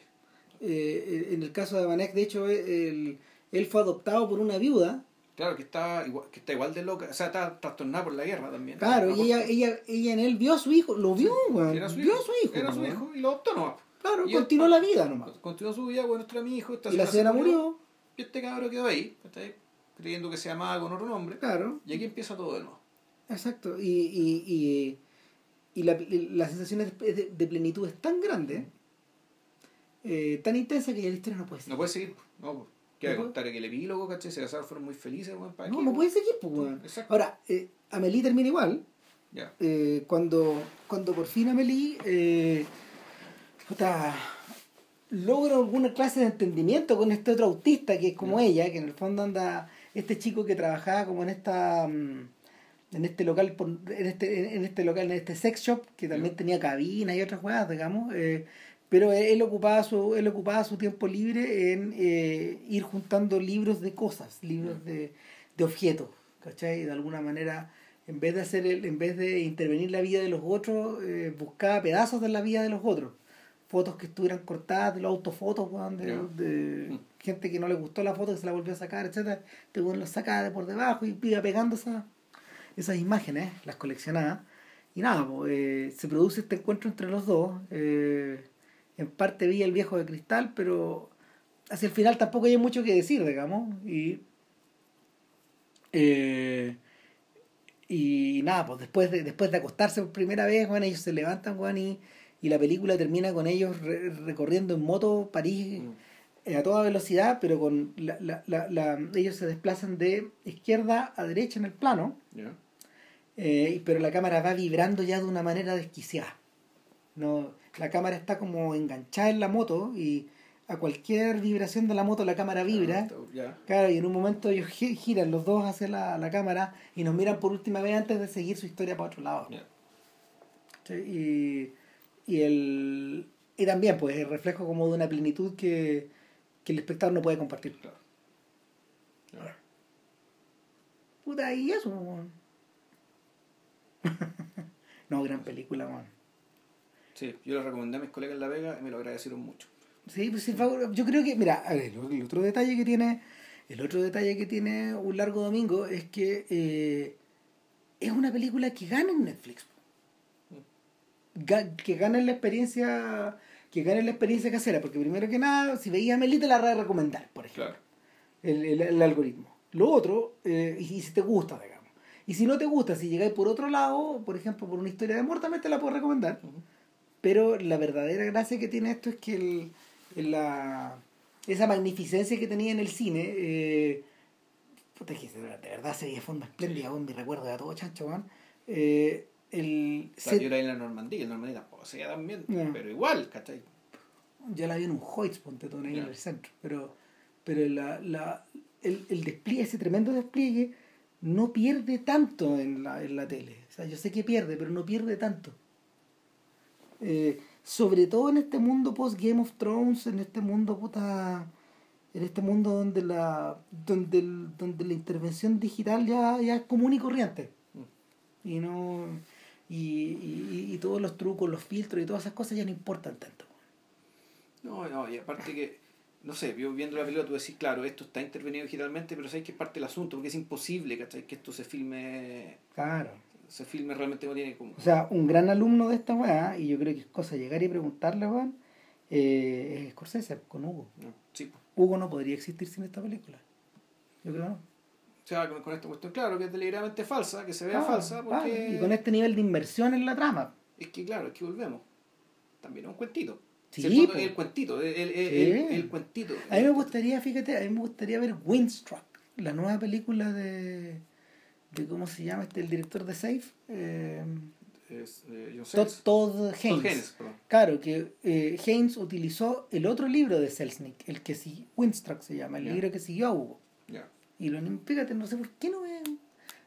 Eh, en el caso de Vanek, de hecho, él, él, fue adoptado por una viuda. Claro, que está igual, que está igual de loca, o sea, está trastornada por la guerra también. Claro, y ella, ella, ella en él vio a su hijo, lo vio. Vio a su hijo. Era su hijo y lo adoptó nomás. Claro, continuó la vida nomás. Continuó su vida, bueno, este mi hijo. y la señora murió. Y este cabrón quedó ahí, creyendo que se llamaba con otro nombre. Claro. Y aquí empieza todo de nuevo. Exacto, y, y, y, y la, la, sensación de, de, plenitud es tan grande, eh, tan intensa que ya la historia no puede seguir. No puede seguir, no. ¿Qué no contar? Que el epílogo, ¿cachai? Se casaron, fueron muy felices, No, no puede seguir, pues, Ahora, eh, Amelie termina igual. Ya. Eh, cuando, cuando por fin Amelie eh, logra alguna clase de entendimiento con este otro autista que es como ella, que en el fondo anda este chico que trabajaba como en esta... Mm, en este local en este en este local en este sex shop que también tenía cabina y otras jugadas digamos eh, pero él ocupaba su él ocupaba su tiempo libre en eh, ir juntando libros de cosas libros de, de objetos ¿cachai? de alguna manera en vez de hacer el, en vez de intervenir la vida de los otros eh, buscaba pedazos de la vida de los otros fotos que estuvieran cortadas de los autofotos de, de, gente que no le gustó la foto que se la volvió a sacar etcétera te este los sacaba de por debajo y iba pegando esa esas imágenes, las coleccionaba. Y nada, eh, se produce este encuentro entre los dos. Eh, en parte vi el viejo de cristal, pero hacia el final tampoco hay mucho que decir, digamos. Y, eh, y nada, pues después de, después de acostarse por primera vez, bueno, ellos se levantan, bueno, y, y la película termina con ellos recorriendo en moto París mm. a toda velocidad, pero con la, la, la, ellos se desplazan de izquierda a derecha en el plano. Eh, pero la cámara va vibrando ya de una manera desquiciada. No, la cámara está como enganchada en la moto y a cualquier vibración de la moto la cámara vibra. Claro, y en un momento ellos giran los dos hacia la, la, cámara y nos miran por última vez antes de seguir su historia para otro lado. Y, y, el, y también pues el reflejo como de una plenitud que, que el espectador no puede compartir. Claro. Puta, y eso, no, gran película, man. Sí, yo lo recomendé a mis colegas en La Vega y me lo agradecieron mucho. Sí, pues yo creo que, mira, el otro detalle que tiene, el otro detalle que tiene Un Largo Domingo es que eh, es una película que gana en Netflix. Que gana en la experiencia que gane la experiencia casera, porque primero que nada, si veías a Meli te la voy a recomendar, por ejemplo. El, el, algoritmo. Lo otro, eh, y, y si te gusta, digamos y si no te gusta, si llegáis por otro lado, por ejemplo, por una historia de amor, también te la puedo recomendar. Pero la verdadera gracia que tiene esto es que el, la, esa magnificencia que tenía en el cine, eh, puta, que de verdad se veía forma espléndida, sí. mi recuerdo de todo chancho. Eh, el la vi en la Normandía, en Normandía tampoco se también, pero igual, ¿cachai? Yo la vi en un Hoyts, ponte todo ahí en el centro, pero, pero la, la, el, el despliegue, ese tremendo despliegue no pierde tanto en la, en la tele. O sea, yo sé que pierde, pero no pierde tanto. Eh, sobre todo en este mundo post Game of Thrones, en este mundo puta, en este mundo donde la donde, donde la intervención digital ya, ya es común y corriente. Y no y, y, todos los trucos, los filtros y todas esas cosas ya no importan tanto. No, no, y aparte que no sé, viendo la película tú decís, claro, esto está intervenido digitalmente, pero sabes que es parte del asunto, porque es imposible, ¿cachai? Que esto se filme... Claro. ese filme realmente no tiene como... O sea, un gran alumno de esta weá, y yo creo que es cosa llegar y preguntarle, weón, eh, es Scorsese con Hugo. No, sí. Hugo no podría existir sin esta película. Yo creo que no. O sea, con, con esta cuestión, claro, que es deliberadamente falsa, que se vea falsa, porque... y con este nivel de inversión en la trama. Es que, claro, es que volvemos. También es un cuentito. Sí, Si el, cuentito, el, el, el- Sí. el- el cuentito. A mí me gustaría, fíjate, a mí me gustaría ver Windstruck, la nueva película de, de ¿cómo se llama este? El director de Safe, eh, Es, eh, Todd. Todd Haynes. Claro, que eh, Haynes utilizó el otro libro de Selznick, el que sí, Windstruck se llama, el libro que siguió a Hugo. Y lo fíjate, no sé por qué no me,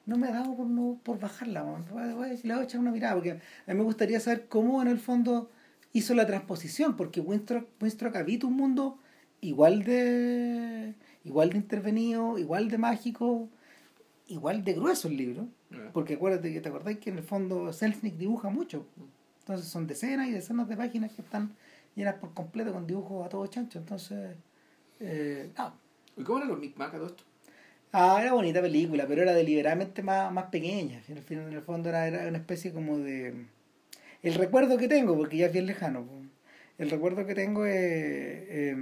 no me ha dado por, no, por bajarla. Le voy a echar una mirada, porque a mí me gustaría saber cómo en el fondo hizo la transposición, porque Winstruck, Winstruck habita un mundo igual de igual de intervenido, igual de mágico, igual de grueso el libro. Ya. Porque acuérdate que te acordás que en el fondo Selznick dibuja mucho. Entonces son decenas y decenas de páginas que están llenas por completo con dibujos a todo chancho. Entonces, eh, no. ¿Y cómo eran los Micmac a todo esto? Ah, era bonita película, pero era deliberadamente más, más pequeña. En el, fondo era, era una especie como de... El recuerdo que tengo, porque ya es bien lejano, el recuerdo que tengo es... eh,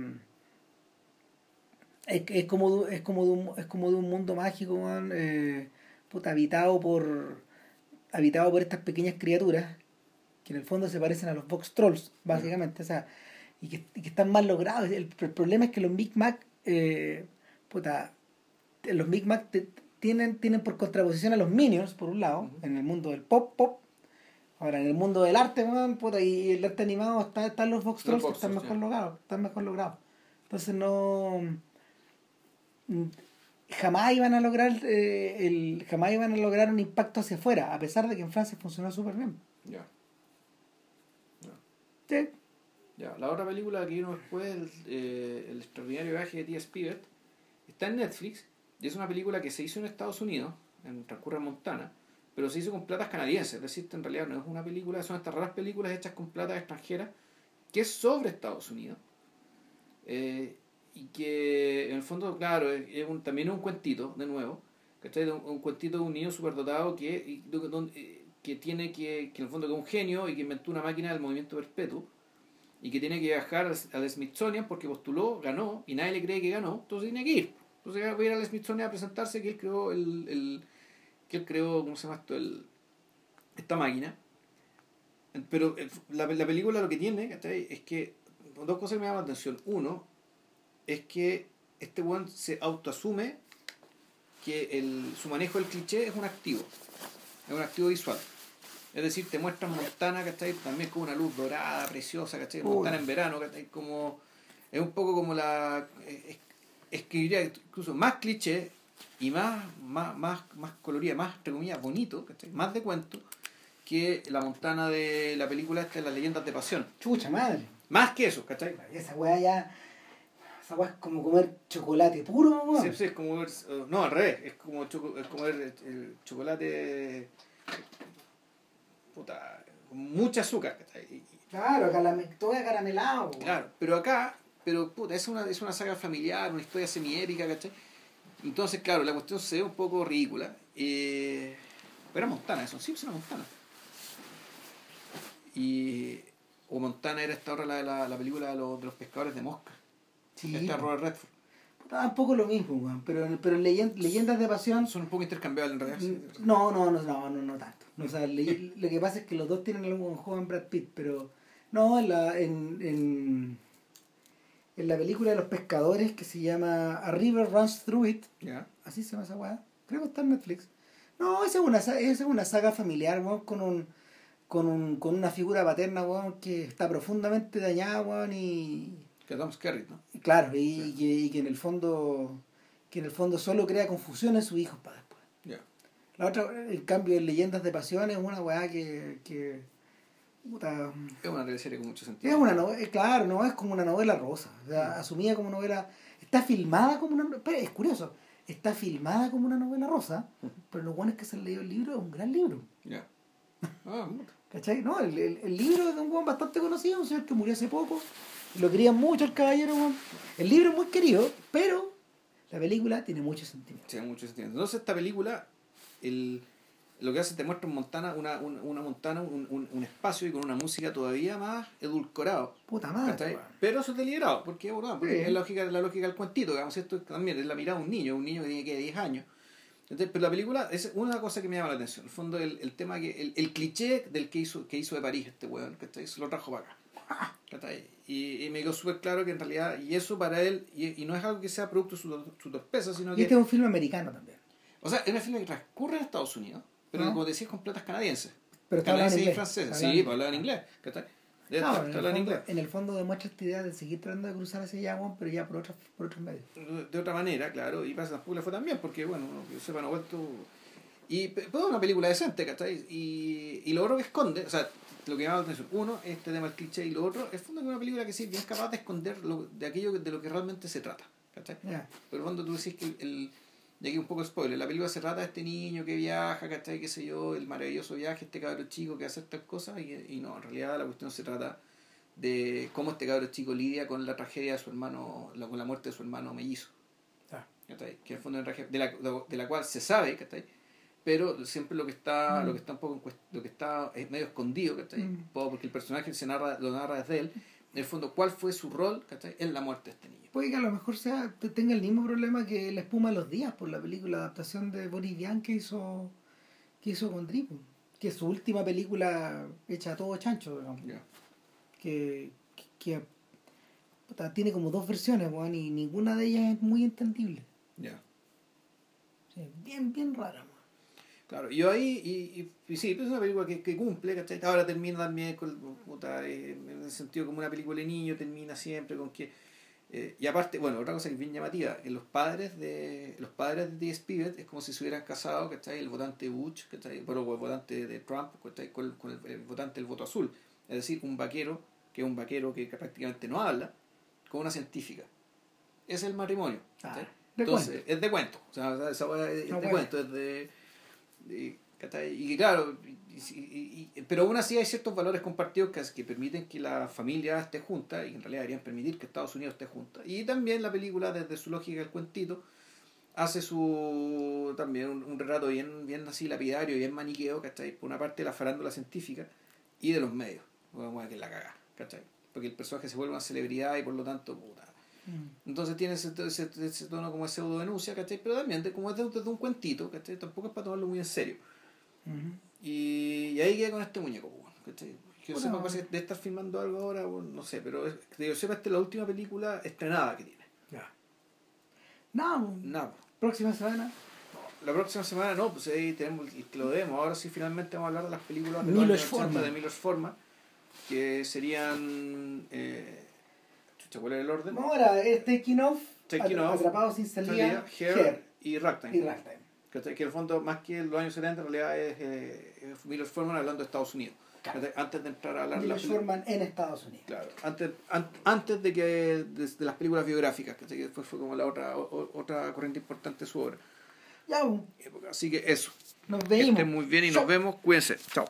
es, como es como de un, es como de un mundo mágico, weón, eh, puta, habitado por habitado por estas pequeñas criaturas que en el fondo se parecen a los Vox Trolls, básicamente, o sea, y que, están mal logrados. El, problema es que los Micmac, eh, puta, los Micmac te- tienen, tienen por contraposición a los Minions, por un lado, en el mundo del pop pop. Ahora, en el mundo del arte, weón, puta, y el arte animado está, están los Los Trolls que están mejor logrados, están mejor logrados. Entonces no mm, jamás iban a lograr eh, el jamás iban a lograr un impacto hacia afuera, a pesar de que en Francia funcionó súper bien. Ya. Sí. Ya, la otra película que vino después, el, eh, el extraordinario viaje de T.S. Spivet, está en Netflix y es una película que se hizo en Estados Unidos, en transcurre Montana, pero se hizo con platas canadienses, es decir, en realidad no es una película, son estas raras películas hechas con platas extranjeras, que es sobre Estados Unidos. Eh, y que en el fondo, claro, es, un- también es un cuentito, de nuevo, ¿cachai? Un, un cuentito de un niño superdotado que, eh, que tiene que, que en el fondo que es un genio y que inventó una máquina del movimiento perpetuo y que tiene que viajar al Smithsonian porque postuló, ganó y nadie le cree que ganó, entonces tiene que ir. Entonces va a ir al Smithsonian a presentarse que él creó el, el que él creó, ¿cómo se llama esto? El, esta máquina. Pero el- la, la película lo que tiene, ¿cachai? Es que dos cosas que me llaman la atención. Uno, es que este weón se autoasume que el, su manejo del cliché es un activo, es un activo visual. Es decir, te muestran Montana, ¿cachai? También con una luz dorada, preciosa, ¿cachai? Uy. Montana en verano, ¿cachai? Como, es un poco como la... Es, escribiría incluso más cliché y más, más, más, más colorida, más, entre comillas, bonito, ¿cachai? Más de cuento que la Montana de la película esta de las leyendas de pasión. Chucha madre. Más que eso, ¿cachai? Esa weá ya. Esa weá es como comer chocolate puro, weón. Sí, sí, es como ver, eh, no, al revés, es como, choco- es como ver el, chocolate, puta, con mucha azúcar, ¿cachai? Claro, es caramelado. Claro, pero acá, pero puta, es una, es una saga familiar, una historia semiépica, ¿cachai? Entonces, claro, la cuestión se ve un poco ridícula. Eh, pero era Montana, eso, sí, pues era Montana. Y, o Montana era esta ahora la, la, la película de los, de los pescadores de mosca. Sí, Esta po. Robert Redford. Puta, un poco lo mismo, weón. Pero, pero en leyen- leyendas de pasión. Son un poco intercambiables en realidad. sí. No, no, no, no, no, no tanto. No, o sea, le- lo que pasa es que los dos tienen algún joven Brad Pitt, pero no, en la, en, en, en la película de los pescadores que se llama A River Runs Through It, Ya. así se llama esa weá, creo que está en Netflix. No, esa es una, sa- esa es una saga familiar, weón, con un con, un, con una figura paterna, weón, que está profundamente dañada, weón, y, Que Tom Skerritt, ¿no? y claro, y, que, y que en el fondo que en el fondo solo crea confusión en sus hijos para después. Ya. La otra, en cambio, en Leyendas de Pasión es una weá que. que puta, Es una teleserie con mucho sentido. es una novela, claro, no es como una novela rosa. O sea, asumida como novela. Está filmada como una. Pero es curioso, está filmada como una novela rosa, pero lo bueno es que se leído el libro, es un gran libro. Ya. Ah, puta. ¿Cachai? No, el, el, el libro es de un weón bastante conocido, un señor que murió hace poco. Lo querían mucho el caballero. El libro es muy querido, pero la película tiene mucho sentimiento. Sí, mucho sentido. Entonces, esta película, el, lo que hace te muestra en Montana una, una, una Montana, un, un, un espacio y con una música todavía más edulcorado. Puta madre. Pero eso es deliberado, porque, bueno, porque Sí. es la lógica, la lógica del cuentito, digamos, esto también es la mirada de un niño, un niño que tiene que 10 años. Entonces, pero la película es una cosa que me llama la atención. En el fondo, el, el tema que, el, el cliché del que hizo, que hizo de París este weón, ¿cachai? Se lo trajo para acá. Y, y me quedó súper claro que en realidad, y eso para él, y, y no es algo que sea producto de su, su torpeza, sino Y que. este es un filme americano también. O sea, es una film que transcurre en Estados Unidos, pero Ah. como decías, con platas canadienses. Pero en canadienses y inglés. franceses. Sí, hablando- pues hablaban inglés. ¿cachai? De No, esto, en, el fondo, inglés. en el fondo demuestra esta idea de seguir tratando de cruzar allá, weón, pero ya por otros, por otros medios. de otra manera, claro, y pasa tampoco le fue también, porque bueno, que yo sepa, no vuelto. Y pe- pero es una película decente, ¿cachai? Y, y lo otro que esconde, o sea, lo que llama la atención, uno, este tema del cliché, y lo otro, es fondo que es una película que sí bien capaz de esconder lo, de aquello de lo que realmente se trata, ¿cachai? Ya. Pero cuando tú decís que el, el- y aquí un poco de spoiler, la película se trata de este niño que viaja, ¿cachai? Qué sé yo, el maravilloso viaje, este cabro chico que hace estas cosas, y, y no, en realidad la cuestión se trata de cómo este cabro chico lidia con la tragedia de su hermano, la- con la muerte de su hermano mellizo. Ya. ¿cachai? que en el fondo de la, de la cual se sabe, ¿cachai? pero siempre lo que está Mm. lo que está un poco lo que está es medio escondido ¿cachai? Mm. Porque el personaje se narra lo narra desde él en el fondo cuál fue su rol ¿cachai? en la muerte de este niño Puede que a lo mejor sea, te- tenga el mismo problema que La espuma de los días por la película adaptación de Boris Vian que hizo, que hizo con Dripo. Que es su última película hecha a todo chancho, digamos. Que, que, tiene como dos versiones, weón, y ninguna de ellas es muy entendible. Sí, bien, bien rara. Claro, yo ahí, y, y, y sí, pues es una película que, que cumple, ¿cachai? Ahora termina también con, puta, eh, en el sentido como una película de niño, termina siempre con que... eh, y aparte, bueno, otra cosa que es bien llamativa, que los padres de los padres de D.S. Pivet es como si se hubieran casado, ¿cachai? El votante Bush, ¿cachai? Bueno, el votante de Trump, ¿cachai? Con, el, con el, el votante del voto azul. Es decir, un vaquero, que es un vaquero que prácticamente no habla, con una científica. Es el matrimonio. Ah, de Entonces, es de cuento. O sea, es de cuento, es de. ¿Cachai? y claro, y- y- y- pero aún así hay ciertos valores compartidos que, permiten que la familia esté junta y que en realidad deberían permitir que Estados Unidos esté junta. Y también la película, desde su lógica del cuentito, hace su también un, un relato bien, bien así lapidario, bien maniqueo, ¿cachai? Por una parte de la farándula científica y de los medios. Vamos a que la caga, ¿cachai? Porque el personaje se vuelve una celebridad y por lo tanto, puta, entonces tiene ese, ese, ese tono como de pseudo denuncia, ¿cachai? Pero también de- como es de, de un cuentito, ¿cachai? Tampoco es para tomarlo muy en serio. Ujú. Y, y ahí queda con este muñeco, pues, ¿cachai? Que yo Bueno. sepa, parece de estar filmando algo ahora, bueno, no sé, pero es- que yo sepa, esta es la última película estrenada que tiene. Ya. No, Nada. próxima semana. La próxima semana no, pues ahí tenemos y te lo debemos. Ahora sí finalmente vamos a hablar de las películas de Milos los años 80 Forman. de Milos Forman, que serían eh, chucha, ¿cuál era el orden? No, ahora es Taking Off, Taking Atra- Off, Atrapados sin salida, Hair, Hair y Ragtime. y Ragtime. Que en el fondo, más que los años 70, en realidad es, eh, es Milos Forman hablando de Estados Unidos. Antes de entrar a hablar de Milos. Forman en Estados Unidos. Claro, antes, an- antes de que de, de las películas biográficas, que después fue como la otra o- otra corriente importante de su obra. Ya. Así que eso. nos Que vemos. estén muy bien y Chau. nos vemos. Cuídense. Chao.